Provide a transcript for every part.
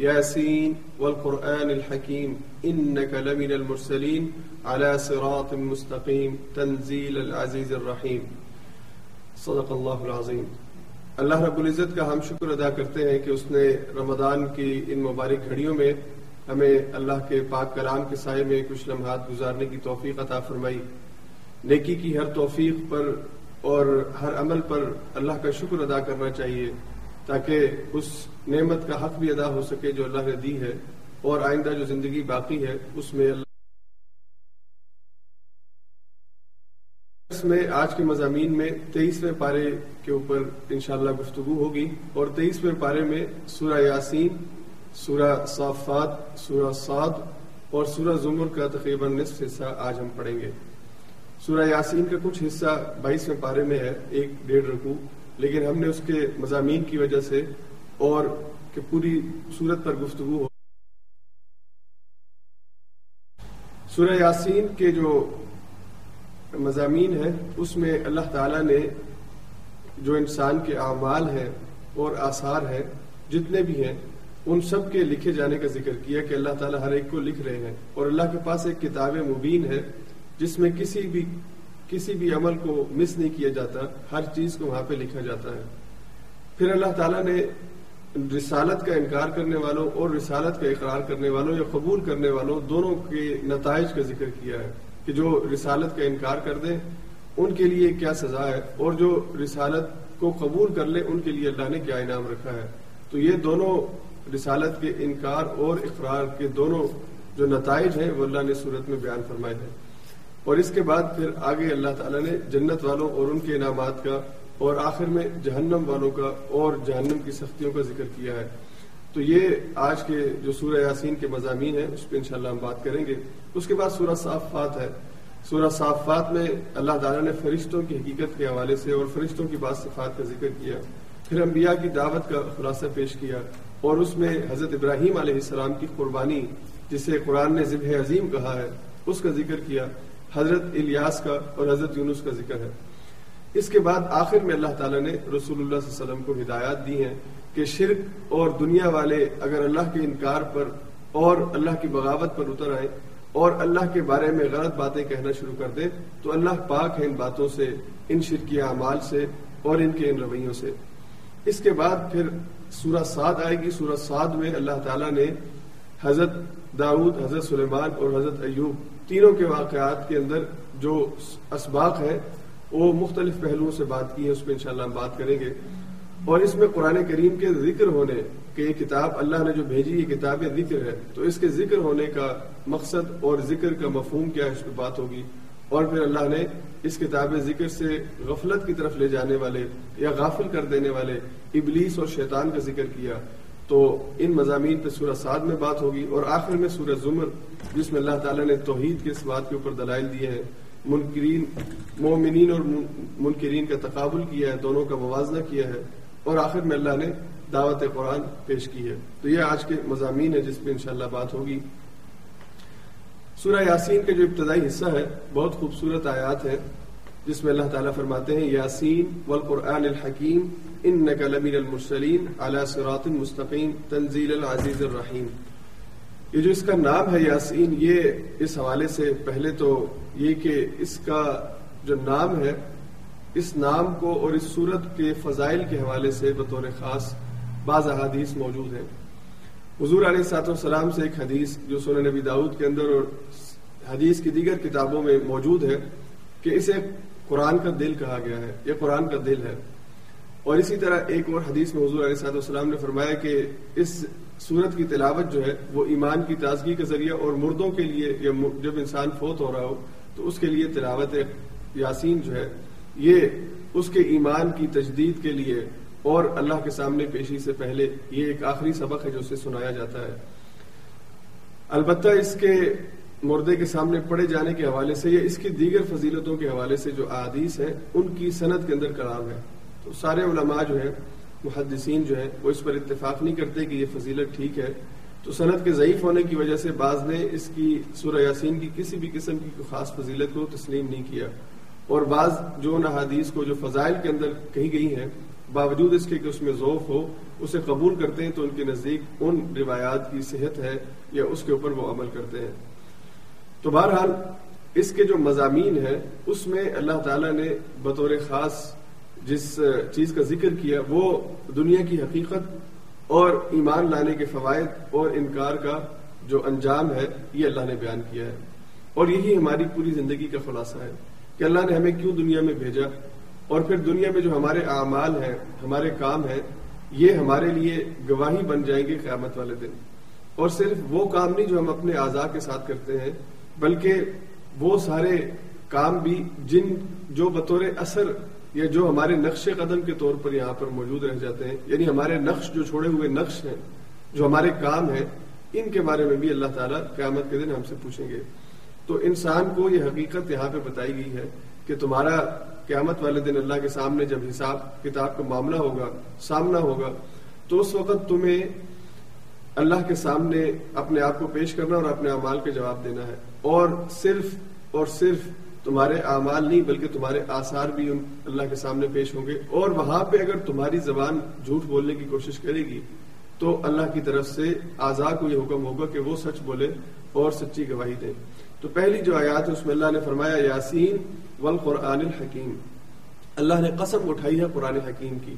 ياسين والقرآن الحكيم إنك لمن المرسلين على صراط مستقيم تنزيل العزيز الرحيم. صدق اللہ العظیم اللہ رب العزت کا ہم شکر ادا کرتے ہیں کہ اس نے رمضان کی ان مبارک گھڑیوں میں ہمیں اللہ کے پاک کلام کے سائے میں کچھ لمحات گزارنے کی توفیق عطا فرمائی. نیکی کی ہر توفیق پر اور ہر عمل پر اللہ کا شکر ادا کرنا چاہیے. تاکہ اس نعمت کا حق بھی ادا ہو سکے جو اللہ نے دی ہے اور آئندہ جو زندگی باقی ہے، اس میں اللہ اس میں آج کے مضامین میں تیئیسویں پارے کے اوپر انشاءاللہ گفتگو ہوگی اور تیئیسویں پارے میں سورہ یاسین، سورہ صافات، سورہ سعد اور سورہ زمر کا تقریباً نصف حصہ آج ہم پڑھیں گے۔ سورہ یاسین کا کچھ حصہ بائیسویں پارے میں ہے، ایک ڈیڑھ رکو لیکن ہم نے اس کے مضامین کی وجہ سے اور کہ پوری صورت پر گفتگو ہو سورہ یاسین کے جو مضامین ہیں، اس میں اللہ تعالیٰ نے جو انسان کے اعمال ہیں اور آثار ہیں، جتنے بھی ہیں، ان سب کے لکھے جانے کا ذکر کیا کہ اللہ تعالیٰ ہر ایک کو لکھ رہے ہیں۔ اور اللہ کے پاس ایک کتاب مبین ہے، جس میں کسی بھی کسی بھی عمل کو مس نہیں کیا جاتا، ہر چیز کو وہاں پہ لکھا جاتا ہے۔ پھر اللہ تعالیٰ نے رسالت کا انکار کرنے والوں اور رسالت کا اقرار کرنے والوں یا قبول کرنے والوں دونوں کے نتائج کا ذکر کیا ہے کہ جو رسالت کا انکار کر دیں، ان کے لیے کیا سزا ہے اور جو رسالت کو قبول کر لیں، ان کے لیے اللہ نے کیا انعام رکھا ہے۔ تو یہ دونوں رسالت کے انکار اور اقرار کے دونوں جو نتائج ہیں، وہ اللہ نے صورت میں بیان فرمائے ہیں۔ اور اس کے بعد پھر آگے اللہ تعالیٰ نے جنت والوں اور ان کے انعامات کا اور آخر میں جہنم والوں کا اور جہنم کی سختیوں کا ذکر کیا ہے۔ تو یہ آج کے جو سورہ یاسین کے مضامین ہیں، اس پہ انشاءاللہ ہم بات کریں گے۔ اس کے بعد سورہ صافات ہے۔ سورہ صافات میں اللہ تعالیٰ نے فرشتوں کی حقیقت کے حوالے سے اور فرشتوں کی بعض صفات کا ذکر کیا۔ پھر انبیاء کی دعوت کا خلاصہ پیش کیا اور اس میں حضرت ابراہیم علیہ السلام کی قربانی، جسے قرآن نے ذبح عظیم کہا ہے، اس کا ذکر کیا۔ حضرت الیاس کا اور حضرت یونس کا ذکر ہے۔ اس کے بعد آخر میں اللہ تعالیٰ نے رسول اللہ صلی اللہ علیہ وسلم کو ہدایات دی ہیں کہ شرک اور دنیا والے اگر اللہ کے انکار پر اور اللہ کی بغاوت پر اتر آئیں اور اللہ کے بارے میں غلط باتیں کہنا شروع کر دیں، تو اللہ پاک ہے ان باتوں سے، ان شرکی اعمال سے اور ان کے ان رویوں سے۔ اس کے بعد پھر سورہ سعد آئے گی۔ سورہ سعد میں اللہ تعالیٰ نے حضرت داود حضرت سلیمان اور حضرت ایوب تینوں کے واقعات کے اندر جو اسباق ہیں، وہ مختلف پہلوؤں سے بات کی ہے، اس پہ انشاءاللہ ہم بات کریں گے۔ اور اس میں قرآن کریم کے ذکر ہونے کہ یہ کتاب، اللہ نے جو بھیجی یہ کتاب ذکر ہے تو اس کے ذکر ہونے کا مقصد اور ذکر کا مفہوم کیا ہے، اس پہ بات ہوگی۔ اور پھر اللہ نے اس کتاب ذکر سے غفلت کی طرف لے جانے والے یا غافل کر دینے والے ابلیس اور شیطان کا ذکر کیا۔ تو ان مضامین پہ سورہ سعد میں بات ہوگی اور آخر میں سورہ زمر، جس میں اللہ تعالیٰ نے توحید کے اس بات کے اوپر دلائل دیے ہیں۔ منکرین، مومنین اور منکرین کا تقابل کیا ہے، دونوں کا موازنہ کیا ہے۔ اور آخر میں اللہ نے دعوت قرآن پیش کی ہے۔ تو یہ آج کے مضامین ہے جس پہ انشاءاللہ بات ہوگی۔ سورہ یاسین کا جو ابتدائی حصہ ہے، بہت خوبصورت آیات ہے جس میں اللہ تعالیٰ فرماتے ہیں، یاسین والقرآن الحکیم انك لمن المرسلین على صراط مستقیم، تنزیل العزیز الرحیم۔ یہ جو اس کا نام ہے یاسین، یہ اس حوالے سے پہلے تو یہ کہ اس کا جو نام ہے، اس نام کو اور اس صورت کے فضائل کے حوالے سے بطور خاص بعض احادیث موجود ہیں۔ حضور علیہ سات والسلام سے ایک حدیث جو سنن نبی داود کے اندر اور حدیث کی دیگر کتابوں میں موجود ہے کہ اسے قرآن کا دل کہا گیا ہے، یہ قرآن کا دل ہے۔ اور اسی طرح ایک اور حدیث میں حضور علیہ صاحب السلام نے فرمایا کہ اس صورت کی تلاوت جو ہے، وہ ایمان کی تازگی کا ذریعہ اور مردوں کے لیے یا جب انسان فوت ہو رہا ہو، تو اس کے لیے تلاوت یاسین جو ہے، یہ اس کے ایمان کی تجدید کے لیے اور اللہ کے سامنے پیشی سے پہلے، یہ ایک آخری سبق ہے جو اسے سنایا جاتا ہے۔ البتہ اس کے مردے کے سامنے پڑے جانے کے حوالے سے یا اس کی دیگر فضیلتوں کے حوالے سے جو احادیث ہیں، ان کی صنعت کے اندر کلام ہے۔ تو سارے علماء جو ہیں، محدثین جو ہیں، وہ اس پر اتفاق نہیں کرتے کہ یہ فضیلت ٹھیک ہے۔ تو صنعت کے ضعیف ہونے کی وجہ سے بعض نے اس کی سورہ یاسین کی کسی بھی قسم کی خاص فضیلت کو تسلیم نہیں کیا۔ اور بعض جو ان احادیث کو جو فضائل کے اندر کہی گئی ہیں، باوجود اس کے کہ اس میں ذوف ہو، اسے قبول کرتے ہیں تو ان کے نزدیک ان روایات کی صحت ہے یا اس کے اوپر وہ عمل کرتے ہیں۔ تو بہرحال اس کے جو مضامین ہیں، اس میں اللہ تعالیٰ نے بطور خاص جس چیز کا ذکر کیا، وہ دنیا کی حقیقت اور ایمان لانے کے فوائد اور انکار کا جو انجام ہے، یہ اللہ نے بیان کیا ہے۔ اور یہی ہماری پوری زندگی کا خلاصہ ہے کہ اللہ نے ہمیں کیوں دنیا میں بھیجا اور پھر دنیا میں جو ہمارے اعمال ہیں، ہمارے کام ہیں، یہ ہمارے لیے گواہی بن جائیں گے قیامت والے دن۔ اور صرف وہ کام نہیں جو ہم اپنے اعضاء کے ساتھ کرتے ہیں بلکہ وہ سارے کام بھی جن جو بطور اثر یا جو ہمارے نقش قدم کے طور پر یہاں پر موجود رہ جاتے ہیں یعنی ہمارے نقش جو چھوڑے ہوئے نقش ہیں، جو ہمارے کام ہیں، ان کے بارے میں بھی اللہ تعالیٰ قیامت کے دن ہم سے پوچھیں گے۔ تو انسان کو یہ حقیقت یہاں پہ بتائی گئی ہے کہ تمہارا قیامت والے دن اللہ کے سامنے جب حساب کتاب کا معاملہ ہوگا، سامنا ہوگا، تو اس وقت تمہیں اللہ کے سامنے اپنے آپ کو پیش کرنا اور اپنے اعمال کے جواب دینا ہے۔ اور صرف اور صرف تمہارے اعمال نہیں، بلکہ تمہارے آثار بھی ان اللہ کے سامنے پیش ہوں گے۔ اور وہاں پہ اگر تمہاری زبان جھوٹ بولنے کی کوشش کرے گی، تو اللہ کی طرف سے آزاد کو یہ حکم ہوگا کہ وہ سچ بولے اور سچی گواہی دے۔ تو پہلی جو آیات ہے، اس میں اللہ نے فرمایا، یاسین والقرآن الحکیم۔ اللہ نے قسم اٹھائی ہے قرآن حکیم کی۔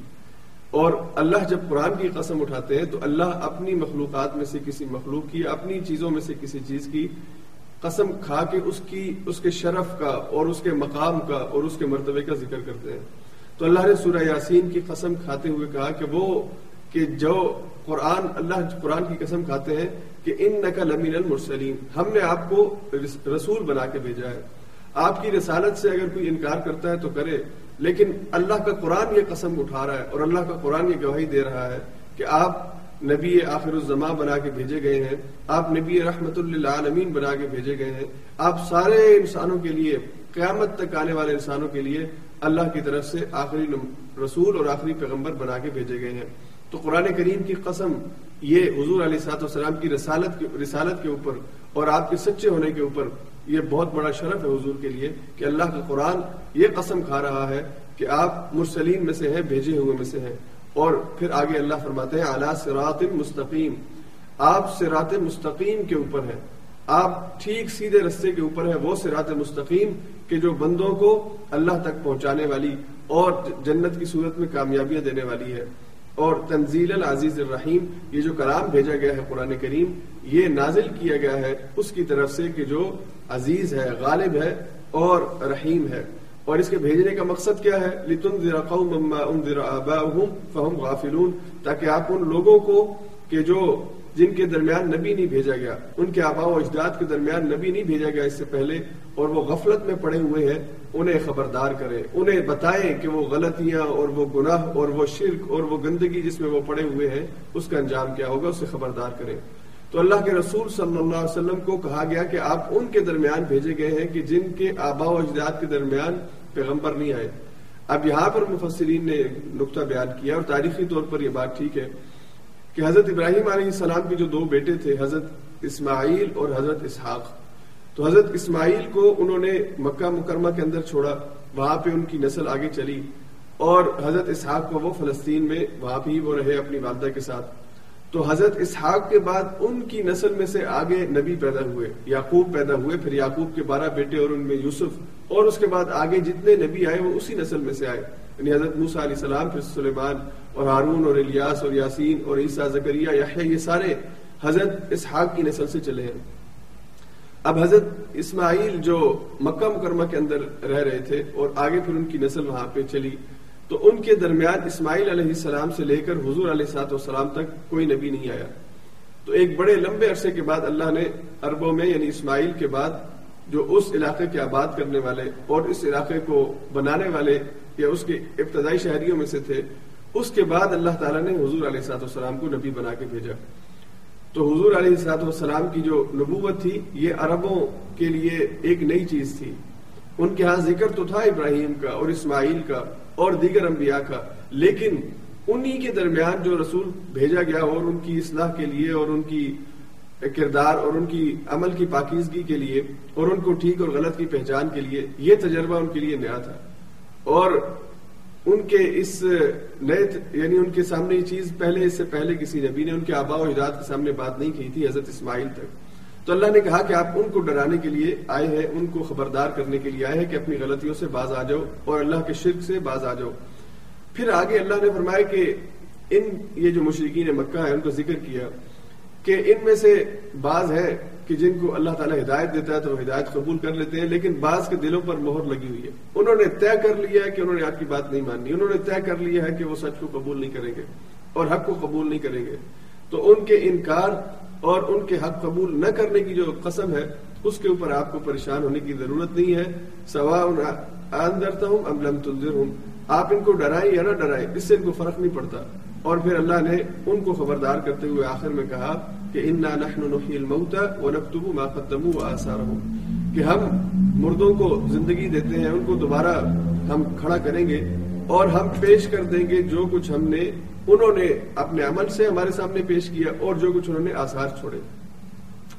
اور اللہ جب قرآن کی قسم اٹھاتے ہیں، تو اللہ اپنی مخلوقات میں سے کسی مخلوق کی، اپنی چیزوں میں سے کسی چیز کی قسم کھا کے اس کی، اس کے شرف کا اور اس کے مقام کا اور اس کے مرتبے کا ذکر کرتے ہیں۔ تو اللہ نے سورہ یاسین کی قسم کھاتے ہوئے کہا کہ وہ، کہ جو قرآن، اللہ قرآن کی قسم کھاتے ہیں کہ ان نقل امین المرسلیم ہم نے آپ کو رسول بنا کے بھیجا ہے۔ آپ کی رسالت سے اگر کوئی انکار کرتا ہے تو کرے، لیکن اللہ کا قرآن یہ قسم اٹھا رہا ہے اور اللہ کا قرآن یہ گواہی دے رہا ہے کہ آپ نبی آخر الزما بنا کے بھیجے گئے ہیں۔ آپ نبی رحمت اللہ عالمین بنا کے بھیجے گئے ہیں۔ آپ سارے انسانوں کے لیے، قیامت تک آنے والے انسانوں کے لیے اللہ کی طرف سے آخری رسول اور آخری پیغمبر بنا کے بھیجے گئے ہیں۔ تو قرآن کریم کی قسم، یہ حضور علیہ سات وسلام کی رسالت کے رسالت کے اوپر اور آپ کے سچے ہونے کے اوپر یہ بہت بڑا شرف ہے حضور کے لیے کہ اللہ کا قرآن یہ قسم کھا رہا ہے کہ آپ مرسلین میں سے ہیں، بھیجے ہوئے میں سے ہیں۔ اور پھر آگے اللہ فرماتے ہیں اعلیٰ سرات مستقیم آپ سرات مستقیم کے اوپر ہیں۔ آپ ٹھیک سیدھے رستے کے اوپر ہیں، وہ سرات مستقیم کہ جو بندوں کو اللہ تک پہنچانے والی اور جنت کی صورت میں کامیابیاں دینے والی ہے۔ اور تنزیل العزیز الرحیم، یہ جو کلام بھیجا گیا ہے قرآن کریم، یہ نازل کیا گیا ہے اس کی طرف سے کہ جو عزیز ہے، غالب ہے اور رحیم ہے۔ اور اس کے بھیجنے کا مقصد کیا ہے؟ غافلون تاکہ آپ ان لوگوں کو کہ جو جن کے درمیان نبی نہیں بھیجا گیا، ان کے آبا و اجداد کے درمیان نبی نہیں بھیجا گیا اس سے پہلے اور وہ غفلت میں پڑے ہوئے ہیں، انہیں خبردار کرے انہیں بتائیں کہ وہ غلطیاں اور وہ گناہ اور وہ شرک اور وہ گندگی جس میں وہ پڑے ہوئے ہیں، اس کا انجام کیا ہوگا؟ اسے خبردار کریں۔ تو اللہ کے رسول صلی اللہ علیہ وسلم کو کہا گیا کہ آپ ان کے درمیان بھیجے گئے ہیں کہ جن کے آبا و اجداد کے درمیان پیغمبر نہیں آئے۔ اب یہاں پر مفسرین نے نقطہ بیان کیا اور تاریخی طور پر یہ بات ٹھیک ہے کہ حضرت ابراہیم علیہ السلام کے جو دو بیٹے تھے، حضرت اسماعیل اور حضرت اسحاق۔ تو حضرت اسماعیل کو انہوں نے مکہ مکرمہ کے اندر چھوڑا، وہاں پہ ان کی نسل آگے چلی اور حضرت اسحاق کو وہ فلسطین میں وہاں پہ ہی وہ رہے اپنی والدہ کے ساتھ۔ تو حضرت اسحاق کے بعد ان کی نسل میں سے آگے نبی پیدا ہوئے، یعقوب پیدا ہوئے، پھر یعقوب کے بارہ بیٹے اور ان میں یوسف، اور اس کے بعد آگے جتنے نبی آئے وہ اسی نسل میں سے آئے۔ یعنی حضرت موسا علیہ السلام، پھر سلیمان اور ہارون اور الیاس اور یاسین اور عیسیٰ زکریہ یا یہ سارے حضرت اسحاق کی نسل سے چلے ہیں۔ اب حضرت اسماعیل جو مکہ مکرمہ کے اندر رہ رہے تھے اور آگے پھر ان کی نسل وہاں پہ چلی۔ تو ان کے درمیان اسماعیل علیہ السلام سے لے کر حضور علیہ سات والسلام تک کوئی نبی نہیں آیا۔ تو ایک بڑے لمبے عرصے کے بعد اللہ نے عربوں میں یعنی اسماعیل کے بعد جو اس علاقے کے آباد کرنے والے اور اس علاقے کو بنانے والے یا اس کے ابتدائی شہریوں میں سے تھے، اس کے بعد اللہ تعالیٰ نے حضور علیہ سات والسلام کو نبی بنا کے بھیجا۔ تو حضور علیہ السلاط والسلام کی جو نبوت تھی، یہ عربوں کے لیے ایک نئی چیز تھی۔ ان کے ہاں ذکر تو تھا ابراہیم کا اور اسماعیل کا۔ اور دیگر انبیاء کا۔ لیکن انہی کے درمیان جو رسول بھیجا گیا اور ان کی اصلاح کے لیے اور ان کی کردار اور ان کی عمل کی پاکیزگی کے لیے اور ان کو ٹھیک اور غلط کی پہچان کے لیے یہ تجربہ ان کے لیے نیا تھا۔ اور ان کے اس نئے یعنی ان کے سامنے یہ چیز پہلے اس سے پہلے کسی نبی نے، ان کے آبا و اجداد کے سامنے بات نہیں کی تھی، حضرت اسماعیل تک۔ تو اللہ نے کہا کہ آپ ان کو ڈرانے کے لیے آئے ہیں، ان کو خبردار کرنے کے لیے آئے ہیں کہ اپنی غلطیوں سے باز آ جاؤ اور اللہ کے شرک سے باز آ جاؤ۔ پھر آگے اللہ نے فرمایا کہ ان، یہ جو مشرقین مکہ ہے ان کو ذکر کیا کہ ان میں سے بعض ہے کہ جن کو اللہ تعالیٰ ہدایت دیتا ہے تو وہ ہدایت قبول کر لیتے ہیں، لیکن بعض کے دلوں پر مہر لگی ہوئی ہے۔ انہوں نے طے کر لیا ہے کہ انہوں نے آپ کی بات نہیں ماننی، انہوں نے طے کر لیا ہے کہ وہ سچ کو قبول نہیں کریں گے اور حق کو قبول نہیں کریں گے۔ تو ان کے انکار اور ان کے حق قبول نہ کرنے کی جو قسم ہے، اس کے اوپر آپ کو پریشان ہونے کی ضرورت نہیں ہے۔ سوا اندرتا ہوں ام لم تنظر ہوں آپ ان کو ڈرائیں یا نہ ڈرائیں، اس سے ان کو فرق نہیں پڑتا۔ اور پھر اللہ نے ان کو خبردار کرتے ہوئے آخر میں کہا کہ انا نحن نحيي الموتى ونكتب ما قدموا واثارهم کہ ہم مردوں کو زندگی دیتے ہیں، ان کو دوبارہ ہم کھڑا کریں گے اور ہم پیش کر دیں گے جو کچھ ہم نے انہوں نے اپنے عمل سے ہمارے سامنے پیش کیا اور جو کچھ انہوں نے آثار چھوڑے۔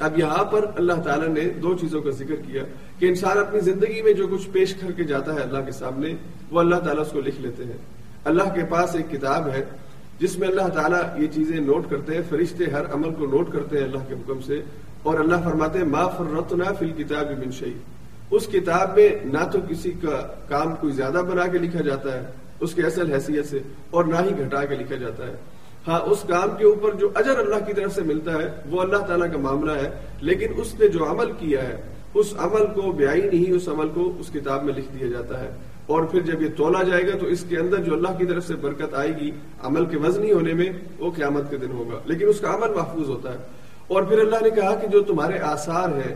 اب یہاں پر اللہ تعالیٰ نے دو چیزوں کا ذکر کیا کہ انسان اپنی زندگی میں جو کچھ پیش کر کے جاتا ہے اللہ کے سامنے، وہ اللہ تعالیٰ اس کو لکھ لیتے ہیں۔ اللہ کے پاس ایک کتاب ہے جس میں اللہ تعالیٰ یہ چیزیں نوٹ کرتے ہیں، فرشتے ہر عمل کو نوٹ کرتے ہیں اللہ کے حکم سے اور اللہ فرماتے ہیں، ما فرتنا فی الکتاب من شیء۔ اس کتاب میں نہ تو کسی کا کام کوئی زیادہ بنا کے لکھا جاتا ہے اس کے اصل حیثیت سے اور نہ ہی گھٹا کے لکھا جاتا ہے۔ ہاں اس کام کے اوپر جو اجر اللہ کی طرف سے ملتا ہے، وہ اللہ تعالیٰ کا معاملہ ہے، لیکن اس نے جو عمل کیا ہے، اس عمل کو بیائی نہیں اس عمل کو اس کتاب میں لکھ دیا جاتا ہے۔ اور پھر جب یہ تولا جائے گا تو اس کے اندر جو اللہ کی طرف سے برکت آئے گی عمل کے وزنی ہونے میں، وہ قیامت کے دن ہوگا۔ لیکن اس کا عمل محفوظ ہوتا ہے۔ اور پھر اللہ نے کہا کہ جو تمہارے آثار ہیں،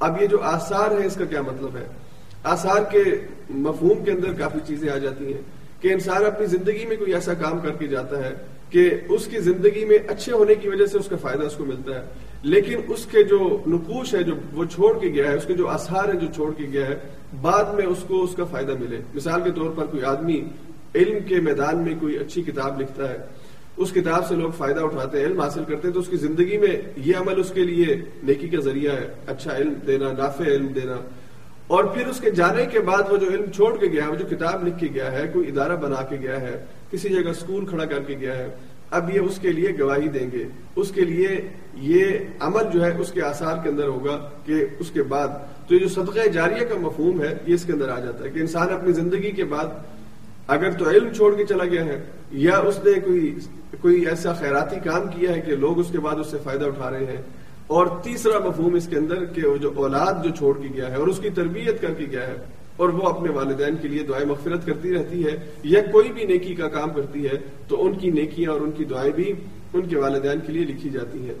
اب یہ جو آثار ہے اس کا کیا مطلب ہے؟ آثار کے مفہوم کے اندر کافی چیزیں آ جاتی ہیں۔ کہ انسان اپنی زندگی میں کوئی ایسا کام کر کے جاتا ہے کہ اس کی زندگی میں اچھے ہونے کی وجہ سے اس کا فائدہ اس کو ملتا ہے، لیکن اس کے جو نقوش ہے، جو وہ چھوڑ کے گیا ہے، اس کے جو آثار ہیں جو چھوڑ کے گیا ہے، بعد میں اس کو اس کا فائدہ ملے۔ مثال کے طور پر کوئی آدمی علم کے میدان میں کوئی اچھی کتاب لکھتا ہے، اس کتاب سے لوگ فائدہ اٹھاتے ہیں، علم حاصل کرتے ہیں، تو اس کی زندگی میں یہ عمل اس کے لیے نیکی کا ذریعہ ہے۔ اچھا علم دینا، نافع علم دینا۔ اور پھر اس کے جانے کے بعد وہ جو علم چھوڑ کے گیا ہے، وہ جو کتاب لکھ کے گیا ہے، کوئی ادارہ بنا کے گیا ہے، کسی جگہ اسکول کھڑا کر کے گیا ہے، اب یہ اس کے لیے گواہی دیں گے۔ اس کے لیے یہ عمل جو ہے، اس کے آثار کے اندر ہوگا کہ اس کے بعد۔ تو یہ جو صدقہ جاریہ کا مفہوم ہے، یہ اس کے اندر آ جاتا ہے کہ انسان اپنی زندگی کے بعد اگر تو علم چھوڑ کے چلا گیا ہے، یا اس نے کوئی کوئی ایسا خیراتی کام کیا ہے کہ لوگ اس کے بعد اس سے فائدہ اٹھا رہے ہیں۔ اور تیسرا مفہوم اس کے اندر کہ وہ جو اولاد جو چھوڑ کے گیا ہے اور اس کی تربیت کر کے گیا ہے اور وہ اپنے والدین کے لیے دعائیں مغفرت کرتی رہتی ہے یا کوئی بھی نیکی کا کام کرتی ہے، تو ان کی نیکیاں اور ان کی دعائیں بھی ان کے والدین کے لیے لکھی جاتی ہیں۔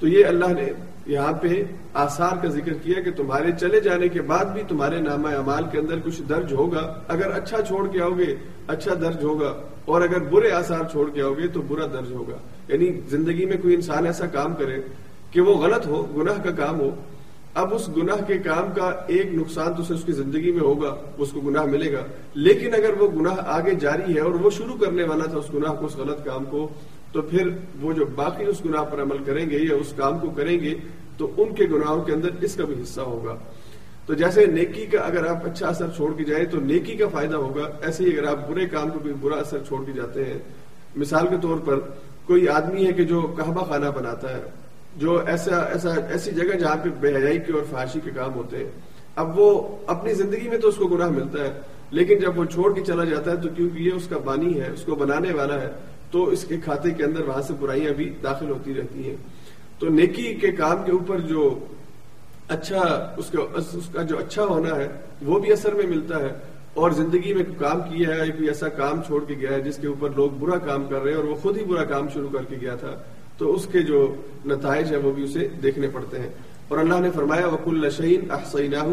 تو یہ اللہ نے یہاں پہ آثار کا ذکر کیا کہ تمہارے چلے جانے کے بعد بھی تمہارے نامہ اعمال کے اندر کچھ درج ہوگا۔ اگر اچھا چھوڑ کے آؤ گے اچھا درج ہوگا۔ اور اگر برے آثار چھوڑ کے آؤ گے، تو برا درج ہوگا۔ یعنی زندگی میں کوئی انسان ایسا کام کرے کہ وہ غلط ہو، گناہ کا کام ہو، اب اس گناہ کے کام کا ایک نقصان تو اس کی زندگی میں ہوگا، اس کو گناہ ملے گا۔ لیکن اگر وہ گناہ آگے جاری ہے اور وہ شروع کرنے والا تھا اس گناہ کو، اس غلط کام کو، تو پھر وہ جو باقی اس گناہ پر عمل کریں گے یا اس کام کو کریں گے، تو ان کے گناہوں کے اندر اس کا بھی حصہ ہوگا۔ تو جیسے نیکی کا اگر آپ اچھا اثر چھوڑ کے جائیں، تو نیکی کا فائدہ ہوگا۔ ایسے ہی اگر آپ برے کام کو بھی برا اثر چھوڑ کے جاتے ہیں۔ مثال کے طور پر کوئی آدمی ہے کہ جو کہبہ خانہ بناتا ہے۔ جو ایسا ایسا ایسی جگہ جہاں پہ بے حیائی کے اور فحاشی کے کام ہوتے ہیں، اب وہ اپنی زندگی میں تو اس کو گناہ ملتا ہے، لیکن جب وہ چھوڑ کے چلا جاتا ہے تو کیونکہ یہ اس کا بانی ہے، اس کو بنانے والا ہے، تو اس کے کھاتے کے اندر وہاں سے برائیاں بھی داخل ہوتی رہتی ہیں۔ تو نیکی کے کام کے اوپر جو اچھا اس کا اس کا جو اچھا ہونا ہے، وہ بھی اثر میں ملتا ہے۔ اور زندگی میں کام کیا ہے، کوئی ایسا کام چھوڑ کے گیا ہے، جس کے اوپر لوگ برا کام کر رہے ہیں اور وہ خود ہی برا کام شروع کر کے گیا تھا۔ تو اس کے جو نتائج ہیں وہ بھی اسے دیکھنے پڑتے ہیں۔ اور اللہ نے فرمایا وک الشعین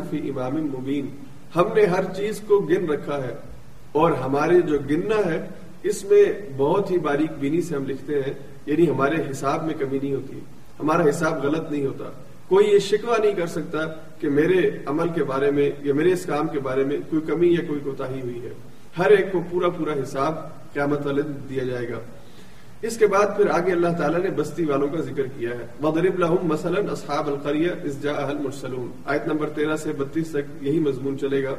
فی امام مبین ہم نے ہر چیز کو گن رکھا ہے۔ اور ہمارے جو گننا ہے، اس میں بہت ہی باریک بینی سے ہم لکھتے ہیں۔ یعنی ہمارے حساب میں کمی نہیں ہوتی۔ ہمارا حساب غلط نہیں ہوتا۔ کوئی یہ شکوہ نہیں کر سکتا کہ میرے عمل کے بارے میں یا میرے اس کام کے بارے میں کوئی کمی یا کوئی کوتا ہوئی ہے۔ ہر ایک کو پورا پورا حساب قیامت والے دیا جائے گا۔ اس کے بعد پھر آگے اللہ تعالیٰ نے بستی والوں کا ذکر کیا ہے. مغرب لہم مثلا اصحاب القریہ اس جا مرسلون آیت نمبر تیرہ سے بتیس تک یہی مضمون چلے گا.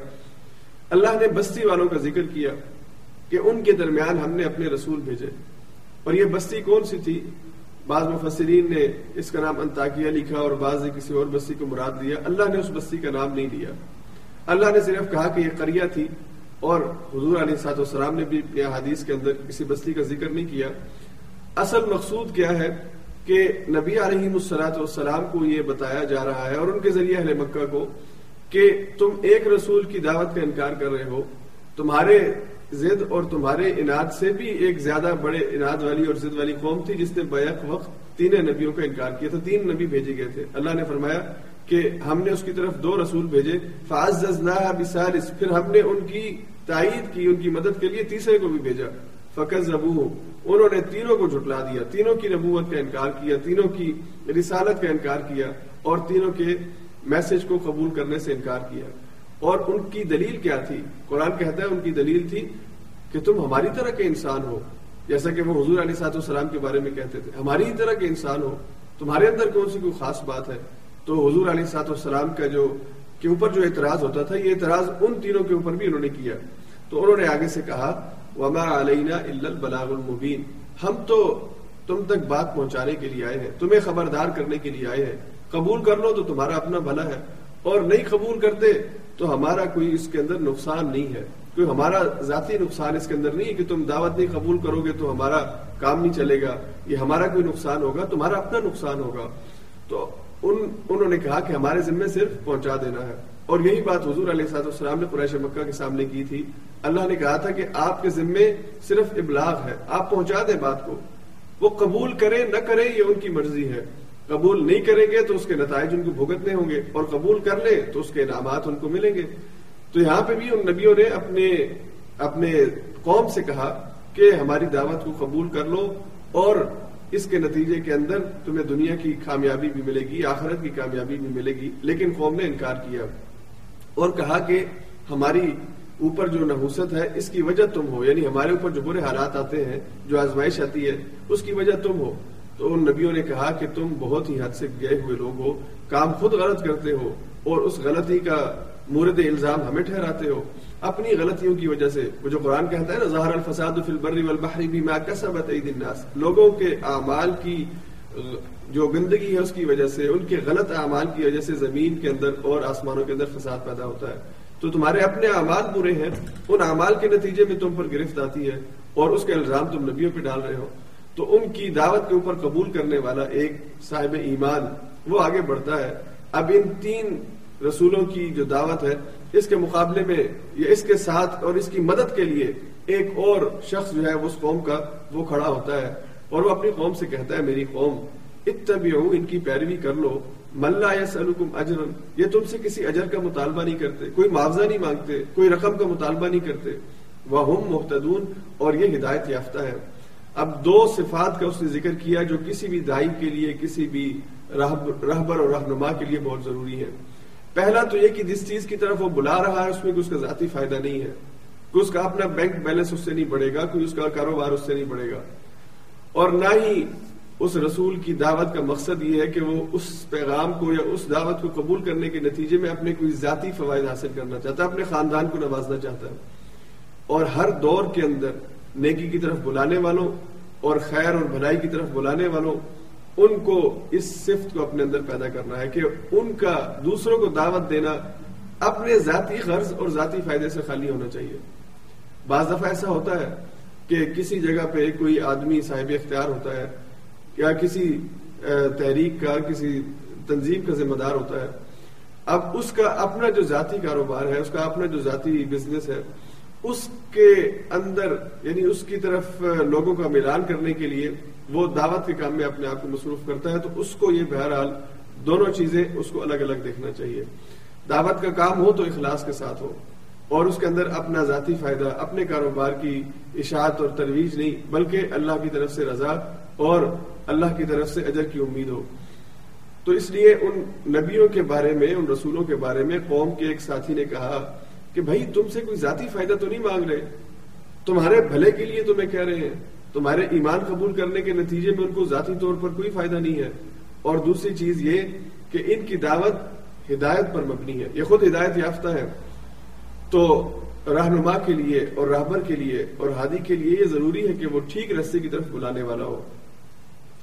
اللہ نے بستی والوں کا ذکر کیا کہ ان کے درمیان ہم نے اپنے رسول بھیجے. اور یہ بستی کون سی تھی؟ بعض مفسرین نے اس کا نام انتاکیہ لکھا اور بعض نے کسی اور بستی کو مراد دیا. اللہ نے اس بستی کا نام نہیں دیا اللہ نے صرف کہا کہ یہ قریہ تھی اور حضور علیہ سات والسلام نے بھی حدیث کے اندر کسی بستی کا ذکر نہیں کیا. اصل مقصود کیا ہے کہ نبی علیہ مسلاط والسلام کو یہ بتایا جا رہا ہے اور ان کے ذریعے اہل مکہ کو کہ تم ایک رسول کی دعوت کا انکار کر رہے ہو۔ تمہارے زد اور تمہارے انعد سے بھی ایک زیادہ بڑے انعد والی اور زد والی قوم تھی جس نے بیک وقت تین نبیوں کا انکار کیا تھا۔ تین نبی بھیجے گئے تھے۔ اللہ نے فرمایا کہ ہم نے اس کی طرف دو رسول بھیجے۔ فاز پھر ہم نے ان کی تائید کی، ان کی مدد کے لیے تیسرے کو بھی بھیجا۔ فقط زبو انہوں نے تینوں کو جھٹلا دیا۔ تینوں کی نبوت کا انکار کیا، تینوں کی رسالت کا انکار کیا اور تینوں کے میسج کو قبول کرنے سے انکار کیا۔ اور ان کی دلیل کیا تھی؟ قرآن کہتا ہے ان کی دلیل تھی کہ تم ہماری طرح کے انسان ہو۔ جیسا کہ وہ حضور علیہ سات السلام کے بارے میں کہتے تھے، ہماری ہی طرح کے انسان ہو، تمہارے اندر کون سی کوئی خاص بات ہے؟ تو حضور علیہ سات السلام کا جو کے اوپر جو اعتراض ہوتا تھا، یہ اعتراض ان تینوں کے اوپر بھی انہوں نے کیا۔ تو انہوں نے آگے سے کہا وما علینا البلاغ المبین ہم تو تم تک بات پہنچانے کے لیے آئے ہیں، تمہیں خبردار کرنے کے لیے آئے ہیں۔ قبول کر لو تو تمہارا اپنا بھلا ہے، اور نہیں قبول کرتے تو ہمارا کوئی اس کے اندر نقصان نہیں ہے۔ کوئی ہمارا ذاتی نقصان اس کے اندر نہیں ہے کہ تم دعوت نہیں قبول کرو گے تو ہمارا کام نہیں چلے گا۔ یہ ہمارا کوئی نقصان ہوگا، تمہارا اپنا نقصان ہوگا۔ تو ان انہوں نے کہا کہ ہمارے ذمے صرف پہنچا دینا ہے۔ اور یہی بات حضور علیہ صاحب السلام نے قریش مکہ کے سامنے کی تھی۔ اللہ نے کہا تھا کہ آپ کے ذمے صرف ابلاغ ہے۔ آپ پہنچا دیں بات کو۔ وہ قبول کریں نہ کریں یہ ان کی مرضی ہے۔ قبول نہیں کریں گے تو اس کے نتائج ان کو بھگتنے ہوں گے۔ اور قبول کر لیں تو اس کے انعامات ان کو ملیں گے۔ تو یہاں پہ بھی ان نبیوں نے اپنے اپنے قوم سے کہا کہ ہماری دعوت کو قبول کر لو اور اس کے نتیجے کے اندر تمہیں دنیا کی کامیابی بھی ملے گی، آخرت کی کامیابی بھی ملے گی، لیکن قوم نے انکار کیا اور کہا کہ ہماری اوپر جو نحوست ہے، اس کی وجہ تم ہو یعنی ہمارے اوپر جو برے حالات آتے ہیں، جو آزمائش آتی ہے، اس کی وجہ تم ہو۔ تو ان نبیوں نے کہا کہ تم بہت ہی حد سے گئے ہوئے لوگ ہو، کام خود غلط کرتے ہو اور اس غلطی کا مورد الزام ہمیں ٹھہراتے ہو۔ اپنی غلطیوں کی وجہ سے وہ جو قرآن کہتا ہے نا، ظاہر الفساد فی البر والبحر بما کسبت ایدی الناس۔ لوگوں کے اعمال کی، جو گندگی ہے اس کی وجہ سے، ان کے غلط اعمال کی وجہ سے زمین کے اندر اور آسمانوں کے اندر فساد پیدا ہوتا ہے۔ تو تمہارے اپنے اعمال برے ہیں، ان اعمال کے نتیجے میں تم پر گرفت آتی ہے اور اس کا الزام تم نبیوں پہ ڈال رہے ہو۔ تو ان کی دعوت کے اوپر قبول کرنے والا ایک صاحب ایمان، وہ آگے بڑھتا ہے۔ اب ان تین رسولوں کی جو دعوت ہے اس کے مقابلے میں یا اس کے ساتھ اور اس کی مدد کے لیے ایک اور شخص جو ہے اس قوم کا وہ کھڑا ہوتا ہے اور وہ اپنی قوم سے کہتا ہے، میری قوم، اتبعو، ان کی پیروی کر لو۔ ملا یا سلکم اجرن یہ تم سے کسی اجر کا مطالبہ نہیں کرتے، کوئی معاوضہ نہیں مانگتے، کوئی رقم کا مطالبہ نہیں کرتے۔ وہ ہم محتدون اور یہ ہدایت یافتہ ہے۔ اب دو صفات کا اس نے ذکر کیا جو کسی بھی دائی کے لیے، کسی بھی رہبر اور رہنما کے لیے بہت ضروری ہے پہلا تو یہ کہ جس چیز کی طرف وہ بلا رہا ہے، اس میں کوئی اس کا ذاتی فائدہ نہیں ہے۔ کوئی اس کا اپنا بینک بیلنس اس سے نہیں بڑھے گا، کوئی اس کا کاروبار اس سے نہیں بڑھے گا۔ اور نہ ہی اس رسول کی دعوت کا مقصد یہ ہے کہ وہ اس پیغام کو یا اس دعوت کو قبول کرنے کے نتیجے میں اپنے کوئی ذاتی فوائد حاصل کرنا چاہتا ہے، اپنے خاندان کو نوازنا چاہتا ہے۔ اور ہر دور کے اندر نیکی کی طرف بلانے والوں اور خیر اور بھلائی کی طرف بلانے والوں ان کو اس صفت کو اپنے اندر پیدا کرنا ہے کہ ان کا دوسروں کو دعوت دینا اپنے ذاتی غرض اور ذاتی فائدے سے خالی ہونا چاہیے۔ بعض دفعہ ایسا ہوتا ہے کہ کسی جگہ پہ کوئی آدمی صاحب اختیار ہوتا ہے یا کسی تحریک کا، کسی تنظیم کا ذمہ دار ہوتا ہے۔ اب اس کا اپنا جو ذاتی کاروبار ہے، اس کا اپنا جو ذاتی بزنس ہے، اس کے اندر یعنی اس کی طرف لوگوں کا ملان کرنے کے لیے وہ دعوت کے کام میں اپنے آپ کو مصروف کرتا ہے تو اس کو یہ بہرحال دونوں چیزیں اس کو الگ الگ دیکھنا چاہیے۔ دعوت کا کام ہو تو اخلاص کے ساتھ ہو۔ اور اس کے اندر اپنا ذاتی فائدہ، اپنے کاروبار کی اشاعت اور ترویج نہیں، بلکہ اللہ کی طرف سے رضا اور اللہ کی طرف سے اجر کی امید ہو۔ تو اس لیے ان نبیوں کے بارے میں، ان رسولوں کے بارے میں قوم کے ایک ساتھی نے کہا کہ بھائی تم سے کوئی ذاتی فائدہ تو نہیں مانگ رہے۔ تمہارے بھلے کے لیے تمہیں کہہ رہے ہیں۔ تمہارے ایمان قبول کرنے کے نتیجے میں ان کو ذاتی طور پر کوئی فائدہ نہیں ہے۔ اور دوسری چیز یہ کہ ان کی دعوت ہدایت پر مبنی ہے۔ یہ خود ہدایت یافتہ ہے تو رہنما کے لیے اور راہبر کے لیے اور ہادی کے لیے یہ ضروری ہے کہ وہ ٹھیک رستے کی طرف بلانے والا ہو۔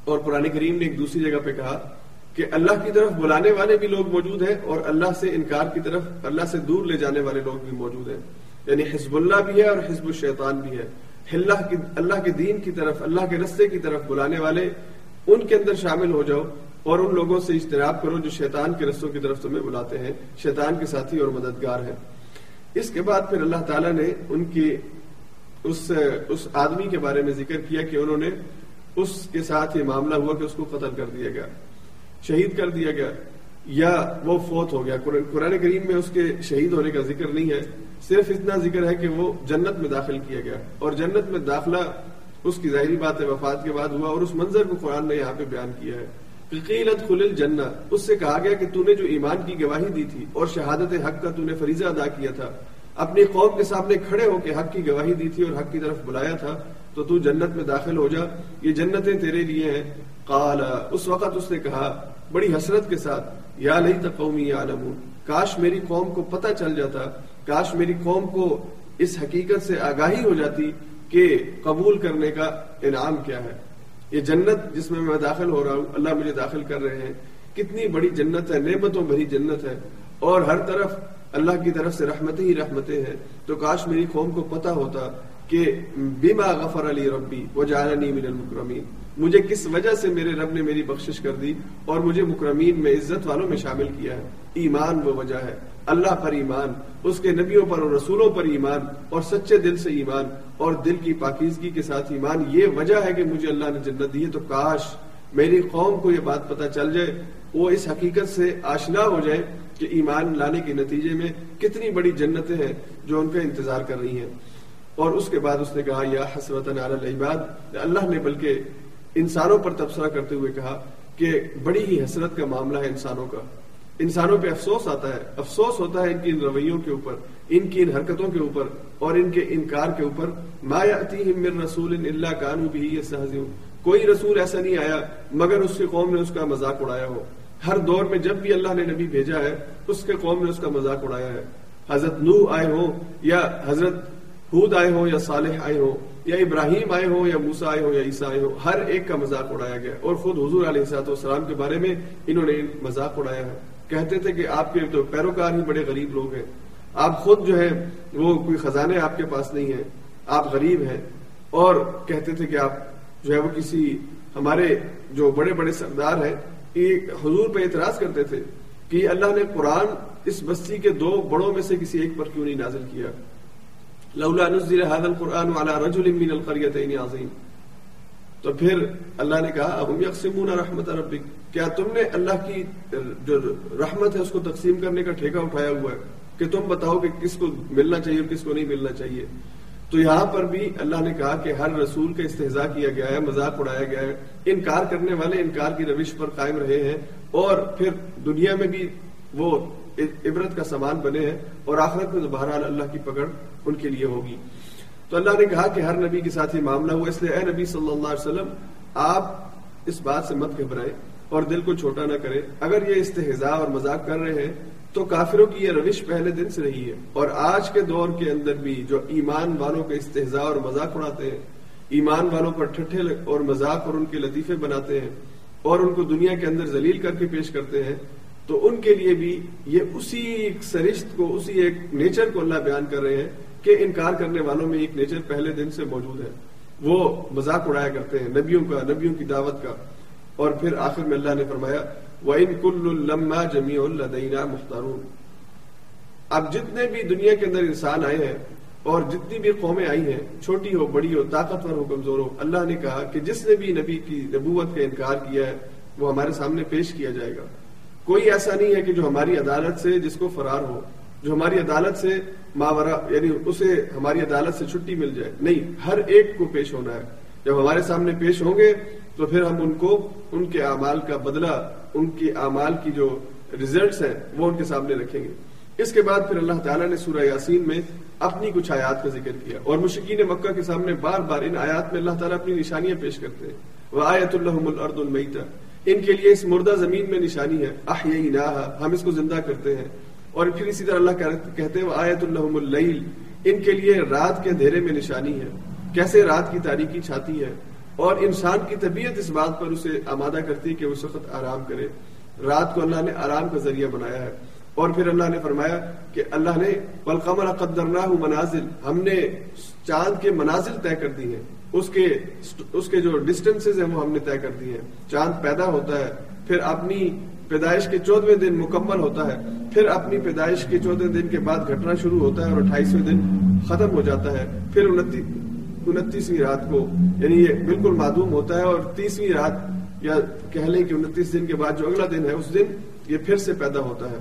اور قرآن کریم نے ایک دوسری جگہ پہ کہا کہ اللہ کی طرف بلانے والے بھی لوگ موجود ہیں اور اللہ سے انکار کی طرف، اللہ سے دور لے جانے والے لوگ بھی موجود ہیں۔ یعنی حزب اللہ بھی ہے اور حزب الشیطان بھی ہے۔ اللہ کی، اللہ کے دین کی طرف، اللہ کے رستے کی طرف بلانے والے ان کے اندر شامل ہو جاؤ اور ان لوگوں سے اجتناب کرو جو شیطان کے رستوں کی طرف تمہیں بلاتے ہیں، شیطان کے ساتھی اور مددگار ہیں۔ اس کے بعد پھر اللہ تعالیٰ نے ان کی اس اس آدمی کے بارے میں ذکر کیا کہ انہوں نے اس کے ساتھ یہ معاملہ ہوا کہ اس کو قتل کر دیا گیا، شہید کر دیا گیا، یا وہ فوت ہو گیا۔ قرآن کریم میں اس کے شہید ہونے کا ذکر نہیں ہے۔ صرف اتنا ذکر ہے کہ وہ جنت میں داخل کیا گیا اور جنت میں داخلہ اس کی ظاہری بات ہے، وفات کے بعد ہوا اور اس منظر کو قرآن نے یہاں پہ بیان کیا ہے۔ قیلت خلل جنہ اس سے کہا گیا کہ تو نے جو ایمان کی گواہی دی تھی اور شہادت حق کا تو نے فریضہ ادا کیا تھا، اپنی قوم کے سامنے کھڑے ہو کے حق کی گواہی دی تھی اور حق کی طرف بلایا تھا، تو تو جنت میں داخل ہو جا، یہ جنتیں تیرے لیے ہیں۔ قال، اس وقت اس نے کہا، بڑی حسرت کے ساتھ، یا لئی قومی عالم کاش میری قوم کو پتہ چل جاتا کاش میری قوم کو اس حقیقت سے آگاہی ہو جاتی کہ قبول کرنے کا انعام کیا ہے۔ یہ جنت جس میں میں داخل ہو رہا ہوں، اللہ مجھے داخل کر رہے ہیں۔ کتنی بڑی جنت ہے، نعمتوں بھری جنت ہے۔ اور ہر طرف اللہ کی طرف سے رحمتیں ہی رحمتیں ہیں۔ تو کاش میری قوم کو پتا ہوتا کہ بیما غفر علی ربی وہ جالنی من المکرمین۔ مجھے کس وجہ سے میرے رب نے میری بخشش کر دی اور مجھے مکرمین میں عزت والوں میں شامل کیا ہے؟ ایمان وہ وجہ ہے۔ اللہ پر ایمان، اس کے نبیوں پر اور رسولوں پر ایمان اور سچے دل سے ایمان اور دل کی پاکیزگی کے ساتھ ایمان، یہ وجہ ہے کہ مجھے اللہ نے جنت دی ہے۔ تو کاش میری قوم کو یہ بات پتہ چل جائے، وہ اس حقیقت سے آشنا ہو جائے کہ ایمان لانے کے نتیجے میں کتنی بڑی جنتیں ہیں جو ان کا انتظار کر رہی ہیں۔ اور اس کے بعد اس نے کہا، یا حسرت العباد اللہ نے بلکہ انسانوں پر تبصرہ کرتے ہوئے کہا کہ بڑی ہی حسرت کا معاملہ ہے انسانوں کا۔ انسانوں پہ افسوس آتا ہے۔ افسوس ہوتا ہے ان کی ان رویوں کے اوپر، ان کی ان حرکتوں کے اوپر اور ان کے انکار کے اوپر۔ ما من رسول اللہ کانو بھی یہ کوئی رسول ایسا نہیں آیا مگر اس کے قوم نے اس کا مذاق اڑایا ہو۔ ہر دور میں جب بھی اللہ نے نبی بھیجا ہے، اس کے قوم نے اس کا مذاق اڑایا ہے۔ حضرت نو آئے ہو یا حضرت حود آئے ہو یا صالح آئے ہو یا ابراہیم آئے ہو یا موسا آئے ہو یا عیسیٰ آئے ہو ہر ایک کا مذاق اڑایا گیا اور خود حضور علیہ السلام کے بارے میں انہوں نے مذاق اڑایا ہے۔ کہتے تھے کہ آپ کے تو پیروکار ہی بڑے غریب لوگ ہیں۔ آپ خود جو ہے وہ کوئی خزانے آپ کے پاس نہیں ہیں۔ آپ غریب ہیں۔ اور کہتے تھے کہ آپ جو ہے وہ کسی ہمارے جو بڑے بڑے سردار ہیں حضور پہ اعتراض کرتے تھے کہ اللہ نے قرآن اس بستی کے دو بڑوں میں سے کسی ایک پر کیوں نہیں نازل کیا۔ لولا نزل هذا القرآن على رجل من القريتين عظيم۔ تو پھر اللہ نے کہا اب یقسمون رحمت ربک۔ کیا تم نے اللہ کی جو رحمت ہے اس کو تقسیم کرنے کا ٹھیکہ اٹھایا ہوا ہے کہ تم بتاؤ کہ کس کو ملنا چاہیے اور کس کو نہیں ملنا چاہیے؟ تو یہاں پر بھی اللہ نے کہا کہ ہر رسول کا استحضاء کیا گیا ہے، مذاق اڑایا گیا ہے۔ انکار کرنے والے انکار کی روش پر قائم رہے ہیں اور پھر دنیا میں بھی وہ عبرت کا سامان بنے ہیں اور آخرت میں بہرحال اللہ کی پکڑ ان کے لیے ہوگی۔ تو اللہ نے کہا کہ ہر نبی کے ساتھ یہ معاملہ ہوا، اس لیے اے نبی صلی اللہ علیہ وسلم، آپ اس بات سے مت گھبرائیں۔ اور دل کو چھوٹا نہ کرے۔ اگر یہ استحضاء اور مذاق کر رہے ہیں، تو کافروں کی یہ روش پہلے دن سے رہی ہے۔ اور آج کے دور کے اندر بھی جو ایمان والوں کے استحضاء اور مذاق اڑاتے ہیں، ایمان والوں پر ٹھٹھے اور مذاق اور ان کے لطیفے بناتے ہیں اور ان کو دنیا کے اندر ذلیل کر کے پیش کرتے ہیں، تو ان کے لیے بھی یہ اسی سرشت کو، اسی ایک نیچر کو اللہ بیان کر رہے ہیں کہ انکار کرنے والوں میں ایک نیچر پہلے دن سے موجود ہے۔ وہ مذاق اڑایا کرتے ہیں، نبیوں کا، نبیوں کی دعوت کا۔ اور پھر آخر میں اللہ نے فرمایا، وَإِن كُلُّ لَمَّا جَمِيعٌ لَدَيْنَا مُخْتَرُونَ اب جتنے بھی دنیا کے اندر انسان آئے ہیں اور جتنی بھی قومیں آئی ہیں، چھوٹی ہو، بڑی ہو، طاقتور ہو، کمزور ہو، اللہ نے کہا کہ جس نے بھی نبی کی نبوت کا انکار کیا ہے، وہ ہمارے سامنے پیش کیا جائے گا۔ کوئی ایسا نہیں ہے کہ جو ہماری عدالت سے جس کو فرار ہو، جو ہماری عدالت سے ماورا یعنی اسے ہماری عدالت سے چھٹی مل جائے۔ نہیں، ہر ایک کو پیش ہونا ہے۔ جب ہمارے سامنے پیش ہوں گے تو پھر ہم ان کو ان کے اعمال کا بدلہ، ان کی اعمال کی جو ریزلٹس ہیں، وہ ان کے سامنے رکھیں گے۔ اس کے بعد پھر اللہ تعالیٰ نے سورہ یاسین میں اپنی کچھ آیات کا ذکر کیا۔ اور مشکین مکہ کے سامنے بار بار ان آیات میں اللہ تعالیٰ اپنی نشانیاں پیش کرتے ہیں۔ وہ آیت اللہ الرد المیتا ان کے لیے اس مردہ زمین میں نشانی ہے۔ آہ یہی نہ ہم اس کو زندہ کرتے ہیں۔ اور پھر اسی طرح اللہ کہتے ہیں آیت اللہ اللیل ان کے لیے رات کے اندھیرے میں نشانی ہے۔ کیسے رات کی تاریخی چھاتی ہے؟ اور انسان کی طبیعت اس بات پر اسے آمادہ کرتی ہے کہ اس وقت آرام کرے۔ رات کو اللہ نے آرام کا ذریعہ بنایا ہے۔ اور پھر اللہ نے فرمایا کہ اللہ نے بلقمر قدرنا منازل۔ ہم نے چاند کے منازل طے کر دی ہیں۔ اس کے اس کے جو ڈسٹینسز ہیں وہ ہم نے طے کر دی ہیں۔ چاند پیدا ہوتا ہے، پھر اپنی پیدائش کے چودہ دن مکمل ہوتا ہے۔ پھر اپنی پیدائش کے چودہ دن کے بعد گھٹنا شروع ہوتا ہے اور اٹھائیسویں دن ختم ہو جاتا ہے۔ پھر انتیسویں رات کو یعنی یہ بالکل معدوم ہوتا ہے اور تیسویں رات یا کہہ لیں کہ انتیس دن کے بعد جو اگلا دن ہے، اس دن یہ پھر سے پیدا ہوتا ہے۔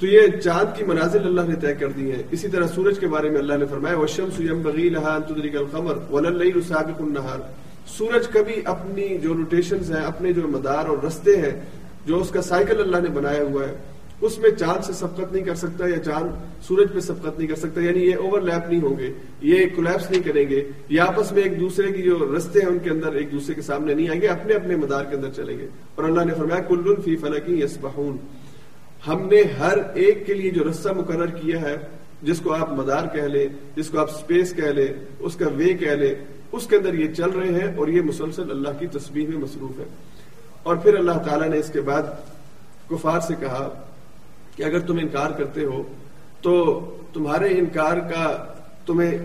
تو یہ چاند کی منازل اللہ نے طے کر دی ہے اسی طرح سورج کے بارے میں اللہ نے فرمایا وشم سیم بغی القمر ولل سابق النہار سورج کبھی اپنی جو روٹیشن ہیں، اپنے جو مدار اور رستے ہیں، جو اس کا سائیکل اللہ نے بنایا ہوا ہے اس میں چاند سے سبقت نہیں کر سکتا یا چاند سورج پہ سبقت نہیں کر سکتا یعنی یہ اوور لیپ نہیں ہوں گے، یہ کولیپس نہیں کریں گے، یہ آپس میں ایک دوسرے کی جو رستے ہیں ان کے اندر ایک دوسرے کے سامنے نہیں آئیں گے، اپنے اپنے مدار کے اندر چلیں گے۔ اور اللہ نے فرمایا کل فی فلکی یس ہم نے ہر ایک کے لیے جو رسہ مقرر کیا ہے، جس کو آپ مدار کہہ لیں، جس کو آپ سپیس کہہ لیں، اس کا وے کہہ لیں، اس کے اندر یہ چل رہے ہیں اور یہ مسلسل اللہ کی تصویر میں مصروف ہے۔ اور پھر اللہ تعالیٰ نے اس کے بعد کفار سے کہا کہ اگر تم انکار کرتے ہو، تو تمہارے انکار کا تمہیں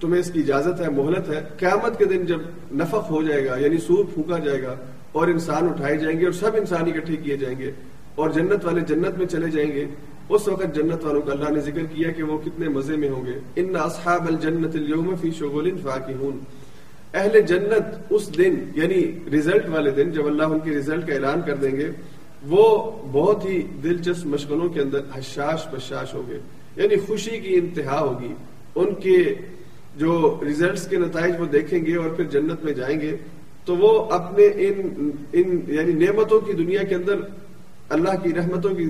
تمہیں اس کی اجازت ہے، مہلت ہے۔ قیامت کے دن جب نفق ہو جائے گا یعنی سور پھونکا جائے گا اور انسان اٹھائے جائیں گے اور سب انسان اکٹھے کیے جائیں گے اور جنت والے جنت میں چلے جائیں گے، اس وقت جنت والوں کا اللہ نے ذکر کیا کہ وہ کتنے مزے میں ہوں گے۔ ان اصحاب الجنت اليوم فی شغل فاکہون۔ اہل جنت اس دن یعنی ریزلٹ والے دن، جب اللہ ان کے ریزلٹ کا اعلان کر دیں گے وہ بہت ہی دلچسپ مشغلوں کے اندر حشاش بشاش ہوں گے۔ یعنی خوشی کی انتہا ہوگی۔ ان کے جو ریزلٹس کے نتائج وہ دیکھیں گے اور پھر جنت میں جائیں گے۔ تو وہ اپنے ان ان یعنی نعمتوں کی دنیا کے اندر، اللہ کی رحمتوں کی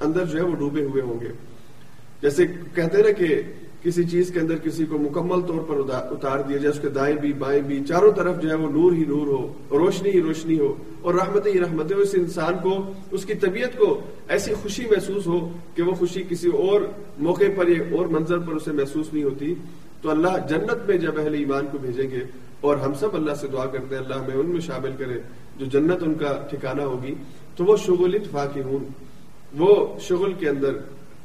اندر جو ہے وہ ڈوبے ہوئے ہوں گے۔ جیسے کہتے ہیں نا کہ کسی چیز کے اندر کسی کو مکمل طور پر اتار دیا جائے، اس کے دائیں بھی، بائیں بھی، چاروں طرف جو ہے وہ نور ہی نور ہو، روشنی ہی روشنی ہو اور رحمت ہی رحمت ہو، اس انسان کو، اس کی طبیعت کو ایسی خوشی محسوس ہو کہ وہ خوشی کسی اور موقع پر یا اور منظر پر اسے محسوس نہیں ہوتی۔ تو اللہ جنت میں جب اہل ایمان کو بھیجیں گے اور ہم سب اللہ سے دعا کرتے ہیں، اللہ میں ان میں شامل کرے جو جنت ان کا ٹھکانہ ہوگی، تو وہ شغل اتفاقی ہوں وہ شغل کے اندر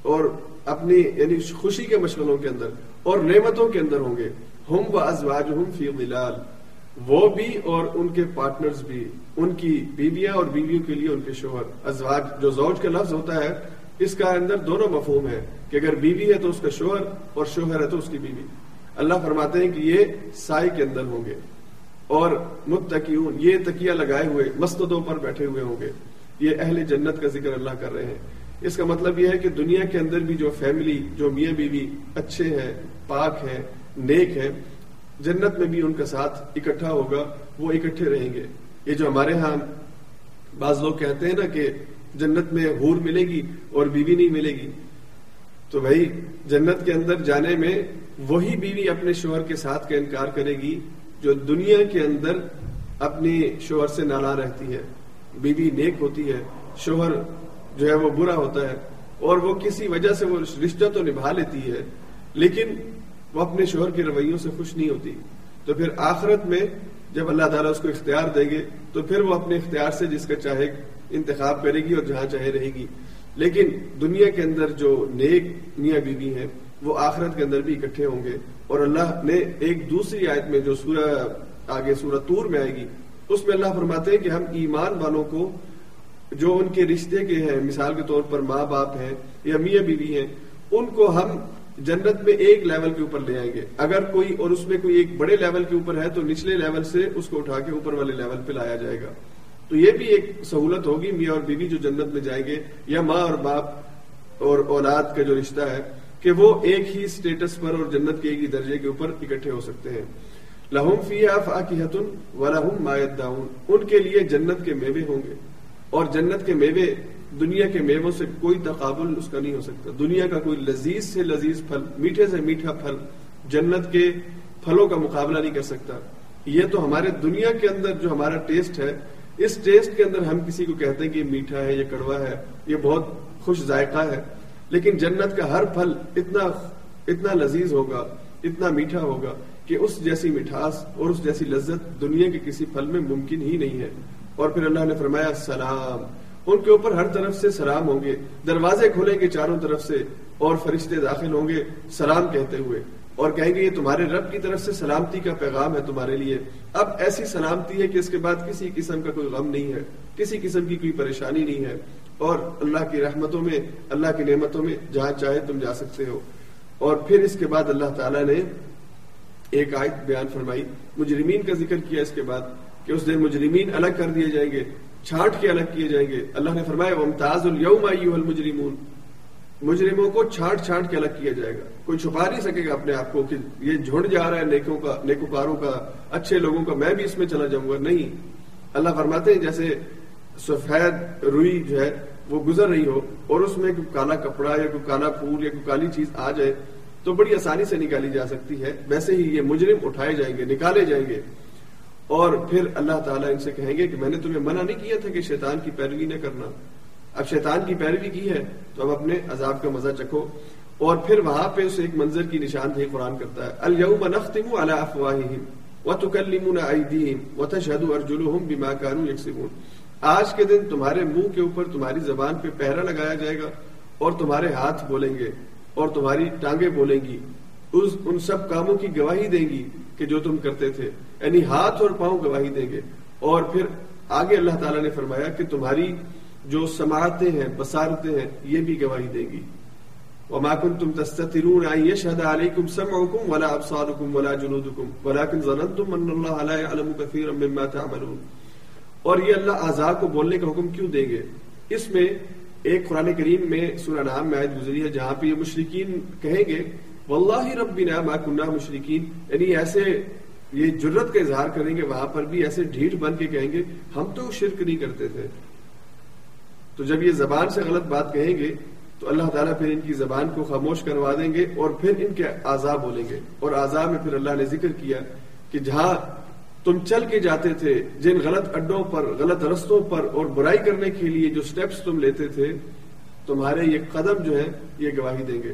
اور اپنی یعنی خوشی کے مشغلوں کے اندر اور نعمتوں کے اندر ہوں گے۔ ہم و ازواج ہم فی غلال وہ بھی اور ان کے پارٹنرز بھی، ان کی بیویاں اور بیویوں کے لیے ان کے شوہر۔ ازواج، جو زوج کا لفظ ہوتا ہے، اس کا اندر دونوں مفہوم ہے کہ اگر بیوی ہے تو اس کا شوہر اور شوہر ہے تو اس کی بیوی۔ اللہ فرماتے ہیں کہ یہ سائی کے اندر ہوں گے۔ اور متقیون یہ تکیہ لگائے ہوئے مستدوں پر بیٹھے ہوئے ہوں گے۔ یہ اہل جنت کا ذکر اللہ کر رہے ہیں۔ اس کا مطلب یہ ہے کہ دنیا کے اندر بھی جو فیملی جو میاں بیوی اچھے ہیں، پاک ہیں، نیک ہیں، جنت میں بھی ان کا ساتھ اکٹھا ہوگا، وہ اکٹھے رہیں گے۔ یہ جو ہمارے ہاں بعض لوگ کہتے ہیں نا کہ جنت میں ہور ملے گی اور بیوی نہیں ملے گی۔ تو بھائی، جنت کے اندر جانے میں وہی بیوی اپنے شوہر کے ساتھ کا انکار کرے گی جو دنیا کے اندر اپنی شوہر سے نالا رہتی ہے۔ بیوی نیک ہوتی ہے، شوہر جو ہے وہ برا ہوتا ہے اور وہ کسی وجہ سے وہ رشتہ تو نبھا لیتی ہے، لیکن وہ اپنے شوہر کے رویوں سے خوش نہیں ہوتی۔ تو پھر آخرت میں جب اللہ تعالیٰ اس کو اختیار دے گے، تو پھر وہ اپنے اختیار سے جس کا چاہے انتخاب کرے گی اور جہاں چاہے رہے گی۔ لیکن دنیا کے اندر جو نیک میاں بیوی ہیں، وہ آخرت کے اندر بھی اکٹھے ہوں گے۔ اور اللہ نے ایک دوسری آیت میں جو سورہ آگے سورہ تور میں آئے گی، اس میں اللہ فرماتے ہیں کہ ہم ایمان والوں کو جو ان کے رشتے کے ہیں، مثال کے طور پر ماں باپ ہیں، یا میاں بیوی ہیں، ان کو ہم جنت میں ایک لیول کے اوپر لے آئیں گے۔ اگر کوئی اور اس میں کوئی ایک بڑے لیول کے اوپر ہے، تو نچلے لیول سے اس کو اٹھا کے اوپر والے لیول پہ لایا جائے گا۔ تو یہ بھی ایک سہولت ہوگی، میاں اور بیوی جو جنت میں جائیں گے، یا ماں اور باپ اور اولاد کا جو رشتہ ہے، کہ وہ ایک ہی سٹیٹس پر اور جنت کے ایک ہی درجے کے اوپر اکٹھے ہو سکتے ہیں۔ لہم فی فاقیہتن ولہم ما یدعون۔ ان کے لیے جنت کے میوے ہوں گے۔ اور جنت کے میوے، دنیا کے میووں سے کوئی تقابل اس کا نہیں ہو سکتا۔ دنیا کا کوئی لذیذ سے لذیذ پھل، میٹھے سے میٹھا پھل جنت کے پھلوں کا مقابلہ نہیں کر سکتا۔ یہ تو ہمارے دنیا کے اندر جو ہمارا ٹیسٹ ہے، اس ٹیسٹ کے اندر ہم کسی کو کہتے ہیں کہ یہ میٹھا ہے، یہ کڑوا ہے، یہ بہت خوش ذائقہ ہے۔ لیکن جنت کا ہر پھل اتنا اتنا لذیذ ہوگا، اتنا میٹھا ہوگا کہ اس جیسی مٹھاس اور اس جیسی لذت دنیا کے کسی پھل میں ممکن ہی نہیں ہے۔ اور پھر اللہ نے فرمایا، سلام۔ ان کے اوپر ہر طرف سے سلام ہوں گے۔ دروازے کھولیں گے چاروں طرف سے اور فرشتے داخل ہوں گے سلام کہتے ہوئے۔ اور کہیں گے، یہ تمہارے رب کی طرف سے سلامتی کا پیغام ہے تمہارے لیے۔ اب ایسی سلامتی ہے کہ اس کے بعد کسی قسم کا کوئی غم نہیں ہے، کسی قسم کی کوئی پریشانی نہیں ہے۔ اور اللہ کی رحمتوں میں، اللہ کی نعمتوں میں جہاں چاہے تم جا سکتے ہو۔ اور پھر اس کے بعد اللہ تعالیٰ نے ایک آیت بیان فرمائی۔ مجرمین کا ذکر کیا اس کے بعد۔ کہ اس دن مجرمین الگ کر دیے جائیں گے، چھانٹ کے الگ کیے جائیں گے۔ اللہ نے فرمایا ممتاز المجرمون۔ مجرموں کو چھانٹ چھانٹ کے الگ کیا جائے گا۔ کوئی چھپا نہیں سکے گا اپنے آپ کو کہ یہ جھنڈ جا رہا ہے نیکوں کا، نیکوکاروں کا، اچھے لوگوں کا، میں بھی اس میں چلا جاؤں گا۔ نہیں۔ اللہ فرماتے ہیں، جیسے سفید روئی جو ہے، وہ گزر رہی ہو اور اس میں کوئی کالا کپڑا یا کوئی کالا پھول یا کوئی کالی چیز آ جائے تو بڑی آسانی سے نکالی جا سکتی ہے۔ ویسے ہی یہ مجرم اٹھائے جائیں گے، نکالے جائیں گے۔ اور پھر اللہ تعالیٰ ان سے کہیں گے کہ میں نے تمہیں منع نہیں کیا تھا کہ شیطان کی پیروی نہ کرنا۔ اب شیطان کی پیروی کی ہے تو اب اپنے عذاب کا مزہ چکھو۔ اور پھر وہاں پہ اسے ایک منظر کی نشاندہی قرآن کرتا ہے۔ اليوم نختم على افواههم وتكلمنا ايديهم وتشهد ارجلهم بما كانوا يكسبون۔ آج کے دن تمہارے منہ کے اوپر تمہاری زبان پہ پہرا لگایا جائے گا اور تمہارے ہاتھ بولیں گے اور تمہاری ٹانگیں بولیں گی۔ اس ان سب کاموں کی گواہی دیں گی کہ جو تم کرتے تھے۔ یعنی ہاتھ اور پاؤں گواہی دیں گے۔ اور پھر آگے اللہ تعالیٰ نے فرمایا کہ تمہاری جو سماعتیں ہیں بسارتیں ہیں، یہ بھی گواہی دیں گی۔ وما كنتم تستترون ان يشهد عليكم سمعكم ولا ابصاركم ولا جلودكم ولكن ظننتم ان الله لا يعلم كثيرا مما تعملون۔ اور یہ اللہ اعضاء کو بولنے کا حکم کیوں دیں گے؟ اس میں ایک قرآن کریم میں سورہ نام میں آیت گزری ہے جہاں پہ یہ مشرقین کہیں گے واللہ ربنا ما كنا مشرکین یعنی ایسے یہ جرت کا اظہار کریں گے، وہاں پر بھی ایسے ڈھیٹ بن کے کہیں گے، ہم تو شرک نہیں کرتے تھے۔ تو جب یہ زبان سے غلط بات کہیں گے، تو اللہ تعالیٰ پھر ان کی زبان کو خاموش کروا دیں گے اور پھر ان کے آزاد بولیں گے۔ اور آزاد میں پھر اللہ نے ذکر کیا کہ جہاں تم چل کے جاتے تھے، جن غلط اڈوں پر، غلط رستوں پر اور برائی کرنے کے لیے جو سٹیپس تم لیتے تھے، تمہارے یہ قدم جو ہے یہ گواہی دیں گے۔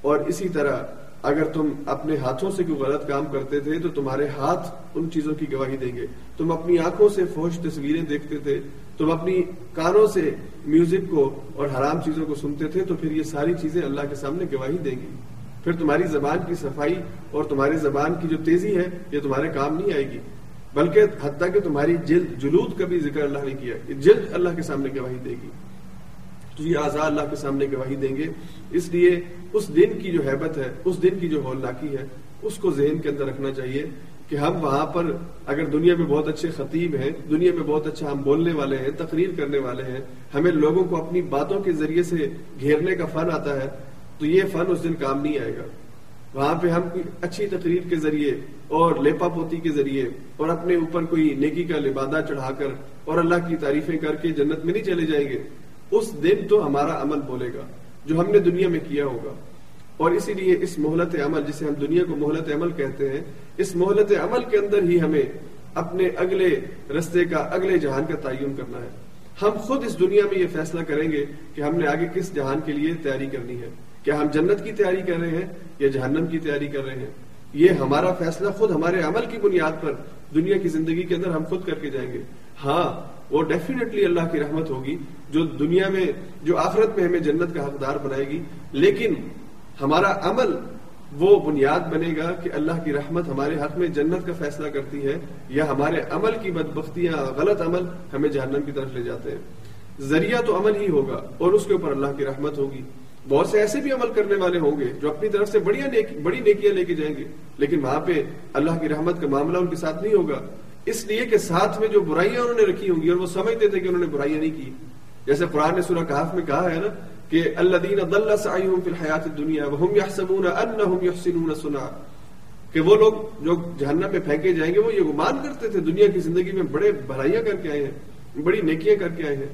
اور اسی طرح اگر تم اپنے ہاتھوں سے کوئی غلط کام کرتے تھے تو تمہارے ہاتھ ان چیزوں کی گواہی دیں گے۔ تم اپنی آنکھوں سے فوش تصویریں دیکھتے تھے۔ تم اپنی کانوں سے میوزک کو اور حرام چیزوں کو سنتے تھے تو پھر یہ ساری چیزیں اللہ کے سامنے گواہی دیں گی پھر تمہاری زبان کی صفائی اور تمہاری زبان کی جو تیزی ہے، یہ تمہارے کام نہیں آئے گی۔ بلکہ حتیٰ کہ تمہاری جلد، جلود کا بھی ذکر اللہ نے کیا۔ جلد اللہ کے سامنے گواہی دے گی۔ تو یہ آزاد اللہ کے سامنے گواہی دیں گے۔ اس لیے اس دن کی جو حیبت ہے، اس دن کی جو ہولناکی ہے، اس کو ذہن کے اندر رکھنا چاہیے کہ ہم وہاں پر اگر دنیا میں بہت اچھے خطیب ہیں، دنیا میں بہت اچھا ہم بولنے والے ہیں، تقریر کرنے والے ہیں، ہمیں لوگوں کو اپنی باتوں کے ذریعے سے گھیرنے کا فن آتا ہے، تو یہ فن اس دن کام نہیں آئے گا۔ وہاں پہ ہم اچھی تقریر کے ذریعے اور لیپا پوتی کے ذریعے اور اپنے اوپر کوئی نیکی کا لبادہ چڑھا کر اور اللہ کی تعریفیں کر کے جنت میں نہیں چلے جائیں گے۔ اس دن تو ہمارا عمل بولے گا، جو ہم نے دنیا میں کیا ہوگا۔ اور اسی لیے اس مہلت عمل جسے ہم دنیا کو مہلت عمل کہتے ہیں، اس مہلت عمل کے اندر ہی ہمیں اپنے اگلے رستے کا، اگلے جہان کا تعین کرنا ہے۔ ہم خود اس دنیا میں یہ فیصلہ کریں گے کہ ہم نے آگے کس جہان کے لیے تیاری کرنی ہے۔ کیا ہم جنت کی تیاری کر رہے ہیں یا جہنم کی تیاری کر رہے ہیں؟ یہ ہمارا فیصلہ خود ہمارے عمل کی بنیاد پر دنیا کی زندگی کے اندر ہم خود کر کے جائیں گے۔ ہاں وہ ڈیفینیٹلی اللہ کی رحمت ہوگی جو دنیا میں جو آخرت میں ہمیں جنت کا حقدار بنائے گی۔ لیکن ہمارا عمل وہ بنیاد بنے گا کہ اللہ کی رحمت ہمارے حق میں جنت کا فیصلہ کرتی ہے یا ہمارے عمل کی بدبختیاں، غلط عمل ہمیں جہنم کی طرف لے جاتے ہیں۔ ذریعہ تو عمل ہی ہوگا اور اس کے اوپر اللہ کی رحمت ہوگی۔ بہت سے ایسے بھی عمل کرنے والے ہوں گے جو اپنی طرف سے بڑی بڑی نیکیاں لے کے جائیں گے۔ لیکن وہاں پہ اللہ کی رحمت کا معاملہ ان کے ساتھ نہیں ہوگا۔ اس لیے کہ ساتھ میں جو برائیاں انہوں نے رکھی ہوں گی اور وہ سمجھتے تھے کہ انہوں نے برائیاں نہیں کی۔ جیسے قرآن نے سورہ کہاف میں کہا ہے نا کہ اللہ دین ضل سعیہم فی الحیات الدنیا وهم يحسبون انہم يحسنون صنعا۔ کہ وہ لوگ جو جہنم میں پھینکے جائیں گے وہ یہ گمان کرتے تھے دنیا کی زندگی میں بڑے بھلائیاں کر کے آئے ہیں، بڑی نیکیاں کر کے آئے ہیں۔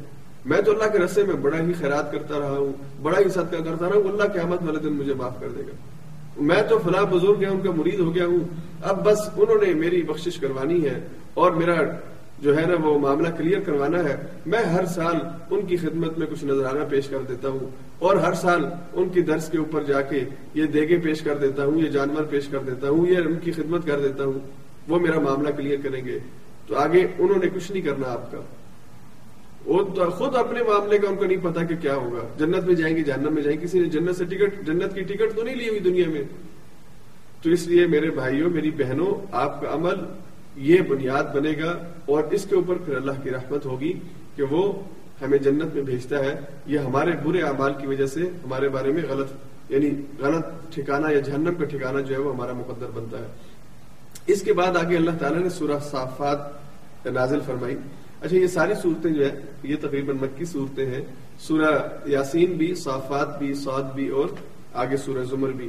میں تو اللہ کے رسے میں بڑا ہی خیرات کرتا رہا ہوں، بڑا ہی صدقہ کرتا رہا ہوں اللہ قیامت والے دن مجھے معاف کر دے گا۔ میں تو فلاں بزرگ ہے ان کا مرید ہو گیا ہوں۔ اب بس انہوں نے میری بخشش کروانی ہے اور میرا جو ہے نا وہ معاملہ کلیئر کروانا ہے۔ میں ہر سال ان کی خدمت میں کچھ نظرانہ پیش کر دیتا ہوں اور ہر سال ان کی درس کے اوپر جا کے یہ دیگے پیش کر دیتا ہوں، یہ جانور پیش کر دیتا ہوں، یہ ان کی خدمت کر دیتا ہوں۔ وہ میرا معاملہ کلیئر کریں گے۔ تو آگے انہوں نے کچھ نہیں کرنا آپ کا۔ وہ خود اپنے معاملے کا ان کو نہیں پتا کہ کیا ہوگا۔ جنت میں جائیں گے، جہنم میں جائیں گے۔ کسی نے جنت سے ٹکٹ، جنت کی ٹکٹ تو نہیں لی ہوئی دنیا میں۔ تو اس لیے میرے بھائیوں، میری بہنوں، آپ کا عمل یہ بنیاد بنے گا اور اس کے اوپر پھر اللہ کی رحمت ہوگی کہ وہ ہمیں جنت میں بھیجتا ہے۔ یہ ہمارے برے اعمال کی وجہ سے ہمارے بارے میں غلط یعنی غلط ٹھکانہ یا جہنم کا ٹھکانہ جو ہے وہ ہمارا مقدر بنتا ہے۔ اس کے بعد آگے اللہ تعالیٰ نے سورہ صافات نازل فرمائی۔ اچھا یہ ساری صورتیں جو ہے یہ تقریباً مکی صورتیں ہیں۔ سورہ یاسین بھی، صافات بھی سعد بھی اور آگے سورہ زمر بھی۔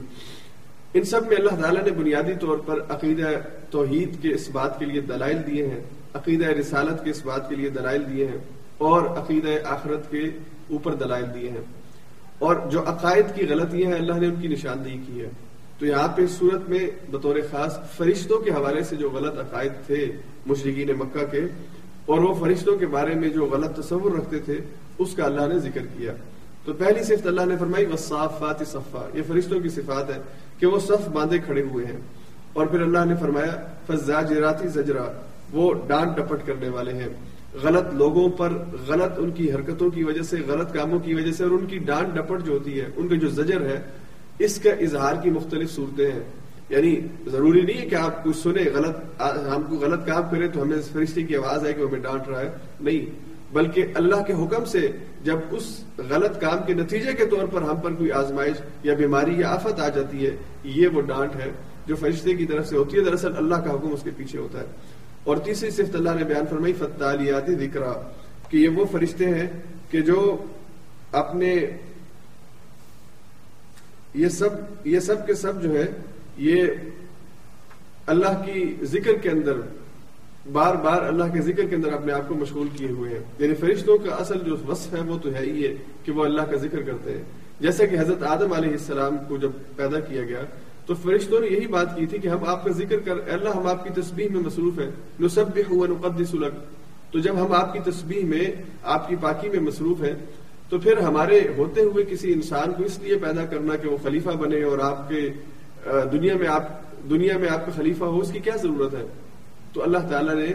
ان سب میں اللہ تعالیٰ نے بنیادی طور پر عقیدہ توحید کے اس بات کے لیے دلائل دیے ہیں، عقیدہ رسالت کے اس بات کے لیے دلائل دیے ہیں، اور عقیدہ آخرت کے اوپر دلائل دیے ہیں۔ اور جو عقائد کی غلطیاں ہیں، اللہ نے ان کی نشاندہی کی ہے۔ تو یہاں پہ صورت میں بطور خاص فرشتوں کے حوالے سے جو غلط عقائد تھے، مشرقین مکہ کے اور وہ فرشتوں کے بارے میں جو غلط تصور رکھتے تھے، اس کا اللہ نے ذکر کیا۔ تو پہلی صفت اللہ نے فرمائی وصافات صفا۔ یہ فرشتوں کی صفات ہے کہ وہ صف باندھے کھڑے ہوئے ہیں۔ اور پھر اللہ نے فرمایا فزاجراتی زجرا۔ وہ ڈانٹ ڈپٹ کرنے والے ہیں۔ غلط لوگوں پر غلط ان کی حرکتوں کی وجہ سے، غلط کاموں کی وجہ سے، اور ان کی ڈانٹ ڈپٹ جو ہوتی ہے، ان کا جو زجر ہے، اس کا اظہار کی مختلف صورتیں ہیں۔ یعنی ضروری نہیں ہے کہ آپ کچھ سنیں، غلط، ہم کو غلط کام کریں تو ہمیں فرشتے کی آواز ہے کہ ہمیں ڈانٹ رہا ہے۔ نہیں، بلکہ اللہ کے حکم سے جب اس غلط کام کے نتیجے کے طور پر ہم پر کوئی آزمائش یا بیماری یا آفت آ جاتی ہے، یہ وہ ڈانٹ ہے جو فرشتے کی طرف سے ہوتی ہے۔ دراصل اللہ کا حکم اس کے پیچھے ہوتا ہے۔ اور تیسری صفت اللہ نے بیان فرمائی فتالیاتی ذکر کہ یہ وہ فرشتے ہیں کہ جو اپنے یہ سب یہ سب کے سب جو ہے یہ اللہ کی ذکر کے اندر، بار بار اللہ کے ذکر کے اندر اپنے آپ کو مشغول کیے ہوئے ہیں۔ یعنی فرشتوں کا اصل جو وصف ہے وہ تو ہے ہی ہے کہ وہ اللہ کا ذکر کرتے ہیں۔ جیسے کہ حضرت آدم علیہ السلام کو جب پیدا کیا گیا، تو فرشتوں نے یہی بات کی تھی کہ ہم آپ کا ذکر کر اللہ ہم آپ کی تسبیح میں مصروف ہیں۔ نصبح و نقدس لک۔ تو جب ہم آپ کی تسبیح میں، آپ کی پاکی میں مصروف ہیں، تو پھر ہمارے ہوتے ہوئے کسی انسان کو اس لیے پیدا کرنا کہ وہ خلیفہ بنے اور آپ کے دنیا میں آپ، دنیا میں آپ کا خلیفہ ہو، اس کی کیا ضرورت ہے؟ تو اللہ تعالیٰ نے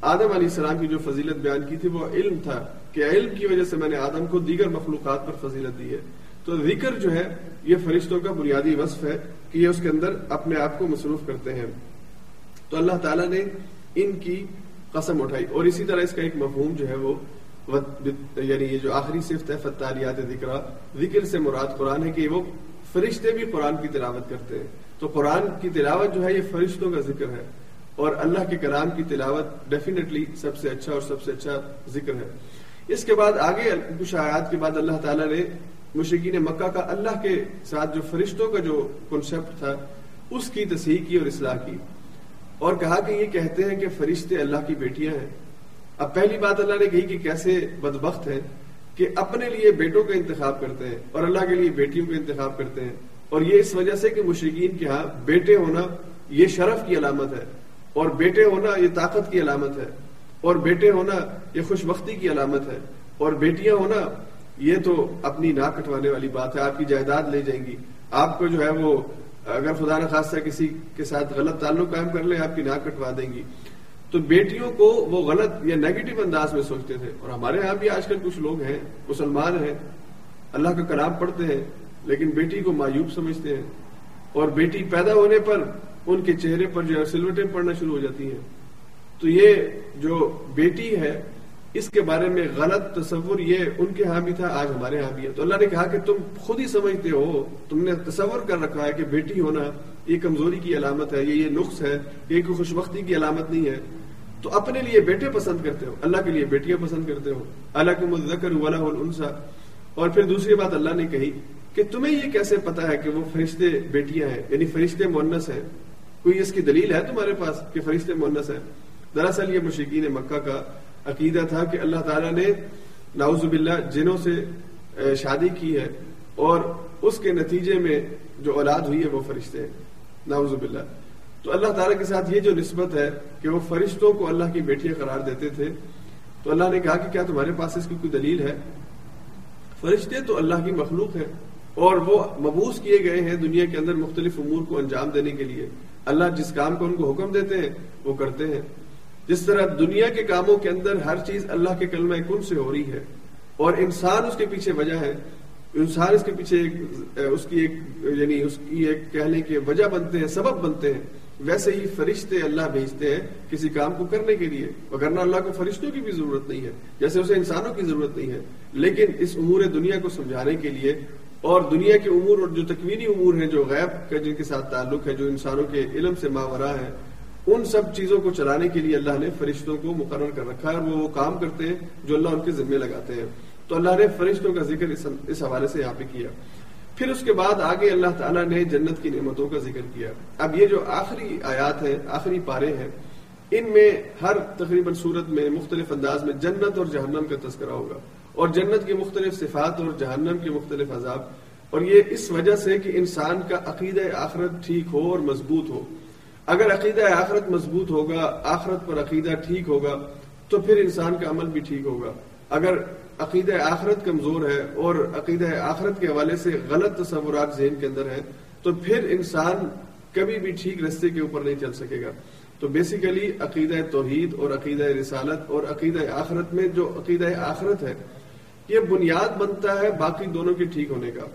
آدم علیہ السلام کی جو فضیلت بیان کی تھی، وہ علم تھا کہ علم کی وجہ سے میں نے آدم کو دیگر مخلوقات پر فضیلت دی ہے۔ تو ذکر جو ہے، یہ فرشتوں کا بنیادی وصف ہے کہ یہ اس کے اندر اپنے آپ کو مصروف کرتے ہیں۔ تو اللہ تعالیٰ نے ان کی قسم اٹھائی۔ اور اسی طرح اس کا ایک مفہوم جو ہے، وہ یعنی یہ جو آخری صفت ہے فتالیات ذکر ذکر سے مراد قرآن ہے کہ وہ فرشتے بھی قرآن کی تلاوت کرتے ہیں۔ تو قرآن کی تلاوت جو ہے یہ فرشتوں کا ذکر ہے۔ اور اللہ کے کلام کی تلاوت ڈیفینیٹلی سب سے اچھا اور سب سے اچھا ذکر ہے۔ اس کے بعد آگے کچھ آیات کے بعد اللہ تعالیٰ نے مشرقین مکہ کا اللہ کے ساتھ جو فرشتوں کا جو کنسپٹ تھا، اس کی تصحیح کی اور اصلاح کی۔ اور کہا کہ یہ کہتے ہیں کہ فرشتے اللہ کی بیٹیاں ہیں۔ اب پہلی بات اللہ نے کہی کہ کیسے بدبخت ہے کہ اپنے لیے بیٹوں کا انتخاب کرتے ہیں اور اللہ کے لیے بیٹیوں کا انتخاب کرتے ہیں اور یہ اس وجہ سے کہ مشرقین کے ہاں بیٹے ہونا یہ شرف کی علامت ہے اور بیٹے ہونا یہ طاقت کی علامت ہے اور بیٹے ہونا یہ خوش بختی کی علامت ہے اور بیٹیاں ہونا یہ تو اپنی ناک کٹوانے والی بات ہے، آپ کی جائیداد لے جائیں گی۔ آپ کو جو ہے وہ اگر خدا نخواستہ کسی کے ساتھ غلط تعلق قائم کر لیں، آپ کی ناک کٹوا دیں گی۔ تو بیٹیوں کو وہ غلط یا نیگیٹو انداز میں سوچتے تھے۔ اور ہمارے یہاں بھی آج کل کچھ لوگ ہیں، مسلمان ہیں، اللہ کا کلام پڑھتے ہیں، لیکن بیٹی کو مایوب سمجھتے ہیں۔ اور بیٹی پیدا ہونے پر ان کے چہرے پر جو ہے، سلوٹیں پڑنا شروع ہو جاتی ہیں۔ تو یہ جو بیٹی ہے اس کے بارے میں غلط تصور یہ ان کے ہاں بھی تھا، آج ہمارے ہاں بھی ہے۔ تو اللہ نے کہا کہ تم خود ہی سمجھتے ہو، تم نے تصور کر رکھا ہے کہ بیٹی ہونا یہ کمزوری کی علامت ہے، یہ یہ نقص ہے، یہ کوئی خوش بختی کی علامت نہیں ہے۔ تو اپنے لیے بیٹے پسند کرتے ہو، اللہ کے لیے بیٹیاں پسند کرتے ہو۔ اللہ کے مذکر والا الانسا اور پھر دوسری بات اللہ نے کہی کہ تمہیں یہ کیسے پتا ہے کہ وہ فرشتے بیٹیاں ہیں؟ یعنی فرشتے مونس ہیں۔ کوئی اس کی دلیل ہے تمہارے پاس کہ فرشتے مونس ہیں؟ دراصل یہ مشرقین مکہ کا عقیدہ تھا کہ اللہ تعالیٰ نے ناؤز باللہ جنوں سے شادی کی ہے اور اس کے نتیجے میں جو اولاد ہوئی ہے وہ فرشتے ہیں ناؤز باللہ۔ تو اللہ تعالیٰ کے ساتھ یہ جو نسبت ہے کہ وہ فرشتوں کو اللہ کی بیٹیاں قرار دیتے تھے، تو اللہ نے کہا کہ کیا تمہارے پاس اس کی کوئی دلیل ہے؟ فرشتے تو اللہ کی مخلوق ہے اور وہ مبوس کیے گئے ہیں دنیا کے اندر مختلف امور کو انجام دینے کے لیے۔ اللہ جس کام کو ان کو حکم دیتے ہیں، وہ کرتے ہیں۔ جس طرح دنیا کے کاموں کے اندر ہر چیز اللہ کے کلمہ کن سے ہو رہی ہے اور انسان اس کے پیچھے وجہ ہے، انسان اس کے پیچھے ایک، اس کی ایک یعنی اس کی ایک کہنے کے وجہ بنتے ہیں، سبب بنتے ہیں۔ ویسے ہی فرشتے اللہ بھیجتے ہیں کسی کام کو کرنے کے لیے وغیرہ اللہ کو فرشتوں کی بھی ضرورت نہیں ہے، جیسے اسے انسانوں کی ضرورت نہیں ہے۔ لیکن اس امور دنیا کو سمجھانے کے لیے اور دنیا کے امور اور جو تکوینی امور ہیں، جو غیب کا جن کے ساتھ تعلق ہے، جو انسانوں کے علم سے ماورا ہے ان سب چیزوں کو چلانے کے لیے اللہ نے فرشتوں کو مقرر کر رکھا ہے اور وہ کام کرتے ہیں جو اللہ ان کے ذمے لگاتے ہیں۔ تو اللہ نے فرشتوں کا ذکر اس حوالے سے یہاں پہ کیا۔ پھر اس کے بعد آگے اللہ تعالیٰ نے جنت کی نعمتوں کا ذکر کیا۔ اب یہ جو آخری آیات ہیں، آخری پارے ہیں، ان میں ہر تقریباً صورت میں مختلف انداز میں جنت اور جہنم کا تذکرہ ہوگا۔ اور جنت کی مختلف صفات اور جہنم کے مختلف عذاب۔ اور یہ اس وجہ سے کہ انسان کا عقیدہ آخرت ٹھیک ہو اور مضبوط ہو۔ اگر عقیدہ آخرت مضبوط ہوگا، آخرت پر عقیدہ ٹھیک ہوگا، تو پھر انسان کا عمل بھی ٹھیک ہوگا۔ اگر عقیدہ آخرت کمزور ہے اور عقیدہ آخرت کے حوالے سے غلط تصورات ذہن کے اندر ہیں، تو پھر انسان کبھی بھی ٹھیک رستے کے اوپر نہیں چل سکے گا۔ تو بیسیکلی عقیدہ توحید اور عقیدہ رسالت اور عقیدہ آخرت میں جو عقیدہ آخرت ہے، یہ بنیاد بنتا ہے باقی دونوں کے ٹھیک ہونے کا۔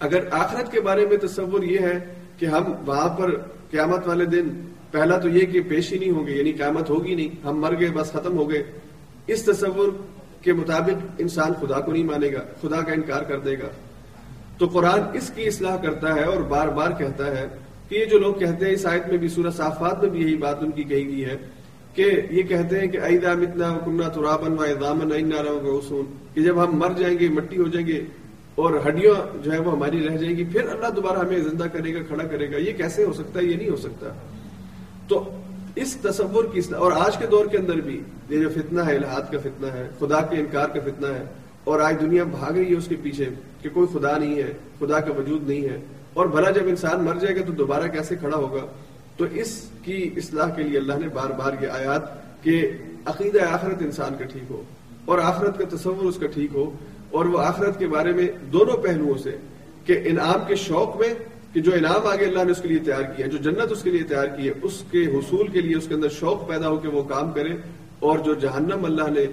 اگر آخرت کے بارے میں تصور یہ ہے کہ ہم وہاں پر قیامت والے دن پہلا تو یہ کہ پیش ہی نہیں ہوں گے یعنی قیامت ہوگی نہیں، ہم مر گئے، بس ختم ہو گئے۔ اس تصور کے مطابق انسان خدا کو نہیں مانے گا، خدا کا انکار کر دے گا۔ تو قرآن اس کی اصلاح کرتا ہے اور بار بار کہتا ہے کہ یہ جو لوگ کہتے ہیں، اس آیت میں بھی، سورہ صافات میں بھی یہی بات ان کی کہی گئی ہے کہ یہ کہتے ہیں کہ ایدا متنا کنہ ترابن و ایدامن کہ جب ہم مر جائیں گے، مٹی ہو جائیں گے اور ہڈیاں جو ہے وہ ہماری رہ جائیں گی، پھر اللہ دوبارہ ہمیں زندہ کرے گا، کھڑا کرے گا۔ یہ کیسے ہو سکتا ہے؟ یہ نہیں ہو سکتا۔ تو اس تصور کی اور آج کے دور کے اندر بھی یہ جو فتنہ ہے الحاد کا فتنہ ہے، خدا کے انکار کا فتنہ ہے، اور آج دنیا بھاگ رہی ہے اس کے پیچھے کہ کوئی خدا نہیں ہے، خدا کا وجود نہیں ہے۔ اور بھلا جب انسان مر جائے گا تو دوبارہ کیسے کھڑا ہوگا؟ تو اس کی اصلاح کے لیے اللہ نے بار بار یہ آیات کہ عقیدہ آخرت انسان کا ٹھیک ہو، اور آخرت کا تصور اس کا ٹھیک ہو۔ اور وہ آخرت کے بارے میں دونوں پہلوؤں سے کہ انعام کے شوق میں کہ جو انعام آگے اللہ نے اس کے لیے تیار کیا جو جنت اس کے لیے تیار کی ہے، اس کے حصول کے لیے، اس کے اندر شوق پیدا ہو کہ وہ کام کرے اور جو جہنم اللہ نے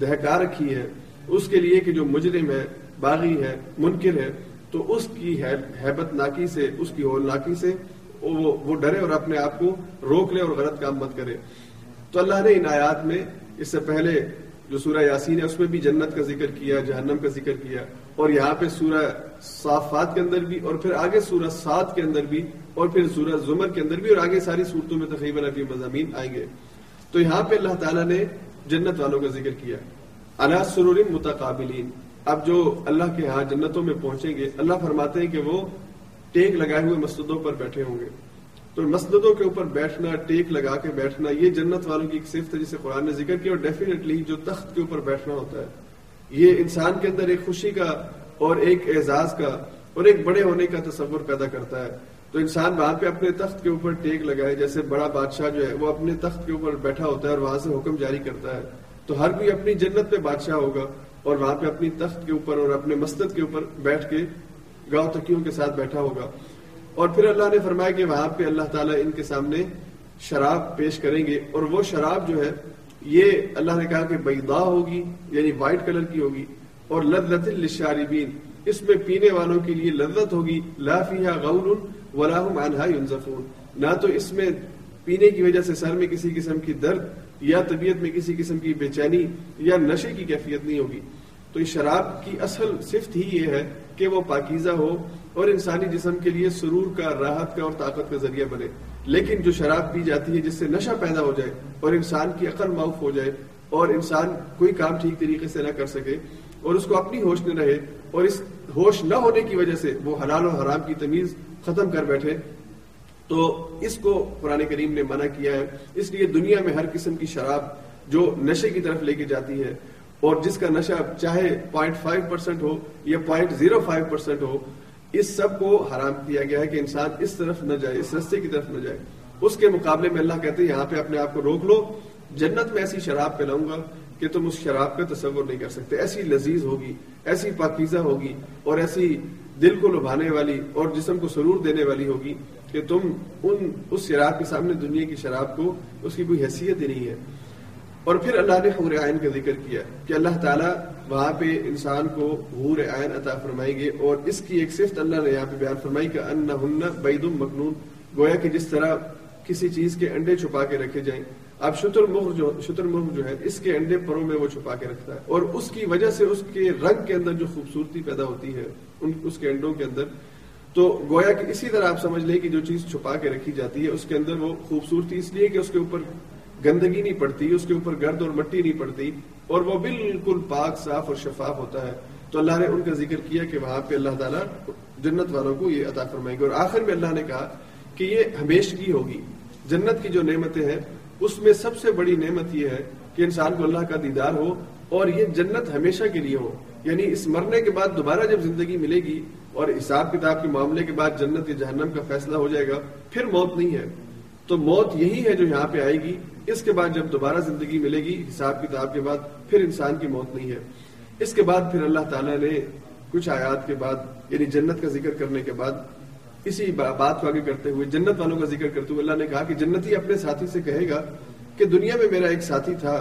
دہکا رکھی ہے، اس کے لیے کہ جو مجرم ہے، باغی ہے، منکر ہے، تو اس کی حیبت ناکی سے، اس کی ہول ناکی سے وہ ڈرے اور اپنے آپ کو روک لے اور غلط کام مت کرے۔ تو اللہ نے ان آیات میں اس سے پہلے جو سورہ یاسین ہے، اس میں بھی جنت کا ذکر کیا، جہنم کا ذکر کیا، اور یہاں پہ سورہ صافات کے اندر بھی، اور پھر آگے سورہ سات کے اندر بھی، اور پھر سورہ زمر کے اندر بھی، اور آگے ساری صورتوں میں تقریباً ابھی مضامین آئیں گے۔ تو یہاں پہ اللہ تعالیٰ نے جنت والوں کا ذکر کیا۔ اللہ سرور متقابلین۔ اب جو اللہ کے ہاں جنتوں میں پہنچیں گے، اللہ فرماتے ہیں کہ وہ ٹیک لگائے ہوئے مسجدوں پر بیٹھے ہوں گے۔ تو مسجدوں کے اوپر بیٹھنا، ٹیک لگا کے بیٹھنا، یہ جنت والوں کی ایک صفت ہے جسے قرآن نے ذکر کیا، اور ڈیفینیٹلی جو تخت کے اوپر بیٹھنا ہوتا ہے، یہ انسان کے اندر ایک خوشی کا اور ایک اعزاز کا اور ایک بڑے ہونے کا تصور پیدا کرتا ہے۔ تو انسان وہاں پہ اپنے تخت کے اوپر ٹیک لگائے، جیسے بڑا بادشاہ جو ہے، وہ اپنے تخت کے اوپر بیٹھا ہوتا ہے اور وہاں سے حکم جاری کرتا ہے۔ تو ہر کوئی اپنی جنت پہ بادشاہ ہوگا اور وہاں پہ اپنی تخت کے اوپر اور اپنے مسجد کے اوپر بیٹھ کے گاؤں تکیوں کے ساتھ بیٹھا ہوگا۔ اور پھر اللہ نے فرمایا کہ وہاں پہ اللہ تعالیٰ ان کے سامنے شراب پیش کریں گے اور وہ شراب جو ہے، یہ اللہ نے کہا کہ بیدا ہوگی یعنی وائٹ کلر کی ہوگی، اور لذت للشاربین، اس میں پینے والوں کے لیے لذت ہوگی، لا فیہا غول ولا عنہا ينزفون۔ نہ تو اس میں پینے کی وجہ سے سر میں کسی قسم کی درد یا طبیعت میں کسی قسم کی بے چینی یا نشے کی کیفیت نہیں ہوگی۔ تو اس شراب کی اصل صفت ہی یہ ہے کہ وہ پاکیزہ ہو اور انسانی جسم کے لیے سرور کا، راحت کا اور طاقت کا ذریعہ بنے۔ لیکن جو شراب پی جاتی ہے، جس سے نشہ پیدا ہو جائے اور انسان کی عقل معاف ہو جائے اور انسان کوئی کام ٹھیک طریقے سے نہ کر سکے اور اس کو اپنی ہوش نہ رہے اور اس ہوش نہ ہونے کی وجہ سے وہ حلال و حرام کی تمیز ختم کر بیٹھے، تو اس کو قرآن کریم نے منع کیا ہے۔ اس لیے دنیا میں ہر قسم کی شراب جو نشے کی طرف لے کے جاتی ہے اور جس کا نشہ چاہے پوائنٹ فائیو پرسینٹ ہو یا پوائنٹ زیرو فائیو پرسینٹ ہو اس سب کو حرام کیا گیا ہے کہ انسان اس طرف نہ جائے، اس رستے کی طرف نہ جائے۔ اس کے مقابلے میں اللہ کہتے ہیں، یہاں پہ اپنے آپ کو روک لو۔ جنت میں ایسی شراب پلاؤں گا کہ تم اس شراب کا تصور نہیں کر سکتے۔ ایسی لذیذ ہوگی، ایسی پاکیزہ ہوگی اور ایسی دل کو لبھانے والی اور جسم کو سرور دینے والی ہوگی کہ تم ان، اس شراب کے سامنے دنیا کی شراب کو، اس کی کوئی حیثیت ہی نہیں ہے۔ اور پھر اللہ نے حور عین کا ذکر کیا کہ اللہ تعالیٰ وہاں پہ انسان کو حور عین عطا فرمائیں گے اور اس کی ایک صفت اللہ نے یہاں پہ بیان فرمائی کہ ان ہن بید مخنون گویا کہ جس طرح کسی چیز کے انڈے چھپا کے رکھے جائیں۔ اب شتر مغ جو، شتر مغ جو ہے اس کے انڈے پروں میں وہ چھپا کے رکھتا ہے۔ اور اس کی وجہ سے اس کے رنگ کے اندر جو خوبصورتی پیدا ہوتی ہے، ان، اس کے انڈوں کے اندر۔ تو گویا کہ اسی طرح آپ سمجھ لیں کہ جو چیز چھپا کے رکھی جاتی ہے، اس کے اندر وہ خوبصورتی اس لیے کہ اس کے اوپر گندگی نہیں پڑتی، اس کے اوپر گرد اور مٹی نہیں پڑتی، اور وہ بالکل پاک، صاف اور شفاف ہوتا ہے۔ تو اللہ نے ان کا ذکر کیا کہ وہاں پہ اللہ تعالیٰ جنت والوں کو یہ عطا فرمائیں گے اور آخر میں اللہ نے کہا کہ یہ ہمیشگی ہوگی۔ جنت کی جو نعمتیں ہیں، اس میں سب سے بڑی نعمت یہ ہے کہ انسان کو اللہ کا دیدار ہو اور یہ جنت ہمیشہ کے لیے ہو۔ یعنی اس مرنے کے بعد دوبارہ جب زندگی ملے گی اور حساب کتاب کے معاملے کے بعد جنت یا جہنم کا فیصلہ ہو جائے گا، پھر موت نہیں ہے۔ تو موت یہی ہے جو یہاں پہ آئے گی۔ اس کے بعد جب دوبارہ زندگی ملے گی، حساب کتاب کے بعد پھر انسان کی موت نہیں ہے۔ اس کے بعد پھر اللہ تعالیٰ نے کچھ آیات کے بعد یعنی جنت کا ذکر کرنے کے بعد اسی بات کو آگے کرتے ہوئے، جنت والوں کا ذکر کرتے ہوئے اللہ نے کہا کہ جنتی اپنے ساتھی سے کہے گا کہ دنیا میں میرا ایک ساتھی تھا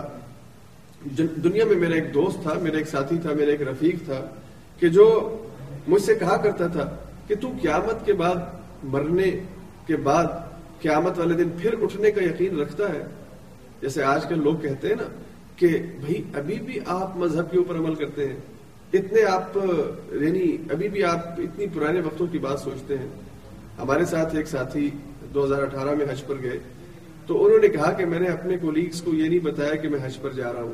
دنیا میں میرا ایک دوست تھا، میرا ایک ساتھی تھا، میرا ایک رفیق تھا، کہ جو مجھ سے کہا کرتا تھا کہ تو قیامت کے بعد، مرنے کے بعد قیامت والے دن پھر اٹھنے کا یقین رکھتا ہے۔ جیسے آج کل لوگ کہتے ہیں نا کہ بھائی ابھی بھی آپ مذہب کے اوپر عمل کرتے ہیں۔ اتنے آپ یعنی ابھی بھی آپ اتنی پرانے وقتوں کی بات سوچتے ہیں۔ ہمارے ساتھ ایک ساتھی دو ہزار اٹھارہ میں حج پر گئے۔ تو انہوں نے کہا کہ میں نے اپنے کولیگز کو یہ نہیں بتایا کہ میں حج پر جا رہا ہوں۔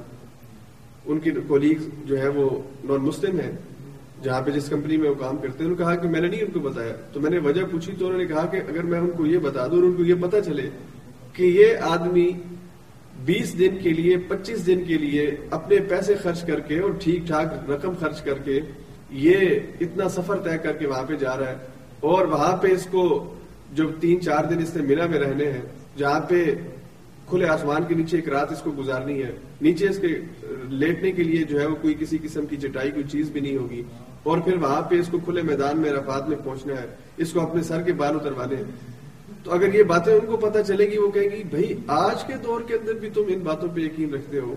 ان کی کولیگز جو ہے وہ نان مسلم ہیں۔ جہاں پہ جس کمپنی میں وہ کام کرتے ہیں، انہوں نے کہا کہ میں نے نہیں ان کو بتایا۔ تو میں نے وجہ پوچھی تو انہوں نے کہا کہ اگر میں ان کو یہ بتا دوں اور ان کو یہ پتا چلے کہ یہ آدمی بیس دن کے لیے، پچیس دن کے لیے اپنے پیسے خرچ کر کے اور ٹھیک ٹھاک رقم خرچ کر کے یہ اتنا سفر طے کر کے وہاں پہ جا رہا ہے اور وہاں پہ اس کو جو تین چار دن اس نے مینا میں رہنے ہیں، جہاں پہ کھلے آسمان کے نیچے ایک رات اس کو گزارنی ہے۔ نیچے اس کے لیٹنے کے لیے جو ہے وہ کوئی کسی قسم کی چٹائی، کوئی چیز بھی نہیں ہوگی۔ اور پھر وہاں پہ اس کو کھلے میدان میں رفات میں پہنچنا ہے، اس کو اپنے سر کے بال اتروانے ہیں۔ تو اگر یہ باتیں ان کو پتہ چلے گی، وہ کہیں گی، بھائی، آج کے دور کے اندر بھی تم ان باتوں پہ یقین رکھتے ہو۔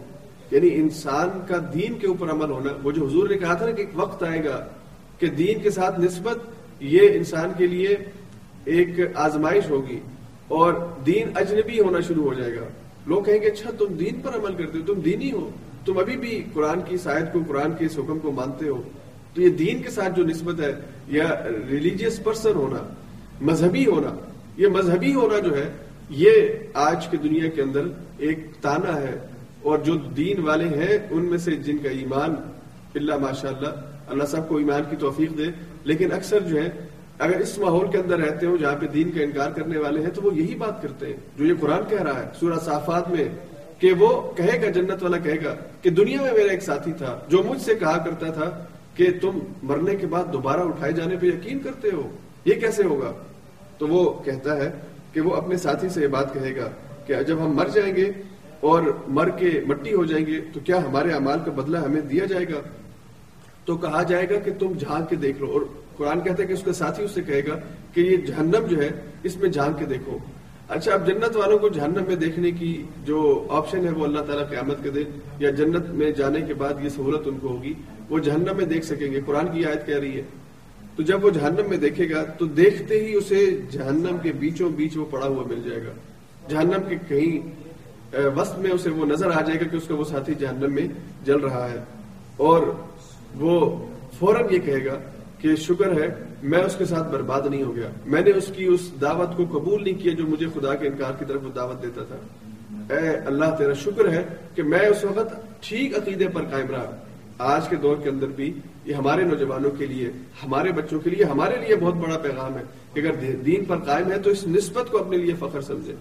یعنی انسان کا دین کے اوپر عمل ہونا۔ وہ جو حضور نے کہا تھا نا کہ ایک وقت آئے گا کہ دین کے ساتھ نسبت، یہ انسان کے لیے ایک آزمائش ہوگی اور دین اجنبی ہونا شروع ہو جائے گا۔ لوگ کہیں گے اچھا تم دین پر عمل کرتے ہو، تم دینی ہو۔ تم ابھی بھی قرآن کی شاید کو، قرآن کے اس حکم کو مانتے ہو۔ تو یہ دین کے ساتھ جو نسبت ہے، یا ریلیجیس پرسن ہونا، مذہبی ہونا، یہ مذہبی ہونا جو ہے، یہ آج کی دنیا کے اندر ایک تانا ہے۔ اور جو دین والے ہیں، ان میں سے جن کا ایمان، اللہ ماشاء اللہ اللہ سب کو ایمان کی توفیق دے۔ لیکن اکثر جو ہے، اگر اس ماحول کے اندر رہتے ہو، جہاں پہ دین کا انکار کرنے والے ہیں، تو وہ یہی بات کرتے ہیں، جو یہ قرآن کہہ رہا ہے، سورہ صافات میں، کہ وہ کہے گا، جنت والا کہے گا، کہ دنیا میں میرا ایک ساتھی تھا، جو مجھ سے کہا کرتا تھا کہ تم مرنے کے بعد دوبارہ اٹھائے جانے پہ یقین کرتے ہو؟ یہ کیسے ہوگا؟ تو وہ کہتا ہے کہ وہ اپنے ساتھی سے یہ بات کہے گا کہ جب ہم مر جائیں گے اور مر کے مٹی ہو جائیں گے تو کیا ہمارے امال کا بدلہ ہمیں دیا جائے گا؟ تو کہا جائے گا کہ تم جھانک کے دیکھ لو اور قرآن کہتا ہے کہ اس کا ساتھی اس سے کہے گا کہ یہ جہنم جو ہے اس میں جھانک کے دیکھو۔ اچھا اب جنت والوں کو جہنم میں دیکھنے کی جو آپشن ہے وہ اللہ تعالیٰ قیامت کے دن، یا جنت میں جانے کے بعد یہ سہولت ان کو ہوگی؟ وہ جہنم میں دیکھ سکیں گے۔ قرآن کی آیت کہہ رہی ہے۔ تو جب وہ جہنم میں دیکھے گا، تو دیکھتے ہی اسے جہنم کے بیچوں بیچ وہ پڑا ہوا مل جائے گا۔ جہنم کے کہیں وسط میں اسے وہ نظر آ جائے گا کہ اس کا وہ ساتھی جہنم میں جل رہا ہے۔ اور وہ فوراً یہ کہے گا کہ شکر ہے، میں اس کے ساتھ برباد نہیں ہو گیا۔ میں نے اس کی اس دعوت کو قبول نہیں کیا جو مجھے خدا کے انکار کی طرف وہ دعوت دیتا تھا۔ اے اللہ، تیرا شکر ہے کہ میں اس وقت ٹھیک عقیدے پر قائم رہا۔ آج کے دور کے اندر بھی یہ ہمارے نوجوانوں کے لیے، ہمارے بچوں کے لیے، ہمارے لیے بہت بڑا پیغام ہے کہ اگر دین پر قائم ہے تو اس نسبت کو اپنے لیے فخر سمجھے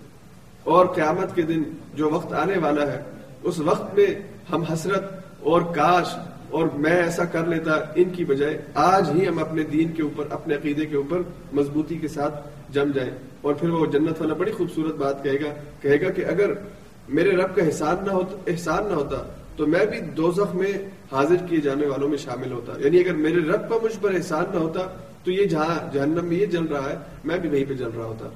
اور قیامت کے دن جو وقت آنے والا ہے، اس وقت میں ہم حسرت اور کاش اور میں ایسا کر لیتا ان کی بجائے آج ہی ہم اپنے دین کے اوپر، اپنے عقیدے کے اوپر مضبوطی کے ساتھ جم جائیں۔ اور پھر وہ جنت والا بڑی خوبصورت بات کہے گا کہے گا کہ اگر میرے رب کا احسان نہ ہوتا، احسان نہ ہوتا تو میں بھی دوزخ میں حاضر کیے جانے والوں میں شامل ہوتا۔ یعنی اگر میرے رب کا مجھ پر احسان نہ ہوتا، تو یہ جہاں جہنم میں یہ جل رہا ہے، میں بھی وہیں پہ جل رہا ہوتا۔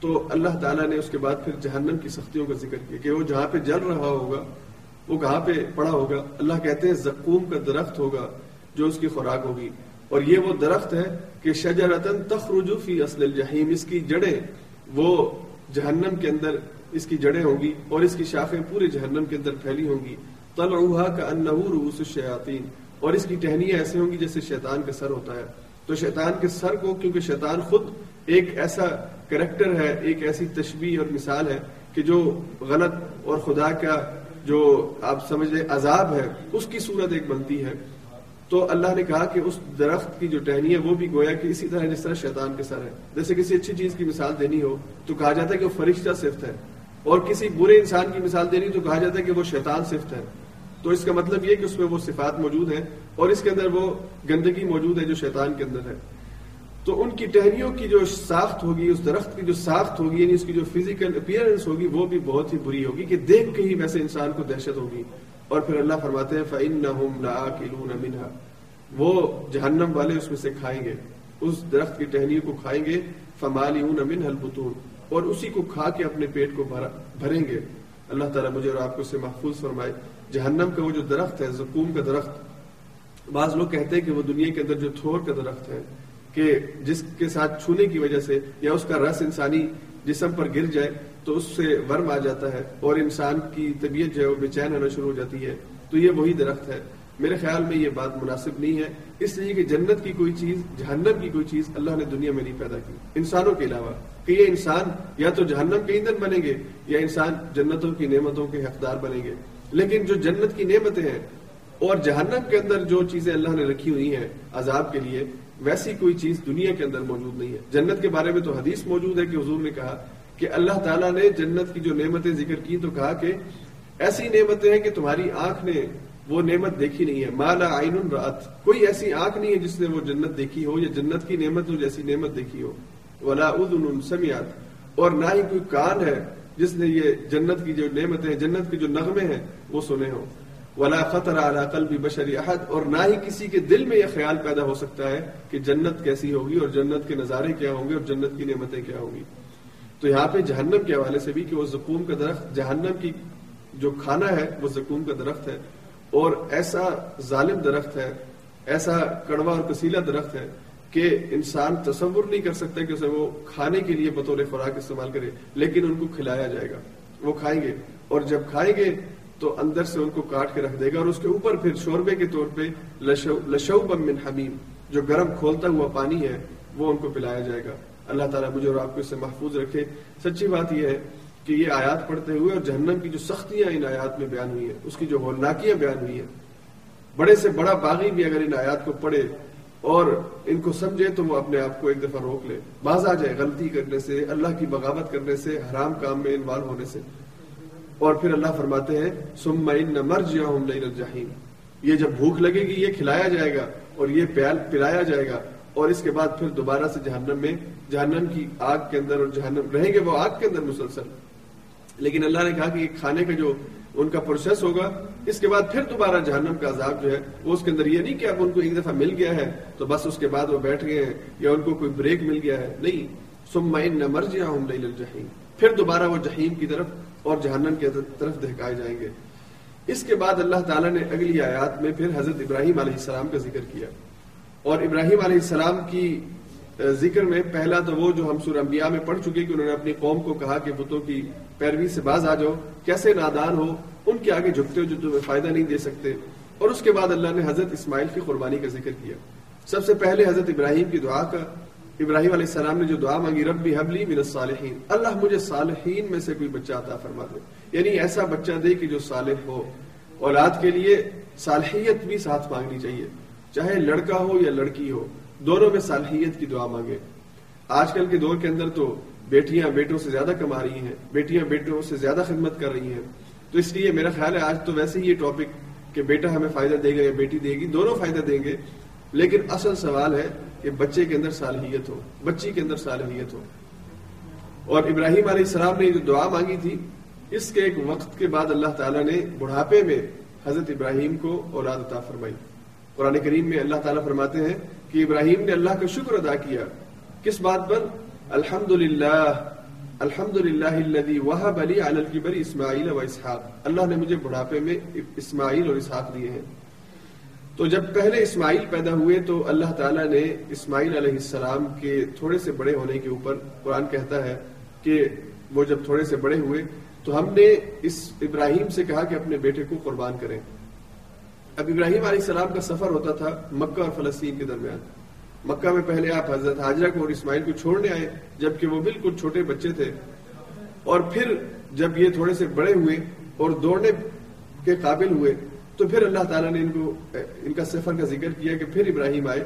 تو اللہ تعالیٰ نے اس کے بعد پھر جہنم کی سختیوں کا ذکر کیا کہ وہ جہاں پہ جل رہا ہوگا، وہ کہاں پہ پڑا ہوگا؟ اللہ کہتے ہیں زکوم کا درخت ہوگا جو اس کی خوراک ہوگی۔ اور یہ وہ درخت ہے کہ شجرتن تخرج فی اصل الجحیم، اس کی جڑیں وہ جہنم کے اندر، اس کی جڑیں ہوں گی اور اس کی شاخیں پورے جہنم کے اندر پھیلی ہوں گی۔ طلعوها كانه رؤوس الشیاطین۔ اور اس کی ٹہنیاں ایسے ہوں گی جیسے شیطان کا سر ہوتا ہے۔ تو شیطان کے سر کو، کیونکہ شیطان خود ایک ایسا کریکٹر ہے، ایک ایسی تشبیح اور مثال ہے کہ جو غلط اور خدا کا جو آپ سمجھ لیں عذاب ہے، اس کی صورت ایک بنتی ہے۔ تو اللہ نے کہا کہ اس درخت کی جو ٹہنی ہے وہ بھی گویا کہ اسی طرح جس طرح شیطان کے سر ہے۔ جیسے کسی اچھی چیز کی مثال دینی ہو تو کہا جاتا ہے کہ وہ فرشتہ صفت ہے۔ اور کسی برے انسان کی مثال دینی تو کہا جاتا ہے کہ وہ شیطان صفت ہے۔ تو اس کا مطلب یہ کہ اس میں وہ صفات موجود ہیں اور اس کے اندر وہ گندگی موجود ہے جو شیطان کے اندر ہے۔ تو ان کی ٹہنیوں کی جو ساخت ہوگی، اس درخت کی جو ساخت ہوگی یعنی اس کی جو فزیکل اپیئرنس ہوگی، وہ بھی بہت ہی بری ہوگی کہ دیکھ کے ہی ویسے انسان کو دہشت ہوگی۔ اور پھر اللہ فرماتے ہیں، فَإِنَّهُمْ مِنْهَا۔ وہ جہنم والے اس میں سے کھائیں گے۔ اس درخت کی ٹہنیوں کو کھائیں گے۔ فَمَالِهُونَ مِنْهَا الْبُطُونَ۔ اور اسی کو کھا کے اپنے پیٹ کو بھریں گے۔ اللہ تعالیٰ مجھے اور آپ کو سے محفوظ فرمائے۔ جہنم کا وہ جو درخت ہے، زکوم کا درخت، بعض لوگ کہتے ہیں کہ وہ دنیا کے اندر جو تھور کا درخت ہے، کہ جس کے ساتھ چھونے کی وجہ سے یا اس کا رس انسانی جسم پر گر جائے تو اس سے ورم آ جاتا ہے اور انسان کی طبیعت جو ہے وہ بے چین ہونا شروع ہو جاتی ہے۔ تو یہ وہی درخت ہے۔ میرے خیال میں یہ بات مناسب نہیں ہے۔ اس لیے کہ جنت کی کوئی چیز، جہنم کی کوئی چیز اللہ نے دنیا میں نہیں پیدا کی۔ انسانوں کے علاوہ کہ یہ انسان یا تو جہنم کے ایندھن بنیں گے یا انسان جنتوں کی نعمتوں کے حقدار بنیں گے۔ لیکن جو جنت کی نعمتیں ہیں اور جہنم کے اندر جو چیزیں اللہ نے رکھی ہوئی ہیں عذاب کے لیے، ویسی کوئی چیز دنیا کے اندر موجود نہیں ہے۔ جنت کے بارے میں تو حدیث موجود ہے کہ حضور نے کہا کہ اللہ تعالیٰ نے جنت کی جو نعمتیں ذکر کی تو کہا کہ ایسی نعمتیں ہیں کہ تمہاری آنکھ نے وہ نعمت دیکھی نہیں ہے۔ مالا آئین رات کوئی ایسی آنکھ نہیں ہے جس نے وہ جنت دیکھی ہو یا جنت کی نعمت ہو جیسی نعمت دیکھی ہو۔ ولا ادن سمیات اور نہ ہی کوئی کان ہے جس نے یہ جنت کی جو نعمتیں جنت کے جو نغمے ہیں، وہ سنے ہوں۔ ولا خطر اعلیٰ قلب بشری احد، اور نہ ہی کسی کے دل میں یہ خیال پیدا ہو سکتا ہے کہ جنت کیسی ہوگی، اور جنت کے نظارے کیا ہوں گے، اور جنت کی نعمتیں کیا ہوں گی۔ تو یہاں پہ جہنم کے حوالے سے بھی کہ وہ زکوم کا درخت، جہنم کی جو کھانا ہے، وہ زکوم کا درخت ہے۔ اور ایسا ظالم درخت ہے، ایسا کڑوا اور کسیلا درخت ہے کہ انسان تصور نہیں کر سکتا کہ اسے وہ کھانے کے لیے بطور خوراک استعمال کرے، لیکن ان کو کھلایا جائے گا، وہ کھائیں گے۔ اور جب کھائیں گے تو اندر سے ان کو کاٹ کے رکھ دے گا اور اس کے اوپر پھر شوربے کے طور پہ لشو من حمیم، جو گرم کھولتا ہوا پانی ہے، وہ ان کو پلایا جائے گا۔ اللہ تعالیٰ مجھے اور آپ کو اس سے محفوظ رکھے۔ سچی بات یہ ہے کہ یہ آیات پڑھتے ہوئے اور جہنم کی جو سختیاں ان آیات میں بیان ہوئی ہیں، اس کی جو ہولناکیاں بیان ہوئی ہیں، بڑے سے بڑا باغی بھی اگر ان آیات کو پڑھے اور ان کو سمجھے تو وہ اپنے آپ کو ایک دفعہ روک لے۔ باز آ جائے غلطی کرنے سے، اللہ کی بغاوت کرنے سے، حرام کام میں انوالو ہونے سے۔ اور پھر اللہ فرماتے ہیں سم نہ مر جیا یہ جب بھوک لگے گی، یہ کھلایا جائے گا اور یہ پیال پلایا جائے گا۔ اور اس کے بعد پھر دوبارہ سے جہنم میں، جہنم کی آگ کے اندر اور جہنم، رہیں گے وہ آگ کے اندر مسلسل۔ لیکن اللہ نے کہا کہ یہ کھانے کا جو ان کا پروسیس ہوگا، اس کے بعد پھر دوبارہ جہنم کا عذاب جو ہے، وہ اس کے اندر یہ نہیں کہ اب ان کو ایک دفعہ مل گیا ہے، تو بس اس کے بعد وہ بیٹھ گئے ہیں، یا ان کو کوئی بریک مل گیا ہے، نہیں۔ سم نہ مر جیا ہوں پھر دوبارہ وہ جہیم کی طرف اور جہنم کی طرف دہکائے جائیں گے۔ اس کے بعد اللہ تعالیٰ نے اگلی آیات میں پھر حضرت ابراہیم علیہ السلام کا ذکر کیا۔ اور ابراہیم علیہ السلام کی ذکر میں پہلا تو وہ جو ہم سورہ انبیاء میں پڑھ چکے کہ انہوں نے اپنی قوم کو کہا کہ بتوں کی پیروی سے باز آ جاؤ، کیسے نادان ہو، ان کے آگے جھکتے ہو جو تمہیں فائدہ نہیں دے سکتے۔ اور اس کے بعد اللہ نے حضرت اسماعیل کی قربانی کا ذکر کیا۔ سب سے پہلے حضرت ابراہیم کی دعا کا۔ ابراہیم علیہ السلام نے جو دعا مانگی، ربی حبلی من الصالحین۔ اللہ مجھے صالحین میں سے کوئی بچہ عطا فرما دے۔ یعنی ایسا بچہ دے کہ جو صالح ہو۔ اولاد کے لیے صالحیت بھی ساتھ مانگنی چاہیے۔ چاہے لڑکا ہو یا لڑکی ہو، دونوں میں صالحیت کی دعا مانگے۔ آج کل کے دور کے اندر تو بیٹیاں بیٹوں سے زیادہ کما رہی ہیں، بیٹیاں بیٹوں سے زیادہ خدمت کر رہی ہیں۔ تو اس لیے میرا خیال ہے آج تو ویسے ہی یہ ٹاپک کہ بیٹا ہمیں فائدہ دے گا یا بیٹی دے گی، دونوں فائدہ دیں گے۔ لیکن اصل سوال ہے کہ بچے کے اندر صالحیت ہو، بچی کے اندر صالحیت ہو۔ اور ابراہیم علیہ السلام نے جو دعا مانگی تھی، اس کے ایک وقت کے بعد اللہ تعالیٰ نے بڑھاپے میں حضرت ابراہیم کو اولاد عطا فرمائی۔ قرآن کریم میں اللہ تعالیٰ فرماتے ہیں کہ ابراہیم نے اللہ کا شکر ادا کیا۔ کس بات پر؟ الحمد للہ الحمد للہ وحب علی الکبر اسماعیل و اسحاق اللہ نے مجھے بڑھاپے میں اسماعیل اور اسحاق دیے ہیں تو جب پہلے اسماعیل پیدا ہوئے تو اللہ تعالیٰ نے اسماعیل علیہ السلام کے تھوڑے سے بڑے ہونے کے اوپر قرآن کہتا ہے کہ وہ جب تھوڑے سے بڑے ہوئے تو ہم نے اس ابراہیم سے کہا کہ اپنے بیٹے کو قربان کریں اب ابراہیم علیہ السلام کا سفر ہوتا تھا مکہ اور فلسطین کے درمیان مکہ میں پہلے آپ حضرت حاجرہ کو اور اسماعیل کو چھوڑنے آئے، جبکہ وہ بالکل چھوٹے بچے تھے۔ اور پھر جب یہ تھوڑے سے بڑے ہوئے اور دوڑنے کے قابل ہوئے، تو پھر اللہ تعالیٰ نے ان کو، ان کا سفر کا ذکر کیا کہ پھر ابراہیم آئے۔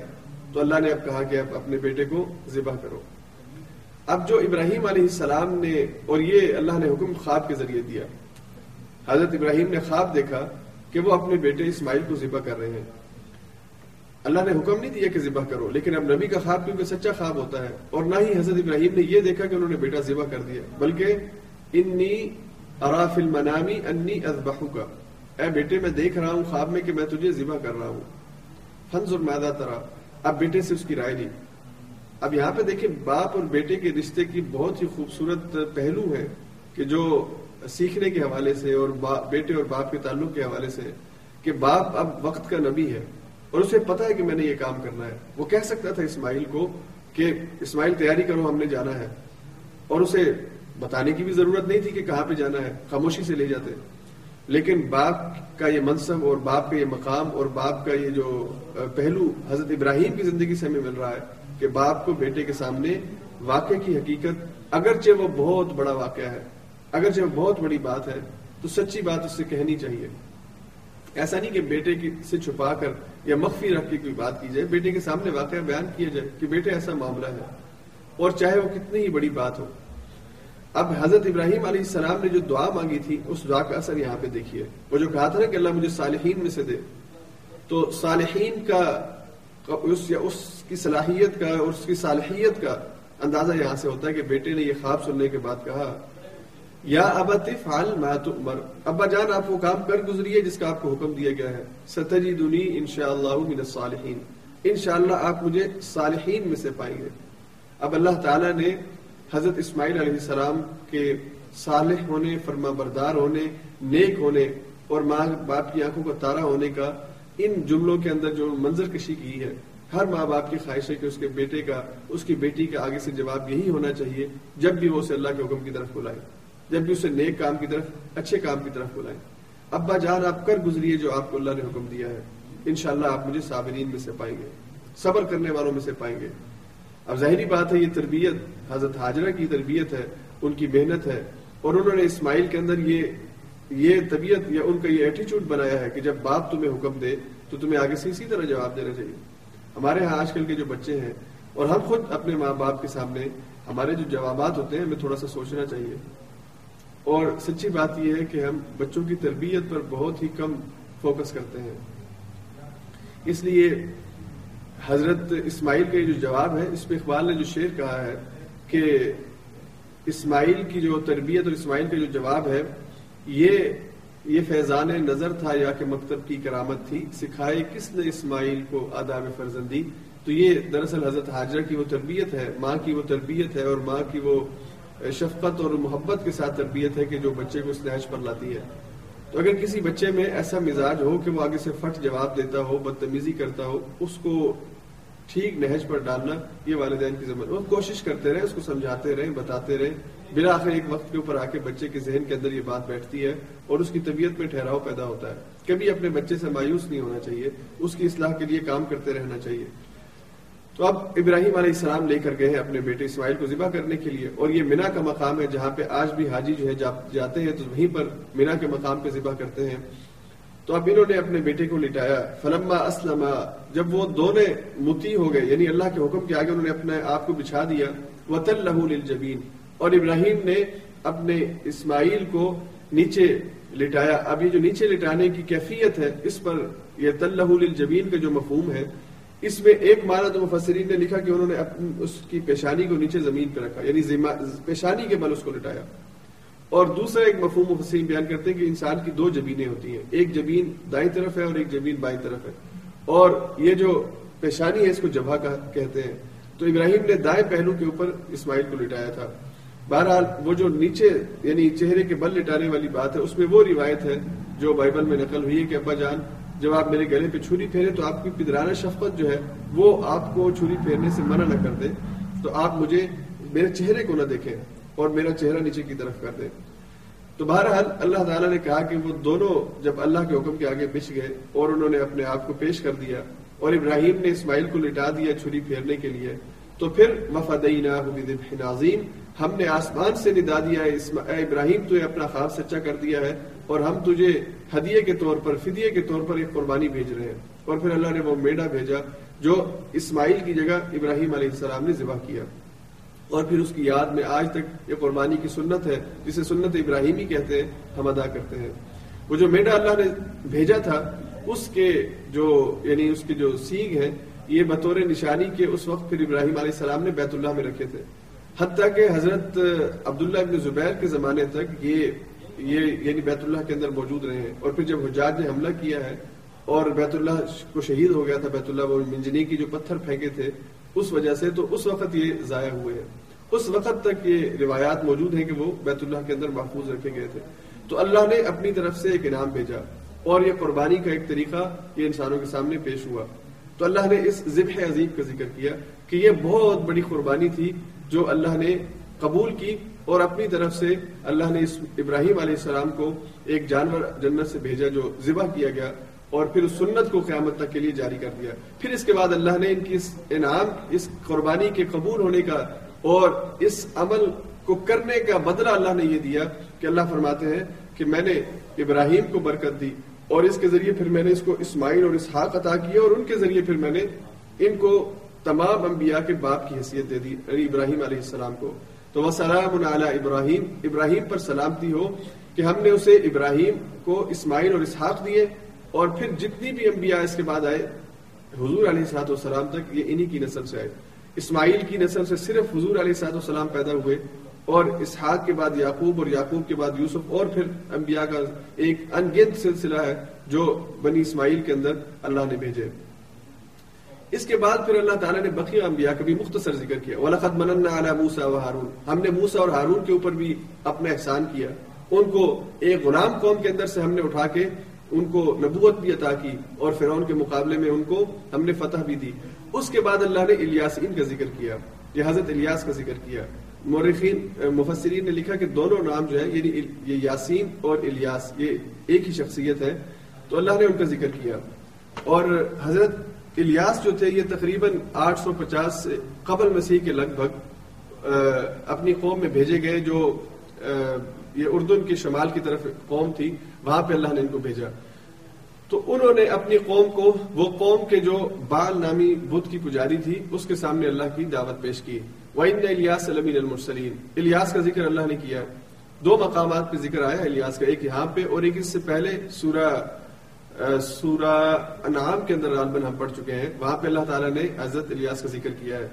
تو اللہ نے اب کہا کہ اب اپنے بیٹے کو ذبح کرو۔ اب جو ابراہیم علیہ السلام نے اور یہ اللہ نے حکم خواب کے ذریعے دیا۔ حضرت ابراہیم نے خواب دیکھا کہ وہ اپنے بیٹے اسماعیل کو ذبح کر رہے ہیں۔ اللہ نے حکم نہیں دیا کہ ذبح کرو، لیکن اب نبی کا خواب کیونکہ سچا خواب ہوتا ہے، اور نہ ہی حضرت ابراہیم نے یہ دیکھا کہ انہوں نے بیٹا ذبح کر دیا، بلکہ انی اراف المنامی انی ازبحو کا اے بیٹے، میں دیکھ رہا ہوں خواب میں کہ میں تجھے ذبح کر رہا ہوں۔ فنز اور میدا ترا۔ اب بیٹے سے اس کی رائے لی اب یہاں پہ دیکھیں، باپ اور بیٹے کے رشتے کی بہت ہی خوبصورت پہلو ہے کہ جو سیکھنے کے حوالے سے اور بیٹے اور باپ کے تعلق کے حوالے سے کہ باپ اب وقت کا نبی ہے۔ اور اسے پتا ہے کہ میں نے یہ کام کرنا ہے۔ وہ کہہ سکتا تھا اسماعیل کو کہ اسماعیل تیاری کرو، ہم نے جانا ہے۔ اور اسے بتانے کی بھی ضرورت نہیں تھی کہ کہاں پہ جانا ہے، خاموشی سے لے جاتے۔ لیکن باپ کا یہ منصب اور باپ کا یہ مقام اور باپ کا یہ جو پہلو حضرت ابراہیم کی زندگی سے ہمیں مل رہا ہے کہ باپ کو بیٹے کے سامنے واقع کی حقیقت، اگرچہ وہ بہت بڑا واقعہ ہے، اگرچہ وہ بہت بڑی بات ہے، تو سچی بات اس سے کہنی چاہیے۔ ایسا نہیں کہ بیٹے کی سے چھپا کر یا مخفی رکھ کے کوئی بات کی جائے، بیٹے کے سامنے واقعہ بیان کیا جائے کہ بیٹے ایسا معاملہ ہے۔ اور چاہے وہ کتنی ہی بڑی بات ہو۔ اب حضرت ابراہیم علیہ السلام نے جو دعا مانگی تھی، اس دعا کا اثر یہاں پہ دیکھیے۔ وہ جو کہا تھا نا کہ اللہ مجھے صالحین میں سے دے، تو صالحین کا اس یا اس کی صلاحیت کا اور اس کی صالحیت کا اندازہ یہاں سے ہوتا ہے کہ بیٹے نے یہ خواب سننے کے بعد کہا یا ابا فعل ما تؤمر۔ ابا جان، آپ وہ کام کر گزریے جس کا آپ کو حکم دیا گیا ہے۔ ستجی دنی ان شاء اللہ من الصالحین۔ ان شاء اللہ آپ مجھے صالحین میں سے پائیں گے۔ اب اللہ تعالیٰ نے حضرت اسماعیل علیہ السلام کے صالح ہونے، فرما بردار ہونے، نیک ہونے اور ماں، باپ کی آنکھوں کا تارا ہونے کا ان جملوں کے اندر جو منظر کشی کی ہے، ہر ماں باپ کی خواہش ہے کہ اس کے بیٹے کا، اس کی بیٹی کا آگے سے جواب یہی ہونا چاہیے جب بھی وہ اسے اللہ کے حکم کی طرف بلائے۔ جب بھی اسے نیک کام کی طرف، اچھے کام کی طرف بلائے ابا جان، آپ کر گزریے جو آپ کو اللہ نے حکم دیا ہے۔ انشاءاللہ آپ مجھے صابرین میں سے پائیں گے۔ صبر کرنے والوں میں سے پائیں گے۔ اب ظاہری بات ہے، یہ تربیت، حضرت حاجرہ کی تربیت ہے، ان کی محنت ہے۔ اور انہوں نے اسماعیل کے اندر یہ یہ طبیعت یا ان کا یہ ایٹیچیوڈ بنایا ہے کہ جب باپ تمہیں حکم دے، تو تمہیں آگے سے اسی طرح جواب دینا چاہیے۔ ہمارے ہاں آج کل کے جو بچے ہیں، اور ہم خود اپنے ماں باپ کے سامنے، ہمارے جو جوابات ہوتے ہیں، ہمیں تھوڑا سا سوچنا چاہیے۔ اور سچی بات یہ ہے کہ ہم بچوں کی تربیت پر بہت ہی کم فوکس کرتے ہیں۔ اس لیے حضرت اسماعیل کا جو جواب ہے اس پہ اقبال نے جو شعر کہا ہے کہ اسماعیل کی جو تربیت اور اسماعیل کا جو جواب ہے یہ یہ فیضان نظر تھا یا کہ مکتب کی کرامت تھی، سکھائے کس نے اسماعیل کو آداب فرزندی؟ تو یہ دراصل حضرت حاجرہ کی وہ تربیت ہے، ماں کی وہ تربیت ہے اور ماں کی وہ شفقت اور محبت کے ساتھ تربیت ہے کہ جو بچے کو اس نہج پر لاتی ہے۔ تو اگر کسی بچے میں ایسا مزاج ہو کہ وہ آگے سے فٹ جواب دیتا ہو، بدتمیزی کرتا ہو، اس کو ٹھیک نہج پر ڈالنا، یہ والدین کی ذمہ وہ کوشش کرتے رہے اس کو سمجھاتے رہے بتاتے رہے بلا آخر ایک وقت کے اوپر آ کے بچے کے ذہن کے اندر یہ بات بیٹھتی ہے اور اس کی طبیعت میں ٹھہراؤ پیدا ہوتا ہے۔ کبھی اپنے بچے سے مایوس نہیں ہونا چاہیے، اس کی اصلاح کے لیے کام کرتے رہنا چاہیے۔ تو اب ابراہیم علیہ السلام لے کر گئے ہیں اپنے بیٹے اسماعیل کو ذبح کرنے کے لیے اور یہ مینا کا مقام ہے جہاں پہ آج بھی حاجی جو ہے جاتے ہیں تو وہیں پر مینا کے مقام پہ ذبح کرتے ہیں۔ تو اب انہوں نے اپنے بیٹے کو لٹایا۔ فلما اسلم جب وہ دونوں متی ہو گئے یعنی اللہ کے حکم کے آگے انہوں نے اپنے آپ کو بچھا دیا۔ وطل لہو للجبین اور ابراہیم نے اپنے اسماعیل کو نیچے لٹایا۔ اب یہ جو نیچے لٹانے کی کیفیت ہے، اس پر یہ تلہ للجبین کا جو مفہوم ہے اس میں ایک معنی تو مفسرین نے لکھا کہ انہوں نے اس کی پیشانی کو نیچے زمین پہ رکھا یعنی پیشانی کے بل اس کو لٹایا۔ اور دوسرا ایک مفہوم مفسرین بیان کرتے ہیں کہ انسان کی دو جبینیں ہوتی ہیں، ایک جبین دائیں طرف ہے اور ایک جبین بائیں طرف ہے۔ اور یہ جو پیشانی ہے اس کو جبہ کہتے ہیں۔ تو ابراہیم نے دائیں پہلو کے اوپر اسماعیل کو لٹایا تھا۔ بہرحال وہ جو نیچے یعنی چہرے کے بل لٹانے والی بات ہے، اس میں وہ روایت ہے جو بائبل میں نقل ہوئی ہے کہ ابا جان جب آپ میرے گلے پہ چھری پھیرے تو آپ کی پدرانہ شفقت جو ہے وہ آپ کو چھری پھیرنے سے منع نہ کر دے۔ تو آپ مجھے میرے چہرے کو نہ دیکھیں اور میرا چہرہ نیچے کی طرف کر دیں تو بہرحال اللہ تعالیٰ نے کہا کہ وہ دونوں جب اللہ کے حکم کے آگے بچ گئے اور انہوں نے اپنے آپ کو پیش کر دیا اور ابراہیم نے اسماعیل کو لٹا دیا چھری پھیرنے کے لیے، تو پھر وفدینہ نازیم ہم نے آسمان سے ندا دیا ابراہیم، تو اپنا خواب سچا کر دیا ہے اور ہم تجھے ہدیے کے طور پر، فدیے کے طور پر ایک قربانی بھیج رہے ہیں۔ اور پھر اللہ نے وہ میڈا بھیجا جو اسماعیل کی جگہ ابراہیم علیہ السلام نے ذبح کیا۔ اور پھر اس کی یاد میں آج تک یہ قربانی کی سنت ہے، جسے سنت ابراہیمی کہتے ہیں، ہم ادا کرتے ہیں۔ وہ جو میڈا اللہ نے بھیجا تھا، اس کے جو یعنی اس کی جو سیگ ہے یہ بطور نشانی کے اس وقت پھر ابراہیم علیہ السلام نے بیت اللہ میں رکھے تھے۔ حتیٰ کہ حضرت عبداللہ ابن زبیر کے زمانے تک یہ یہ یعنی بیت اللہ کے اندر موجود رہے ہیں۔ اور پھر جب حجاج نے حملہ کیا ہے اور بیت اللہ کو شہید ہو گیا تھا، بیت اللہ وہ منجنی کی جو پتھر پھینکے تھے، اس وجہ سے تو اس وقت یہ ضائع ہوئے ہیں۔ اس وقت تک یہ روایات موجود ہیں کہ وہ بیت اللہ کے اندر محفوظ رکھے گئے تھے۔ تو اللہ نے اپنی طرف سے ایک انعام بھیجا اور یہ قربانی کا ایک طریقہ یہ انسانوں کے سامنے پیش ہوا۔ تو اللہ نے اس ذبح عظیم کا ذکر کیا کہ یہ بہت بڑی قربانی تھی جو اللہ نے قبول کی اور اپنی طرف سے اللہ نے اس ابراہیم علیہ السلام کو ایک جانور جنت سے بھیجا جو ذبح کیا گیا اور پھر اس سنت کو قیامت تک کے لیے جاری کر دیا۔ پھر اس کے بعد اللہ نے ان کی اس انعام، اس قربانی کے قبول ہونے کا اور اس عمل کو کرنے کا بدلہ اللہ نے یہ دیا کہ اللہ فرماتے ہیں کہ میں نے ابراہیم کو برکت دی اور اس کے ذریعے پھر میں نے اس کو اسماعیل اور اسحاق عطا کیا اور ان کے ذریعے پھر میں نے ان کو تمام انبیاء کے باپ کی حیثیت دے دی یعنی ابراہیم علیہ السلام کو۔ تو وہ سلام ابراہیم ابراہیم پر سلامتی ہو کہ ہم نے اسے ابراہیم کو اسماعیل اور اسحاق دیے اور پھر جتنی بھی انبیاء اس کے بعد آئے، حضور علیہ سات والسلام تک یہ انہی کی نسل سے آئے۔ اسماعیل کی نسل سے صرف حضور علیہ سات والسلام پیدا ہوئے اور اسحاق کے بعد یعقوب اور یعقوب کے بعد یوسف اور پھر انبیاء کا ایک انگنت سلسلہ ہے جو بنی اسماعیل کے اندر اللہ نے بھیجے۔ اس کے بعد پھر اللہ تعالیٰ نے بقیہ انبیاء کا بھی مختصر ذکر کیا۔ وَلَقَدْ مَنَنَّا عَلَى مُوسَى وَحَارُونَ ہم نے موسا اور ہارون کے اوپر بھی اپنا احسان کیا۔ ان کو ایک غلام قوم کے اندر سے ہم نے اٹھا کے ان کو نبوت بھی عطا کی اور فرعون کے مقابلے میں ان کو ہم نے فتح بھی دی۔ اس کے بعد اللہ نے الیاسین کا ذکر کیا۔ یہ حضرت الیاس کا ذکر کیا۔ مورخین، مفسرین نے لکھا کہ دونوں نام جو ہے یعنی یہ یاسین اور الیاس، یہ ایک ہی شخصیت ہے۔ تو اللہ نے ان کا ذکر کیا۔ اور حضرت الیاس جو تھے یہ تقریباً آٹھ سو پچاس سے قبل مسیح کے لگ بھگ اپنی قوم میں بھیجے گئے جو یہ اردن کی شمال کی طرف قوم تھی، وہاں پہ اللہ نے ان کو بھیجا۔ تو انہوں نے اپنی قوم کو، وہ قوم کے جو بال نامی بدھ کی پجاری تھی، اس کے سامنے اللہ کی دعوت پیش کی۔ وَإِنَّ الیاس سلمین المرسلین الیاس کا ذکر اللہ نے کیا۔ دو مقامات پہ ذکر آیا، الیاس کا ایک یہاں پہ اور ایک اس سے پہلے سورہ سورہ انعام کے اندر غالباً ہم پڑھ چکے ہیں۔ وہاں پہ اللہ تعالیٰ نے حضرت الیاس کا ذکر کیا ہے۔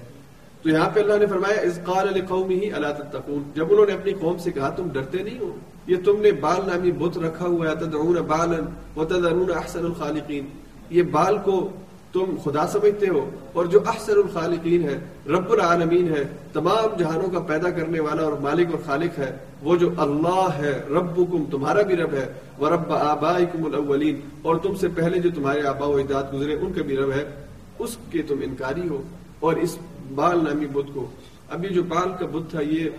تو یہاں پہ اللہ نے فرمایا اس قال ہی اللہ تتقون۔ جب انہوں نے اپنی قوم سے کہا، تم ڈرتے نہیں ہو؟ یہ تم نے بال نامی بت رکھا ہوا ہے۔ تدعون بالا وتدعون احسن الخالقین۔ یہ بال کو تم خدا سمجھتے ہو۔ اور جو احسن الخالقین ہے، رب العالمین ہے، تمام جہانوں کا پیدا کرنے والا اور مالک اور خالق ہے۔ وہ جو اللہ ہے، ربکم، تمہارا بھی رب ہے وہ رب آبائکم الاولین۔ اور تم سے پہلے جو تمہارے آبا و اجداد گزرے، ان کا بھی رب ہے۔ اس کے تم انکاری ہو اور اس بال نامی بدھ کو۔ اب یہ جو بال کا بدھ تھا، یہ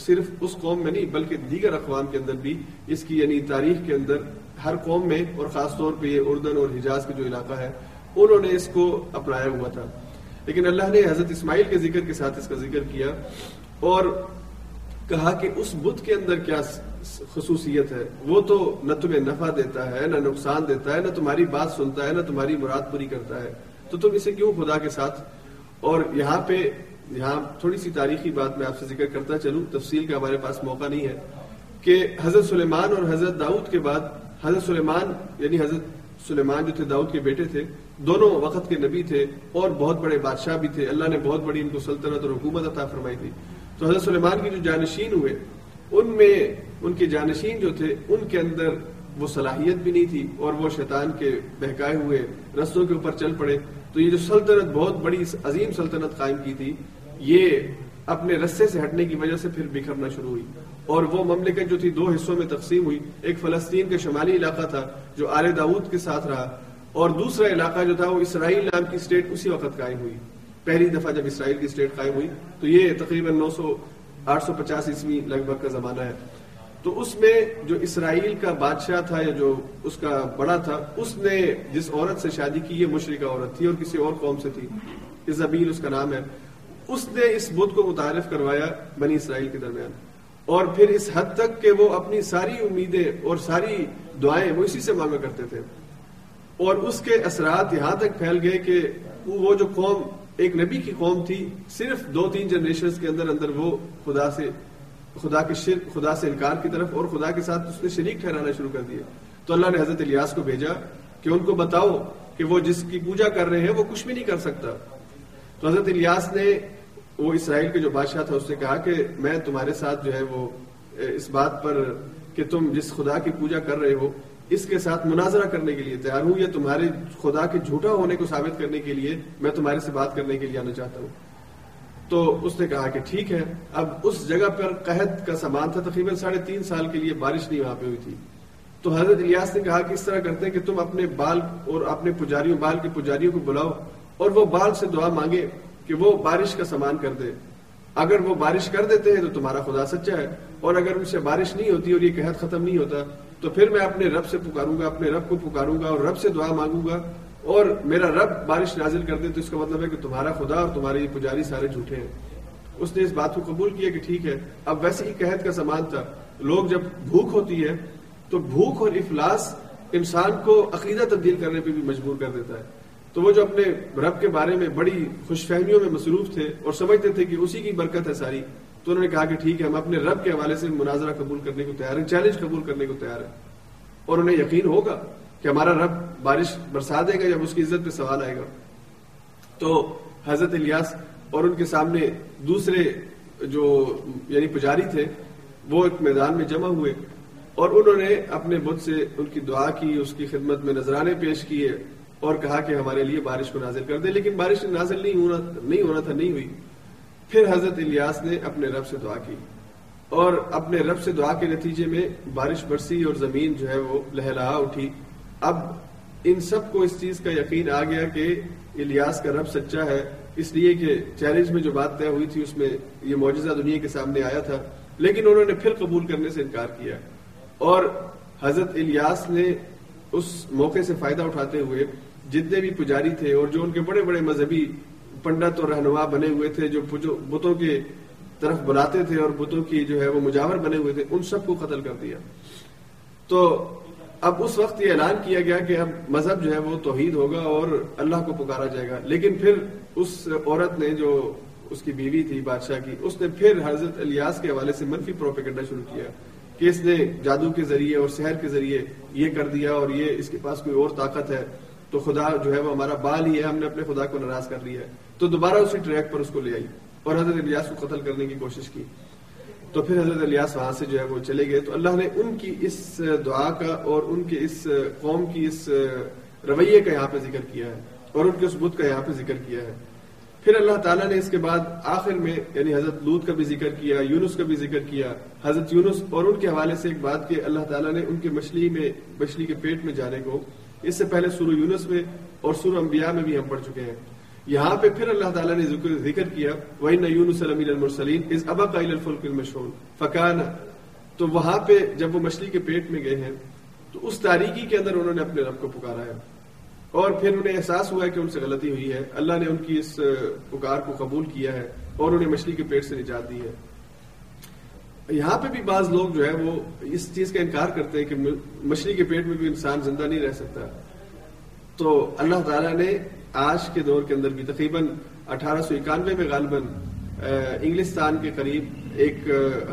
صرف اس قوم میں نہیں، بلکہ دیگر اقوام کے اندر بھی۔ اس کی یعنی تاریخ کے اندر ہر قوم میں، اور خاص طور پہ یہ اردن اور حجاز کا جو علاقہ ہے، انہوں نے اس کو اپنایا ہوا تھا۔ لیکن اللہ نے حضرت اسماعیل کے ذکر کے ساتھ اس کا ذکر کیا۔ اور کہا کہ اس بدھ کے اندر کیا خصوصیت ہے؟ وہ تو نہ تمہیں نفع دیتا ہے، نہ نقصان دیتا ہے، نہ تمہاری بات سنتا ہے، نہ تمہاری مراد پوری کرتا ہے۔ تو تم اسے کیوں خدا کے ساتھ؟ اور یہاں پہ، یہاں تھوڑی سی تاریخی بات میں آپ سے ذکر کرتا چلوں۔ تفصیل کا ہمارے پاس موقع نہیں ہے کہ حضرت سلیمان اور حضرت داؤد کے بعد، حضرت سلیمان یعنی حضرت سلیمان جو تھے، داؤد کے بیٹے تھے، دونوں وقت کے نبی تھے اور بہت بڑے بادشاہ بھی تھے۔ اللہ نے بہت بڑی ان کو سلطنت اور حکومت عطا فرمائی تھی۔ تو حضرت سلیمان کی جو جانشین ہوئے، ان میں ان کے جانشین جو تھے، ان کے اندر وہ صلاحیت بھی نہیں تھی اور وہ شیطان کے بہکائے ہوئے رستوں کے اوپر چل پڑے۔ تو یہ جو سلطنت، بہت بڑی عظیم سلطنت قائم کی تھی، یہ اپنے رسے سے ہٹنے کی وجہ سے پھر بکھرنا شروع ہوئی۔ اور وہ مملکت جو تھی، دو حصوں میں تقسیم ہوئی۔ ایک فلسطین کا شمالی علاقہ تھا، جو آل داود کے ساتھ رہا۔ اور دوسرا علاقہ جو تھا، وہ اسرائیل نام کی اسٹیٹ اسی وقت قائم ہوئی۔ پہلی دفعہ جب اسرائیل کی اسٹیٹ قائم ہوئی، تو یہ تقریباً نو سو، آٹھ سو پچاس عیسوی لگ بھگ کا زمانہ ہے۔ تو اس میں جو اسرائیل کا بادشاہ تھا یا جو اس کا بڑا تھا، اس نے جس عورت سے شادی کی، یہ مشرقہ عورت تھی اور کسی اور قوم سے تھی ازبیل اس کا نام ہے۔ اس نے اس بدھ کو متعارف کروایا بنی اسرائیل کے درمیان۔ اور پھر اس حد تک کہ وہ اپنی ساری امیدیں اور ساری دعائیں وہ اسی سے مانگا کرتے تھے۔ اور اس کے اثرات یہاں تک پھیل گئے کہ وہ جو قوم ایک نبی کی قوم تھی، صرف دو تین جنریشن کے اندر اندر وہ خدا سے، خدا کے شرک خدا سے انکار کی طرف اور خدا کے ساتھ اس نے شریک ٹھہرانا شروع کر دیا۔ تو اللہ نے حضرت الیاس کو بھیجا کہ ان کو بتاؤ کہ وہ جس کی پوجا کر رہے ہیں وہ کچھ بھی نہیں کر سکتا۔ تو حضرت الیاس نے وہ اسرائیل کے جو بادشاہ تھا، اس نے کہا کہ میں تمہارے ساتھ جو ہے وہ، اس بات پر کہ تم جس خدا کی پوجا کر رہے ہو اس کے ساتھ مناظرہ کرنے کے لیے تیار ہوں یا تمہارے خدا کے جھوٹا ہونے کو ثابت کرنے کے لیے میں تمہارے سے بات کرنے کے لیے آنا چاہتا ہوں۔ تو اس نے کہا کہ ٹھیک ہے، اب اس جگہ پر قحط کا سامان تھا، تقریباً ساڑھے تین سال کے لیے بارش نہیں وہاں پہ ہوئی تھی۔ تو حضرت ریاض نے کہا کہ اس طرح کرتے ہیں کہ تم اپنے بال اور اپنے پجاریوں، بال کے پجاریوں کو بلاؤ اور وہ بال سے دعا مانگے کہ وہ بارش کا سامان کر دے۔ اگر وہ بارش کر دیتے ہیں تو تمہارا خدا سچا ہے اور اگر ان سے بارش نہیں ہوتی اور یہ قحط ختم نہیں ہوتا تو پھر میں اپنے رب سے پکاروں گا، اپنے رب کو پکاروں گا اور رب سے دعا مانگوں گا۔ اور میرا رب بارش نازل کر دے تو اس کا مطلب ہے کہ تمہارا خدا اور تمہارے یہ پجاری سارے جھوٹے ہیں۔ اس نے اس بات کو قبول کیا کہ ٹھیک ہے، اب ویسے ہی قحط کا سامان تھا۔ لوگ جب بھوک ہوتی ہے تو بھوک اور افلاس انسان کو عقیدہ تبدیل کرنے پہ بھی مجبور کر دیتا ہے۔ تو وہ جو اپنے رب کے بارے میں بڑی خوش فہمیوں میں مصروف تھے اور سمجھتے تھے کہ اسی کی برکت ہے ساری تو انہوں نے کہا کہ ٹھیک ہے، ہم اپنے رب کے حوالے سے مناظرہ قبول کرنے کو تیار ہیں چیلنج قبول کرنے کو تیار ہیں۔ اور انہیں یقین ہوگا کہ ہمارا رب بارش برسا دے گا جب اس کی عزت پہ سوال آئے گا۔ تو حضرت الیاس اور ان کے سامنے دوسرے جو یعنی پجاری تھے، وہ ایک میدان میں جمع ہوئے اور انہوں نے اپنے بدھ سے ان کی دعا کی، اس کی خدمت میں نذرانے پیش کیے اور کہا کہ ہمارے لیے بارش کو نازل کر دے۔ لیکن بارش نازل نہیں ہونا نہیں ہونا تھا، نہیں ہوئی۔ پھر حضرت الیاس نے اپنے رب سے دعا کی اور اپنے رب سے دعا کے نتیجے میں بارش برسی اور زمین جو ہے وہ لہلا اٹھی۔ اب ان سب کو اس چیز کا یقین آ گیا کہ الیاس کا رب سچا ہے، اس لیے کہ چیلنج میں جو بات طے ہوئی تھی، اس میں یہ معجزہ دنیا کے سامنے آیا تھا۔ لیکن انہوں نے پھر قبول کرنے سے انکار کیا۔ اور حضرت الیاس نے اس موقع سے فائدہ اٹھاتے ہوئے جتنے بھی پجاری تھے اور جو ان کے بڑے بڑے مذہبی پنڈت اور رہنما بنے ہوئے تھے، جو بتوں کے طرف بلاتے تھے اور بتوں کی جو ہے وہ مجاور بنے ہوئے تھے، ان سب کو قتل کر دیا۔ تو اب اس وقت یہ اعلان کیا گیا کہ اب مذہب جو ہے وہ توحید ہوگا اور اللہ کو پکارا جائے گا۔ لیکن پھر اس عورت نے جو اس کی بیوی تھی، بادشاہ کی، اس نے پھر حضرت الیاس کے حوالے سے منفی پروپیگنڈا شروع کیا کہ اس نے جادو کے ذریعے اور شہر کے ذریعے یہ کر دیا اور یہ اس کے پاس کوئی اور طاقت ہے۔ تو خدا جو ہے وہ ہمارا بال ہی ہے، ہم نے اپنے خدا کو ناراض کر لیا ہے۔ تو دوبارہ اسی ٹریک پر اس کو لے آئی۔ اور حضرت الیاس کو قتل کرنے کی کوشش کی۔ تو پھر حضرت الیاس وہاں سے جو ہے وہ چلے گئے۔ تو اللہ نے ان کی اس دعا کا اور ان کے اس قوم کی اس رویے کا یہاں پہ ذکر کیا ہے۔ اور ان کے اس بدھ کا یہاں پہ ذکر کیا ہے۔ پھر اللہ تعالیٰ نے اس کے بعد آخر میں یعنی حضرت لود کا بھی ذکر کیا، یونس کا بھی ذکر کیا۔ حضرت یونس اور ان کے حوالے سے ایک بات کہ اللہ تعالیٰ نے ان کے مچھلی میں، مچھلی کے پیٹ میں جانے کو اس سے پہلے سورہ یونس میں اور سورہ انبیاء میں بھی ہم پڑھ چکے ہیں۔ یہاں پہ پھر اللہ تعالیٰ نے ذکر کیا وہی نیون سلم المرسلین اس ابا قائل الفلق المشہور فکان تو وہاں پہ جب وہ مچھلی کے پیٹ میں گئے ہیں، تو اس تاریخی کے اندر انہوں نے اپنے رب کو پکارا ہے۔ اور پھر انہیں احساس ہوا ہے کہ ان سے غلطی ہوئی ہے۔ اللہ نے ان کی اس پکار کو قبول کیا ہے اور انہیں مچھلی کے پیٹ سے نجات دی ہے۔ یہاں پہ بھی بعض لوگ جو ہے وہ اس چیز کا انکار کرتے ہیں کہ مچھلی کے پیٹ میں بھی انسان زندہ نہیں رہ سکتا۔ تو اللہ تعالیٰ نے آج کے دور کے اندر بھی تقریباً اٹھارہ سو اکانوے میں غالباً انگلستان کے قریب ایک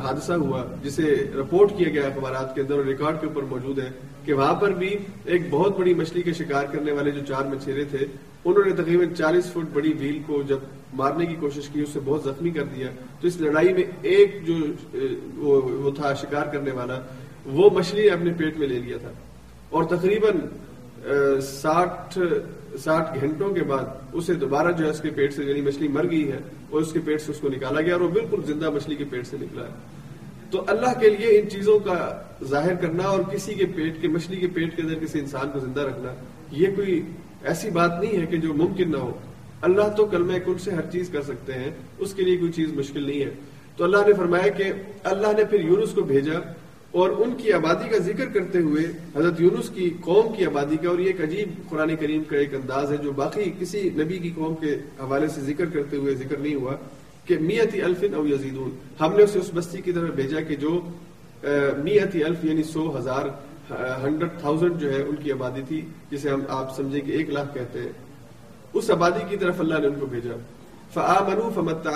حادثہ ہوا جسے رپورٹ کیا گیا اخبارات کے اندر اور ریکارڈ کے اوپر موجود ہے کہ وہاں پر بھی ایک بہت بڑی مچھلی کے شکار کرنے والے جو چار مچھیرے تھے، انہوں نے تقریباً چالیس فٹ بڑی ویل کو جب مارنے کی کوشش کی اسے بہت زخمی کر دیا۔ تو اس لڑائی میں ایک جو، وہ تھا شکار کرنے والا، وہ مچھلی اپنے پیٹ میں لے لیا تھا۔ اور تقریباً ساٹھ ساٹھ گھنٹوں کے بعد اسے دوبارہ جو ہے اس کے پیٹ سے یعنی مچھلی مر گئی ہے، اور اس کے پیٹ سے اس کو نکالا گیا اور وہ بالکل زندہ مچھلی کے پیٹ سے نکلا ہے۔ تو اللہ کے لیے ان چیزوں کا ظاہر کرنا اور کسی کے پیٹ کے، مچھلی کے پیٹ کے اندر کسی انسان کو زندہ رکھنا، یہ کوئی ایسی بات نہیں ہے کہ جو ممکن نہ ہو۔ اللہ تو کلمہ کن سے ہر چیز کر سکتے ہیں، اس کے لیے کوئی چیز مشکل نہیں ہے۔ تو اللہ نے فرمایا کہ اللہ نے پھر یونس کو بھیجا اور ان کی آبادی کا ذکر کرتے ہوئے حضرت یونس کی قوم کی آبادی کا، اور یہ ایک عجیب قرآن کریم کا ایک انداز ہے جو باقی کسی نبی کی قوم کے حوالے سے ذکر کرتے ہوئے ذکر نہیں ہوا کہ میتی الفن او یزیدون۔ ہم نے اسے اس بستی کی طرف بھیجا کہ جو میتی الف یعنی سو ہزار ہنڈریڈ تھاؤزینڈ جو ہے ان کی آبادی تھی، جسے ہم آپ سمجھیں کہ ایک لاکھ کہتے ہیں۔ اس آبادی کی طرف اللہ نے ان کو بھیجا۔ فآ منو فمت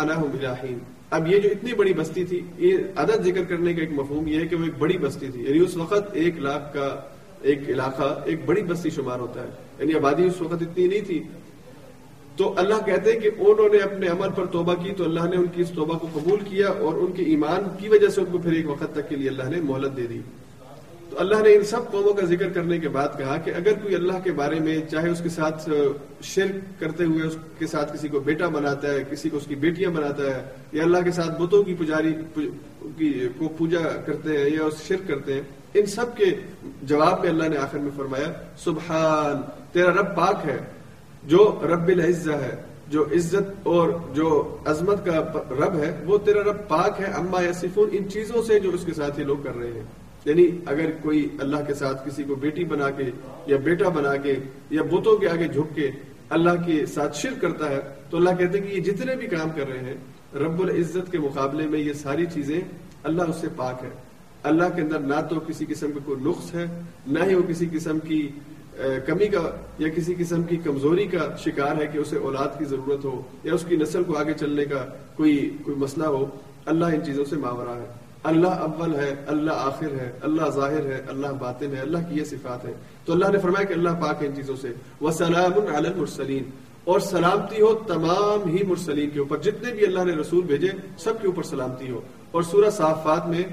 اب یہ جو اتنی بڑی بستی تھی، یہ عدد ذکر کرنے کا ایک مفہوم یہ ہے کہ وہ ایک بڑی بستی تھی۔ یعنی اس وقت ایک لاکھ کا ایک علاقہ، ایک بڑی بستی شمار ہوتا ہے۔ یعنی آبادی اس وقت اتنی نہیں تھی۔ تو اللہ کہتے ہیں کہ انہوں نے اپنے عمل پر توبہ کی تو اللہ نے ان کی اس توبہ کو قبول کیا اور ان کے ایمان کی وجہ سے ان کو پھر ایک وقت تک کے لیے اللہ نے مہلت دے دی۔ تو اللہ نے ان سب قوموں کا ذکر کرنے کے بعد کہا کہ اگر کوئی اللہ کے بارے میں چاہے اس کے ساتھ شرک کرتے ہوئے اس کے ساتھ کسی کو بیٹا بناتا ہے، کسی کو اس کی بیٹیاں بناتا ہے، یا اللہ کے ساتھ بتوں کی پجاری کو پوجا کرتے ہیں یا اس شرک کرتے ہیں، ان سب کے جواب میں اللہ نے آخر میں فرمایا، سبحان، تیرا رب پاک ہے، جو رب العزہ ہے، جو عزت اور جو عظمت کا رب ہے، وہ تیرا رب پاک ہے، اما یا سفون ان چیزوں سے جو اس کے ساتھ یہ لوگ کر رہے ہیں۔ یعنی اگر کوئی اللہ کے ساتھ کسی کو بیٹی بنا کے یا بیٹا بنا کے یا بتوں کے آگے جھک کے اللہ کے ساتھ شرک کرتا ہے، تو اللہ کہتے ہیں کہ یہ جتنے بھی کام کر رہے ہیں، رب العزت کے مقابلے میں یہ ساری چیزیں اللہ اس سے پاک ہے اللہ کے اندر نہ تو کسی قسم کا کوئی نقص ہے، نہ ہی وہ کسی قسم کی کمی کا یا کسی قسم کی کمزوری کا شکار ہے کہ اسے اولاد کی ضرورت ہو یا اس کی نسل کو آگے چلنے کا کوئی کوئی مسئلہ ہو۔ اللہ ان چیزوں سے ماورا ہے۔ اللہ اول ہے، اللہ آخر ہے، اللہ ظاہر ہے، اللہ باطن ہے، اللہ کی یہ صفات ہے تو اللہ نے فرمایا کہ اللہ پاک ہے ان چیزوں سے۔ وہ سلام المرسلین اور سلامتی ہو تمام ہی مرسلین کے اوپر۔ جتنے بھی اللہ نے رسول بھیجے، سب کے اوپر سلامتی ہو۔ اور سورہ صافات میں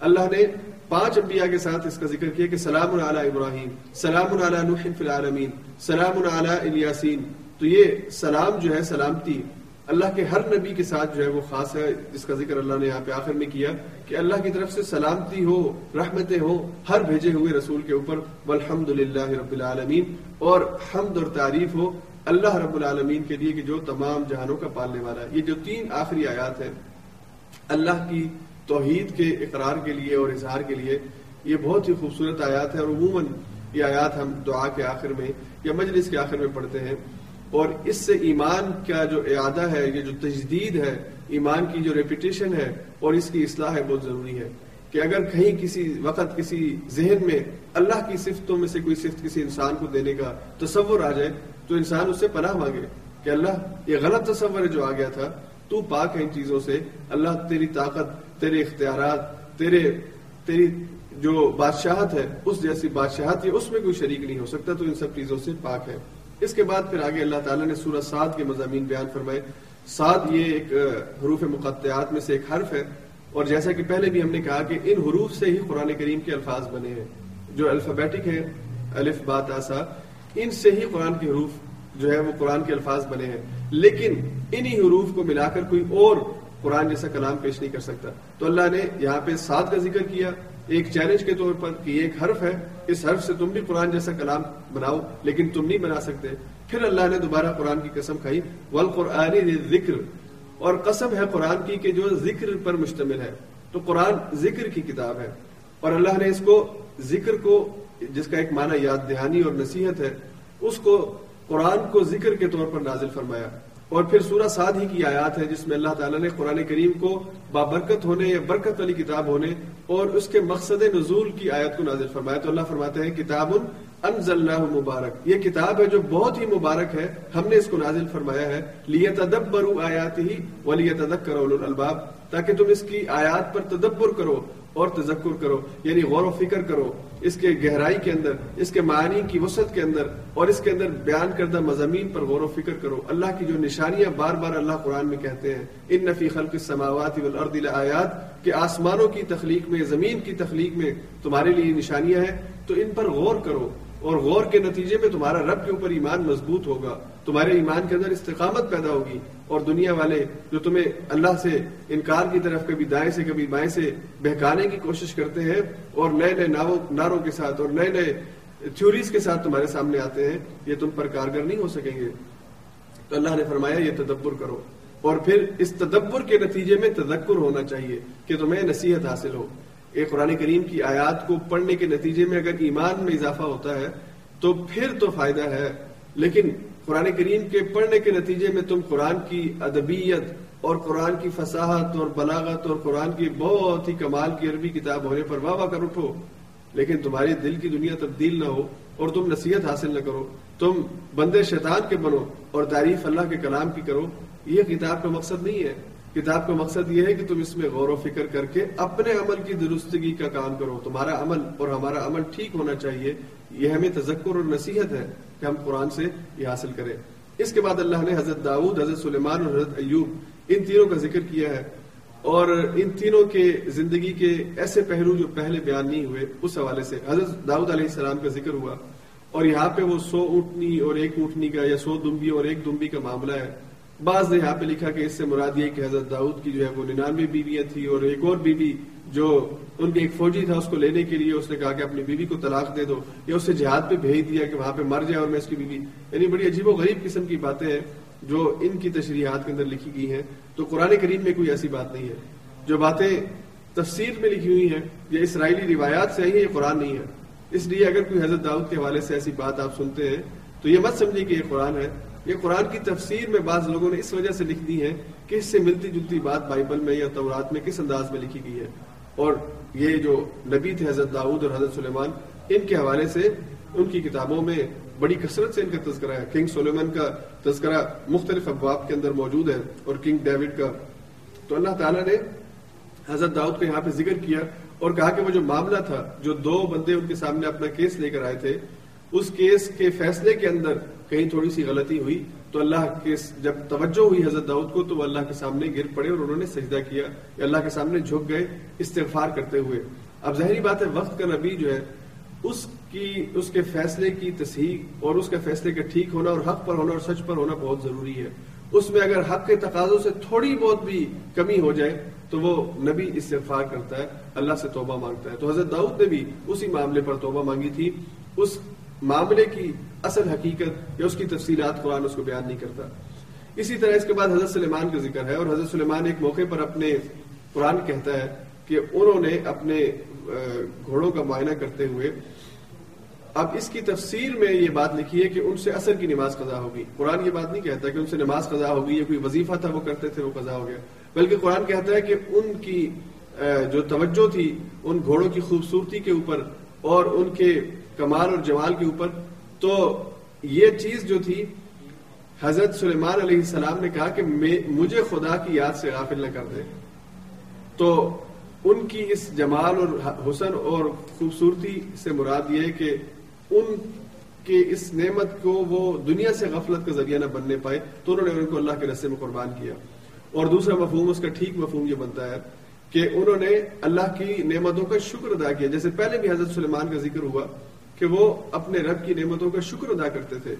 اللہ نے پانچ انبیاء کے ساتھ اس کا ذکر کیا کہ سلام علی ابراہیم سلام علی نوح فی العالمین سلام علی الیاسین تو یہ سلام جو ہے، سلامتی اللہ کے ہر نبی کے ساتھ جو ہے وہ خاص ہے، جس کا ذکر اللہ نے یہاں پہ آخر میں کیا کہ اللہ کی طرف سے سلامتی ہو، رحمتیں ہو ہر بھیجے ہوئے رسول کے اوپر والحمد للہ رب العالمین۔ اور حمد اور تعریف ہو اللہ رب العالمین کے لیے کہ جو تمام جہانوں کا پالنے والا ہے۔ یہ جو تین آخری آیات ہیں اللہ کی توحید کے اقرار کے لیے اور اظہار کے لیے، یہ بہت ہی خوبصورت آیات ہے اور عموماً یہ آیات ہم دعا کے آخر میں یا مجلس کے آخر میں پڑھتے ہیں۔ اور اس سے ایمان کا جو اعادہ ہے، یہ جو تجدید ہے، ایمان کی جو ریپیٹیشن ہے اور اس کی اصلاح ہے، بہت ضروری ہے کہ اگر کہیں کسی وقت کسی ذہن میں اللہ کی صفتوں میں سے کوئی صفت کسی انسان کو دینے کا تصور آ جائے، تو انسان اس سے پناہ مانگے کہ اللہ، یہ غلط تصور ہے جو آ گیا تھا، تو پاک ہے ان چیزوں سے۔ اللہ تیری طاقت، تیرے اختیارات، تیرے، تیری جو بادشاہت ہے، اس جیسی بادشاہت ہے اس میں کوئی شریک نہیں ہو سکتا، تو ان سب چیزوں سے پاک ہے۔ اس کے بعد پھر آگے اللہ تعالیٰ نے سورہ سعد کے مضامین بیان فرمائے۔ سعد یہ ایک حروف مقطعات میں سے ایک حرف ہے۔ اور جیسا کہ پہلے بھی ہم نے کہا کہ ان حروف سے ہی قرآن کریم کے الفاظ بنے ہیں۔ جو الفابیٹک ہیں الف بات آسا ان سے ہی قرآن کے حروف جو ہے وہ قرآن کے الفاظ بنے ہیں۔ لیکن انہی حروف کو ملا کر کوئی اور قرآن جیسا کلام پیش نہیں کر سکتا۔ تو اللہ نے یہاں پہ سعد کا ذکر کیا۔ ایک چیلنج کے طور پر کہ یہ ایک حرف ہے، اس حرف سے تم بھی قرآن جیسا کلام بناؤ، لیکن تم نہیں بنا سکتے۔ پھر اللہ نے دوبارہ قرآن کی قسم کھائی، والقرآن ذکر اور قسم ہے قرآن کی کہ جو ذکر پر مشتمل ہے۔ تو قرآن ذکر کی کتاب ہے۔ اور اللہ نے اس کو، ذکر کو، جس کا ایک معنی یاد دہانی اور نصیحت ہے، اس کو قرآن کو ذکر کے طور پر نازل فرمایا۔ اور پھر سورہ سعد ہی کی آیات ہے جس میں اللہ تعالیٰ نے قرآن کریم کو بابرکت ہونے یا برکت والی کتاب ہونے اور اس کے مقصد نزول کی آیت کو نازل فرمایا۔ تو اللہ فرماتے ہیں، کتاب انزلناہ مبارک۔ یہ کتاب ہے جو بہت ہی مبارک ہے۔ ہم نے اس کو نازل فرمایا ہے۔ لیتدبروا آیاتہ ولیتذکر اولو الالباب۔ تاکہ تم اس کی آیات پر تدبر کرو۔ اور تذکر کرو یعنی غور و فکر کرو، اس کے گہرائی کے اندر، اس کے معنی کی وسعت کے اندر، اور اس کے اندر بیان کردہ مضامین پر غور و فکر کرو۔ اللہ کی جو نشانیاں بار بار اللہ قرآن میں کہتے ہیں، ان نفی خلق السماوات والارض لآیات کہ آسمانوں کی تخلیق میں، زمین کی تخلیق میں تمہارے لیے نشانیاں ہیں، تو ان پر غور کرو۔ اور غور کے نتیجے میں تمہارا رب کے اوپر ایمان مضبوط ہوگا، تمہارے ایمان کے اندر استقامت پیدا ہوگی۔ اور دنیا والے جو تمہیں اللہ سے انکار کی طرف کبھی دائیں سے کبھی بائیں سے بہکانے کی کوشش کرتے ہیں اور نئے نئے نعروں کے ساتھ اور نئے نئے تھیوریز کے ساتھ تمہارے سامنے آتے ہیں، یہ تم پر کارگر نہیں ہو سکیں گے۔ تو اللہ نے فرمایا، یہ تدبر کرو۔ اور پھر اس تدبر کے نتیجے میں تذکر ہونا چاہیے کہ تمہیں نصیحت حاصل ہو۔ ایک قرآن کریم کی آیات کو پڑھنے کے نتیجے میں اگر ایمان میں اضافہ ہوتا ہے، تو پھر تو فائدہ ہے۔ لیکن قرآن کریم کے پڑھنے کے نتیجے میں تم قرآن کی ادبیت اور قرآن کی فصاحت اور بلاغت اور قرآن کی بہت ہی کمال کی عربی کتاب ہونے پر واہ واہ کر اٹھو۔ لیکن تمہاری دل کی دنیا تبدیل نہ ہو اور تم نصیحت حاصل نہ کرو۔ تم بندے شیطان کے بنو اور تعریف اللہ کے کلام کی کرو۔ یہ کتاب کا مقصد نہیں ہے۔ کتاب کا مقصد یہ ہے کہ تم اس میں غور و فکر کر کے اپنے عمل کی درستگی کا کام کرو۔ تمہارا عمل اور ہمارا عمل ٹھیک ہونا چاہیے۔ یہ ہمیں تذکر اور نصیحت ہے کہ ہم قرآن سے یہ حاصل کریں۔ اس کے بعد اللہ نے حضرت داؤد، حضرت سلیمان اور حضرت ایوب ان تینوں کا ذکر کیا ہے اور ان تینوں کے زندگی کے ایسے پہلو جو پہلے بیان نہیں ہوئے، اس حوالے سے حضرت داؤد علیہ السلام کا ذکر ہوا۔ اور یہاں پہ وہ سو اونٹنی اور ایک اونٹنی کا یا سو دمبی اور ایک دمبی کا معاملہ ہے۔ بعض نے یہاں پہ لکھا کہ اس سے مراد یہ کہ حضرت داؤد کی جو ہے وہ ننانوے بیویاں تھی اور ایک اور بیوی جو ان کے ایک فوجی تھا، اس کو لینے کے لیے اس نے کہا کہ اپنی بیوی کو طلاق دے دو، یا اسے جہاد پہ بھیج دیا کہ وہاں پہ مر جائے اور میں اس کی بیوی۔ یعنی بڑی عجیب و غریب قسم کی باتیں ہیں جو ان کی تشریحات کے اندر لکھی گئی ہیں۔ تو قرآن کریم میں کوئی ایسی بات نہیں ہے۔ جو باتیں تفسیر میں لکھی ہوئی ہیں، یا اسرائیلی روایات سے آئی ہیں یہ قرآن نہیں ہے۔ اس لیے اگر کوئی حضرت داؤد کے حوالے سے ایسی بات آپ سنتے ہیں، تو یہ مت سمجھے کہ یہ قرآن ہے۔ یہ قرآن کی تفسیر میں بعض لوگوں نے اس وجہ سے لکھ دی ہے کہ اس سے ملتی جلتی بات بائبل میں یا تورات میں کس انداز میں لکھی گئی ہے۔ اور یہ جو نبی تھے حضرت داؤد اور حضرت سلیمان، ان کے حوالے سے ان کی کتابوں میں بڑی کثرت سے ان کا تذکرہ ہے۔ کنگ سلیمان کا تذکرہ مختلف ابواب کے اندر موجود ہے اور کنگ ڈیوڈ کا۔ تو اللہ تعالیٰ نے حضرت داؤد کو یہاں پہ ذکر کیا اور کہا کہ وہ جو معاملہ تھا، جو دو بندے ان کے سامنے اپنا کیس لے کر آئے تھے، اس کیس کے فیصلے کے اندر کہیں تھوڑی سی غلطی ہوئی۔ تو اللہ کے جب توجہ ہوئی حضرت داؤد کو تو وہ اللہ کے سامنے گر پڑے اور انہوں نے سجدہ کیا یا اللہ کے سامنے جھک گئے، استغفار کرتے ہوئے۔ اب ظاہری بات ہے، وقت کا نبی جو ہے، اس کی، اس کے فیصلے کی تصحیح اور اس کے فیصلے کا ٹھیک ہونا اور حق پر ہونا اور سچ پر ہونا بہت ضروری ہے۔ اس میں اگر حق کے تقاضوں سے تھوڑی بہت بھی کمی ہو جائے تو وہ نبی استغفار کرتا ہے، اللہ سے توبہ مانگتا ہے۔ تو حضرت داؤد نے بھی اسی معاملے پر توبہ مانگی تھی۔ اس معاملے کی اصل حقیقت یا اس کی تفصیلات قرآن اس کو بیان نہیں کرتا۔ اسی طرح اس کے بعد حضرت سلیمان کا ذکر ہے اور حضرت سلیمان ایک موقع پر اپنے قرآن کہتا ہے کہ انہوں نے اپنے گھوڑوں کا معائنہ کرتے ہوئے اب اس کی تفسیر میں یہ بات لکھی ہے کہ ان سے اثر کی نماز قضا ہوگی۔ قرآن یہ بات نہیں کہتا کہ ان سے نماز قضا ہوگی یا کوئی وظیفہ تھا وہ کرتے تھے وہ قضا ہو گیا۔ بلکہ قرآن کہتا ہے کہ ان کی جو توجہ تھی، ان گھوڑوں کی خوبصورتی کے اوپر اور ان کے کمال اور جمال کے اوپر تو یہ چیز جو تھی، حضرت سلیمان علیہ السلام نے کہا کہ مجھے خدا کی یاد سے غافل نہ کر دے۔ تو ان کی اس جمال اور حسن اور خوبصورتی سے مراد یہ ہے کہ ان کے اس نعمت کو وہ دنیا سے غفلت کا ذریعہ نہ بننے پائے، تو انہوں نے ان کو اللہ کے رسے میں قربان کیا۔ اور دوسرا مفہوم، اس کا ٹھیک مفہوم یہ بنتا ہے کہ انہوں نے اللہ کی نعمتوں کا شکر ادا کیا۔ جیسے پہلے بھی حضرت سلیمان کا ذکر ہوا کہ وہ اپنے رب کی نعمتوں کا شکر ادا کرتے تھے۔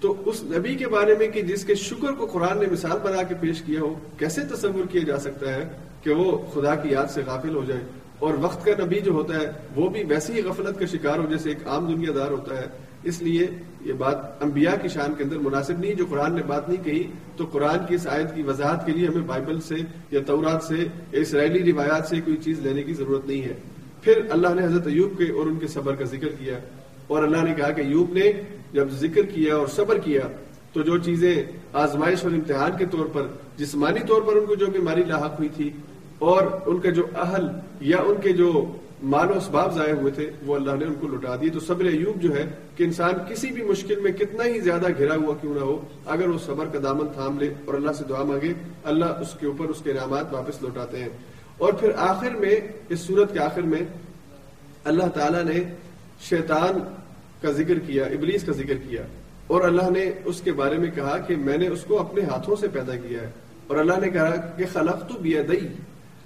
تو اس نبی کے بارے میں کہ جس کے شکر کو قرآن نے مثال بنا کے پیش کیا ہو، کیسے تصور کیا جا سکتا ہے کہ وہ خدا کی یاد سے غافل ہو جائے؟ اور وقت کا نبی جو ہوتا ہے، وہ بھی ویسی ہی غفلت کا شکار ہو جیسے ایک عام دنیا دار ہوتا ہے۔ اس لیے یہ بات انبیاء کی شان کے اندر مناسب نہیں، جو قرآن نے بات نہیں کہی، تو قرآن کی اس آیت کی وضاحت کے لیے ہمیں بائبل سے یا تورات سے یا اسرائیلی روایات سے کوئی چیز لینے کی ضرورت نہیں ہے۔ پھر اللہ نے حضرت ایوب کے اور ان کے صبر کا ذکر کیا اور اللہ نے کہا کہ ایوب نے جب ذکر کیا اور صبر کیا تو جو چیزیں آزمائش اور امتحان کے طور پر، جسمانی طور پر ان کو جو بیماری لاحق ہوئی تھی اور ان کا جو اہل یا ان کے جو مال و اسباب ضائع ہوئے تھے، وہ اللہ نے ان کو لٹا دیے تو صبر ایوب جو ہے کہ انسان کسی بھی مشکل میں کتنا ہی زیادہ گھرا ہوا کیوں نہ ہو، اگر وہ صبر کا دامن تھام لے اور اللہ سے دعا مانگے، اللہ اس کے اوپر اس کے انعامات واپس لوٹاتے ہیں۔ اور پھر آخر میں، اس صورت کے آخر میں اللہ تعالیٰ نے شیطان کا ذکر کیا، ابلیس کا ذکر کیا۔ اور اللہ نے اس کے بارے میں کہا کہ میں نے اس کو اپنے ہاتھوں سے پیدا کیا ہے۔ اور اللہ نے کہا کہ خلق تو بیا دئی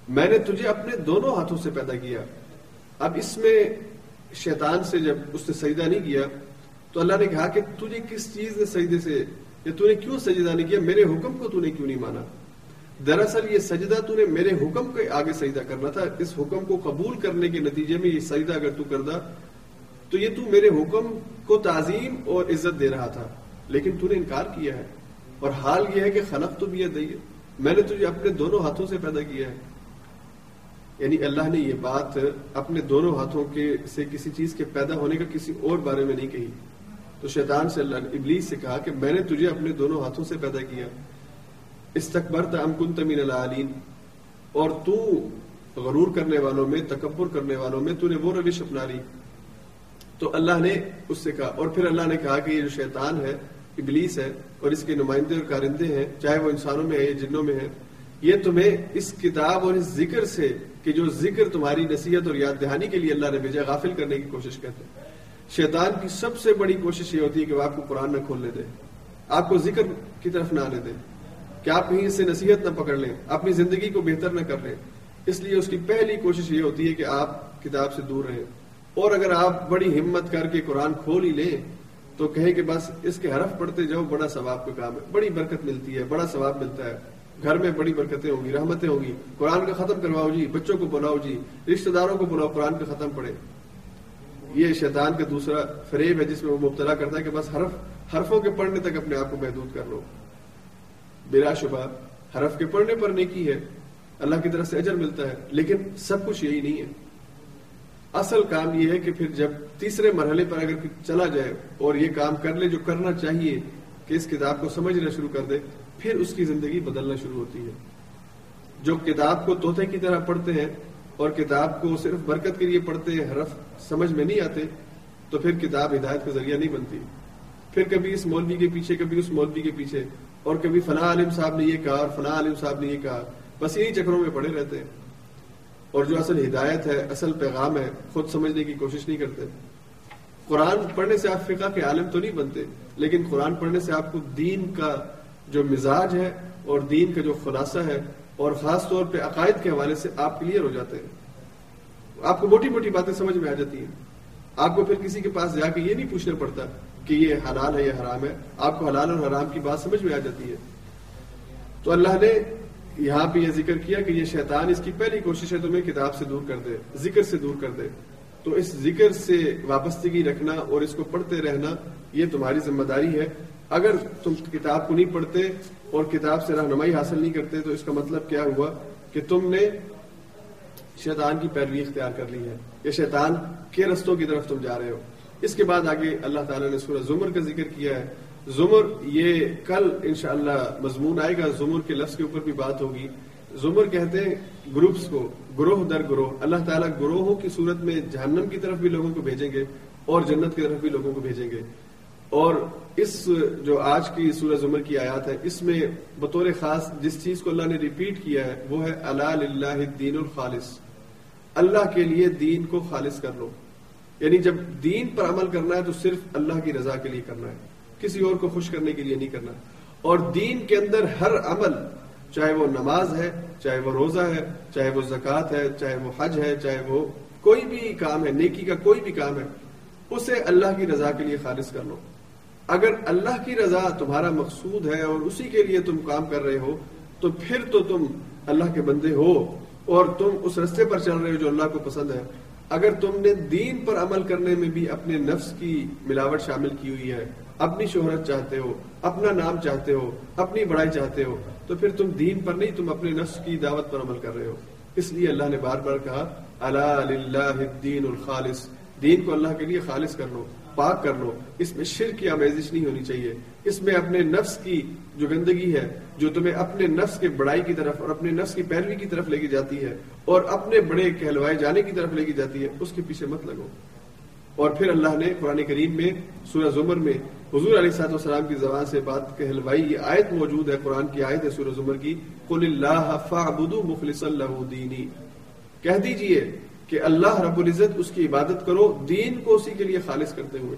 میں نے تجھے اپنے دونوں ہاتھوں سے پیدا کیا۔ اب اس میں شیطان سے جب اس نے سجدہ نہیں کیا، تو اللہ نے کہا کہ تجھے کس چیز نے سجدے سے، یا تو نے کیوں سجدہ نہیں کیا؟ میرے حکم کو تو نے کیوں نہیں مانا؟ دراصل یہ سجدہ تو نے میرے حکم کے آگے سجدہ کرنا تھا، اس حکم کو قبول کرنے کے نتیجے میں یہ سجدہ اگر تو کردا تو یہ تو میرے حکم کو تعظیم اور عزت دے رہا تھا۔ لیکن تو نے انکار کیا ہے۔ اور حال یہ ہے کہ خلق تو بھی دئی میں نے تجھے اپنے دونوں ہاتھوں سے پیدا کیا ہے۔ یعنی اللہ نے یہ بات اپنے دونوں ہاتھوں کے سے کسی چیز کے پیدا ہونے کا کسی اور بارے میں نہیں کہی۔ تو شیطان سے اللہ نے، ابلیس سے کہا کہ میں نے تجھے اپنے دونوں ہاتھوں سے پیدا کیا۔ استقبر ام کن تمین العالین اور تو غرور کرنے والوں میں، تکبر کرنے والوں میں تو نے وہ روش اپنا لی۔ تو اللہ نے اس سے کہا، اور پھر اللہ نے کہا کہ یہ جو شیطان ہے، ابلیس ہے، اور اس کے نمائندے اور کارندے ہیں، چاہے وہ انسانوں میں ہے یا جنوں میں ہے، یہ تمہیں اس کتاب اور اس ذکر سے کہ جو ذکر تمہاری نصیحت اور یاد دہانی کے لیے اللہ نے بھیجا، غافل کرنے کی کوشش کرتے ہیں۔ شیطان کی سب سے بڑی کوشش یہ ہوتی ہے کہ وہ آپ کو قرآن نہ کھولنے دے، آپ کو ذکر کی طرف نہ آنے دے۔ کہ آپ کہیں اس سے نصیحت نہ پکڑ لیں، اپنی زندگی کو بہتر نہ کر لیں۔ اس لیے اس کی پہلی کوشش یہ ہوتی ہے کہ آپ کتاب سے دور رہیں۔ اور اگر آپ بڑی ہمت کر کے قرآن کھول ہی لیں، تو کہیں کہ بس اس کے حرف پڑھتے جاؤ، بڑا ثواب کا کام ہے۔ بڑی برکت ملتی ہے، بڑا ثواب ملتا ہے۔ گھر میں بڑی برکتیں ہوں گی، رحمتیں ہوں گی۔ قرآن کا ختم کرواؤ جی بچوں کو بلاؤ جی رشتہ داروں کو بلاؤ، قرآن کا ختم پڑھے یہ شیطان کا دوسرا فریب ہے جس میں وہ مبتلا کرتا ہے کہ بس حرف، حرفوں کے پڑھنے تک اپنے آپ کو محدود کر لو۔ بلا شبہ حرف کے پڑھنے پر نیکی ہے، اللہ کی طرف سے اجر ملتا ہے، لیکن سب کچھ یہی نہیں ہے۔ اصل کام یہ ہے کہ پھر جب تیسرے مرحلے پر اگر چلا جائے اور یہ کام کر لے جو کرنا چاہیے کہ اس کتاب کو سمجھنا شروع کر دے، پھر اس کی زندگی بدلنا شروع ہوتی ہے۔ جو کتاب کو توتے کی طرح پڑھتے ہیں اور کتاب کو صرف برکت کے لیے پڑھتے ہیں حرف سمجھ میں نہیں آتے، تو پھر کتاب ہدایت کا ذریعہ نہیں بنتی۔ پھر کبھی اس مولوی کے پیچھے، کبھی اس مولوی کے پیچھے۔ اور کبھی فلاں عالم صاحب نے یہ کہا اور فلاں عالم صاحب نے یہ کہا، بس یہی چکروں میں پڑے رہتے ہیں۔ اور جو اصل ہدایت ہے، اصل پیغام ہے، خود سمجھنے کی کوشش نہیں کرتے۔ قرآن پڑھنے سے آپ فقہ کے عالم تو نہیں بنتے، لیکن قرآن پڑھنے سے آپ کو دین کا جو مزاج ہے اور دین کا جو خلاصہ ہے، اور خاص طور پہ عقائد کے حوالے سے آپ کلیئر ہو جاتے ہیں۔ آپ کو موٹی موٹی باتیں سمجھ میں آ جاتی ہیں۔ آپ کو پھر کسی کے پاس جا کے یہ نہیں پوچھنا پڑتا کہ یہ حلال ہے یا حرام ہے، آپ کو حلال اور حرام کی بات سمجھ میں آ جاتی ہے۔ تو اللہ نے یہاں پہ یہ ذکر کیا کہ یہ شیطان اس کی پہلی کوشش ہے تمہیں کتاب سے دور کر دے، ذکر سے دور کر دے۔ تو اس ذکر سے وابستگی رکھنا اور اس کو پڑھتے رہنا یہ تمہاری ذمہ داری ہے۔ اگر تم کتاب کو نہیں پڑھتے اور کتاب سے رہنمائی حاصل نہیں کرتے تو اس کا مطلب کیا ہوا؟ کہ تم نے شیطان کی پیروی اختیار کر لی ہے۔ یا شیطان کے رستوں کی طرف تم جا رہے ہو۔ اس کے بعد آگے اللہ تعالیٰ نے سورہ زمر کا ذکر کیا ہے۔ زمر یہ کل انشاءاللہ مضمون آئے گا، زمر کے لفظ کے اوپر بھی بات ہوگی۔ زمر کہتے ہیں گروپس کو، گروہ در گروہ۔ اللہ تعالیٰ گروہوں کی صورت میں جہنم کی طرف بھی لوگوں کو بھیجیں گے اور جنت کی طرف بھی لوگوں کو بھیجیں گے۔ اور اس جو آج کی سورہ زمر کی آیات ہے اس میں بطور خاص جس چیز کو اللہ نے ریپیٹ کیا ہے، وہ ہے اللہ الدین الخالص۔ اللہ کے لیے دین کو خالص کر لو۔ یعنی جب دین پر عمل کرنا ہے تو صرف اللہ کی رضا کے لیے کرنا ہے، کسی اور کو خوش کرنے کے لیے نہیں کرنا۔ اور دین کے اندر ہر عمل، چاہے وہ نماز ہے، چاہے وہ روزہ ہے، چاہے وہ زکوٰۃ ہے، چاہے وہ حج ہے، چاہے وہ کوئی بھی کام ہے، نیکی کا کوئی بھی کام ہے، اسے اللہ کی رضا کے لیے خالص کر لو۔ اگر اللہ کی رضا تمہارا مقصود ہے اور اسی کے لیے تم کام کر رہے ہو، تو پھر تو تم اللہ کے بندے ہو اور تم اس رستے پر چل رہے ہو جو اللہ کو پسند ہے۔ اگر تم نے دین پر عمل کرنے میں بھی اپنے نفس کی ملاوٹ شامل کی ہوئی ہے، اپنی شہرت چاہتے ہو، اپنا نام چاہتے ہو، اپنی بڑائی چاہتے ہو، تو پھر تم دین پر نہیں، تم اپنے نفس کی دعوت پر عمل کر رہے ہو۔ اس لیے اللہ نے بار بار کہا اللہ الدین الخالص۔ دین کو اللہ کے لیے خالص کر لو، پاک کر لو۔ اس میں شرک کی آمیزش نہیں ہونی چاہیے۔ اس میں اپنے نفس کی جو گندگی ہے، جو تمہیں اپنے نفس کے بڑائی کی طرف اور اپنے نفس کی پیروی کی طرف لے کے جاتی ہے اور اپنے بڑے کہلوائے جانے کی طرف لے کے جاتی ہے، اس کے پیچھے مت لگو۔ اور پھر اللہ نے قرآن کریم میں، سورہ زمر میں حضور علیہ صاحب السلام کی زبان سے بات کہلوائی۔ یہ آیت موجود ہے قرآن کی آیت ہے سورہ زمر کی۔ قل اللہ فعبدو مخلص اللہ دینی کہہ دیجیے کہ اللہ رب العزت اس کی عبادت کرو دین کو اسی کے لیے خالص کرتے ہوئے۔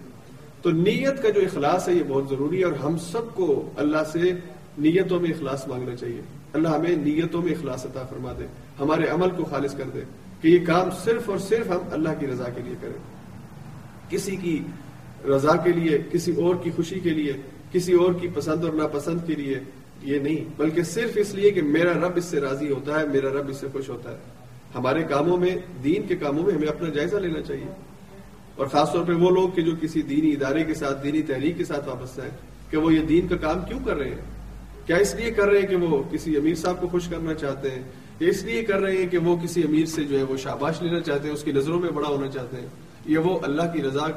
تو نیت کا جو اخلاص ہے، یہ بہت ضروری ہے اور ہم سب کو اللہ سے نیتوں میں اخلاص مانگنا چاہیے۔ اللہ ہمیں نیتوں میں اخلاص عطا فرما دے۔ ہمارے عمل کو خالص کر دے کہ یہ کام صرف اور صرف ہم اللہ کی رضا کے لیے کریں۔ کسی کی رضا کے لیے، کسی اور کی خوشی کے لیے، کسی اور کی پسند اور ناپسند کے لیے یہ نہیں، بلکہ صرف اس لیے کہ میرا رب اس سے راضی ہوتا ہے، میرا رب اس سے خوش ہوتا ہے۔ ہمارے کاموں میں، دین کے کاموں میں ہمیں اپنا جائزہ لینا چاہیے۔ اور خاص طور پہ وہ لوگ کہ جو کسی دینی ادارے کے ساتھ، دینی تحریک کے ساتھ وابستہ ہیں کہ وہ یہ دین کا کام کیوں کر رہے ہیں؟ کیا اس لیے کر رہے ہیں کہ وہ کسی امیر صاحب کو خوش کرنا چاہتے ہیں؟ اس لیے کر رہے ہیں کہ وہ کسی امیر سے جو ہے وہ شاباش لینا چاہتے ہیں، اس کی نظروں میں بڑا ہونا چاہتے ہیں۔ یا وہ اللہ کی رضا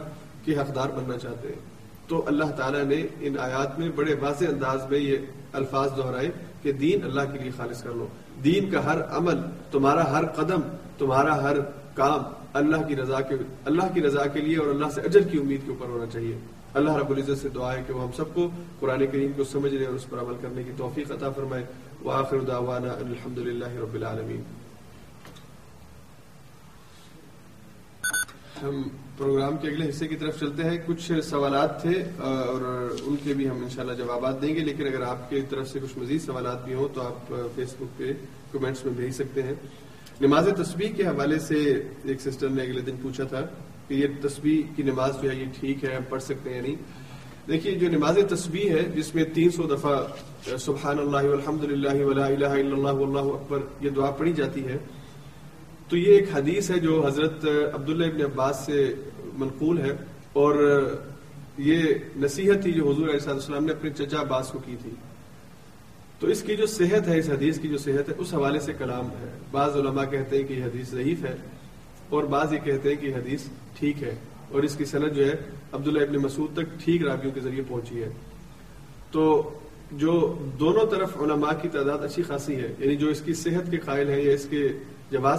کے حقدار بننا چاہتے ہیں۔ تو اللہ تعالیٰ نے ان آیات میں بڑے واضح انداز میں یہ الفاظ دہرائے کہ دین اللہ کے لیے خالص کر لو۔ دین کا ہر عمل، تمہارا ہر قدم، تمہارا ہر کام اللہ کی رضا کے، اللہ کی رضا کے لیے اور اللہ سے اجر کی امید کے اوپر ہونا چاہیے۔ اللہ رب العزت سے دعا ہے کہ وہ ہم سب کو قرآن کریم کو سمجھنے اور اس پر عمل کرنے کی توفیق عطا فرمائے۔ وآخر دعوانا الحمد للہ رب العالمین ہم پروگرام کے اگلے حصے کی طرف چلتے ہیں. کچھ سوالات تھے اور ان کے بھی ہم انشاءاللہ جوابات دیں گے. لیکن اگر آپ کی طرف سے کچھ مزید سوالات بھی ہوں تو آپ فیس بک پہ کمنٹس میں بھیج سکتے ہیں. نماز تسبیح کے حوالے سے ایک سسٹر نے اگلے دن پوچھا تھا کہ یہ تسبیح کی نماز جو ہے یہ ٹھیک ہے پڑھ سکتے ہیں نہیں؟ دیکھیے، جو نماز تسبیح ہے، جس میں تین سو دفعہ سبحان اللہ الحمد للہ ولا الہ الا اللہ واللہ اکبر، یہ دعا پڑھی جاتی ہے۔ تو یہ ایک حدیث ہے جو حضرت عبداللہ ابن عباس سے منقول ہے۔ اور یہ نصیحت تھی جو حضور علیہ السلام نے اپنے چچا عباس کو کی تھی۔ تو اس کی جو صحت ہے، اس حدیث کی جو صحت ہے، اس حوالے سے کلام ہے۔ بعض علماء کہتے ہیں کہ یہ حدیث ضعیف ہے اور بعض یہ کہتے ہیں کہ یہ حدیث ٹھیک ہے۔ اور اس کی صنعت جو ہے عبداللہ ابن مسعود تک ٹھیک راویوں کے ذریعے پہنچی ہے۔ تو جو دونوں طرف علماء کی تعداد اچھی خاصی ہے یعنی جو اس کی صحت کے قائل ہیں یا اس کے جواز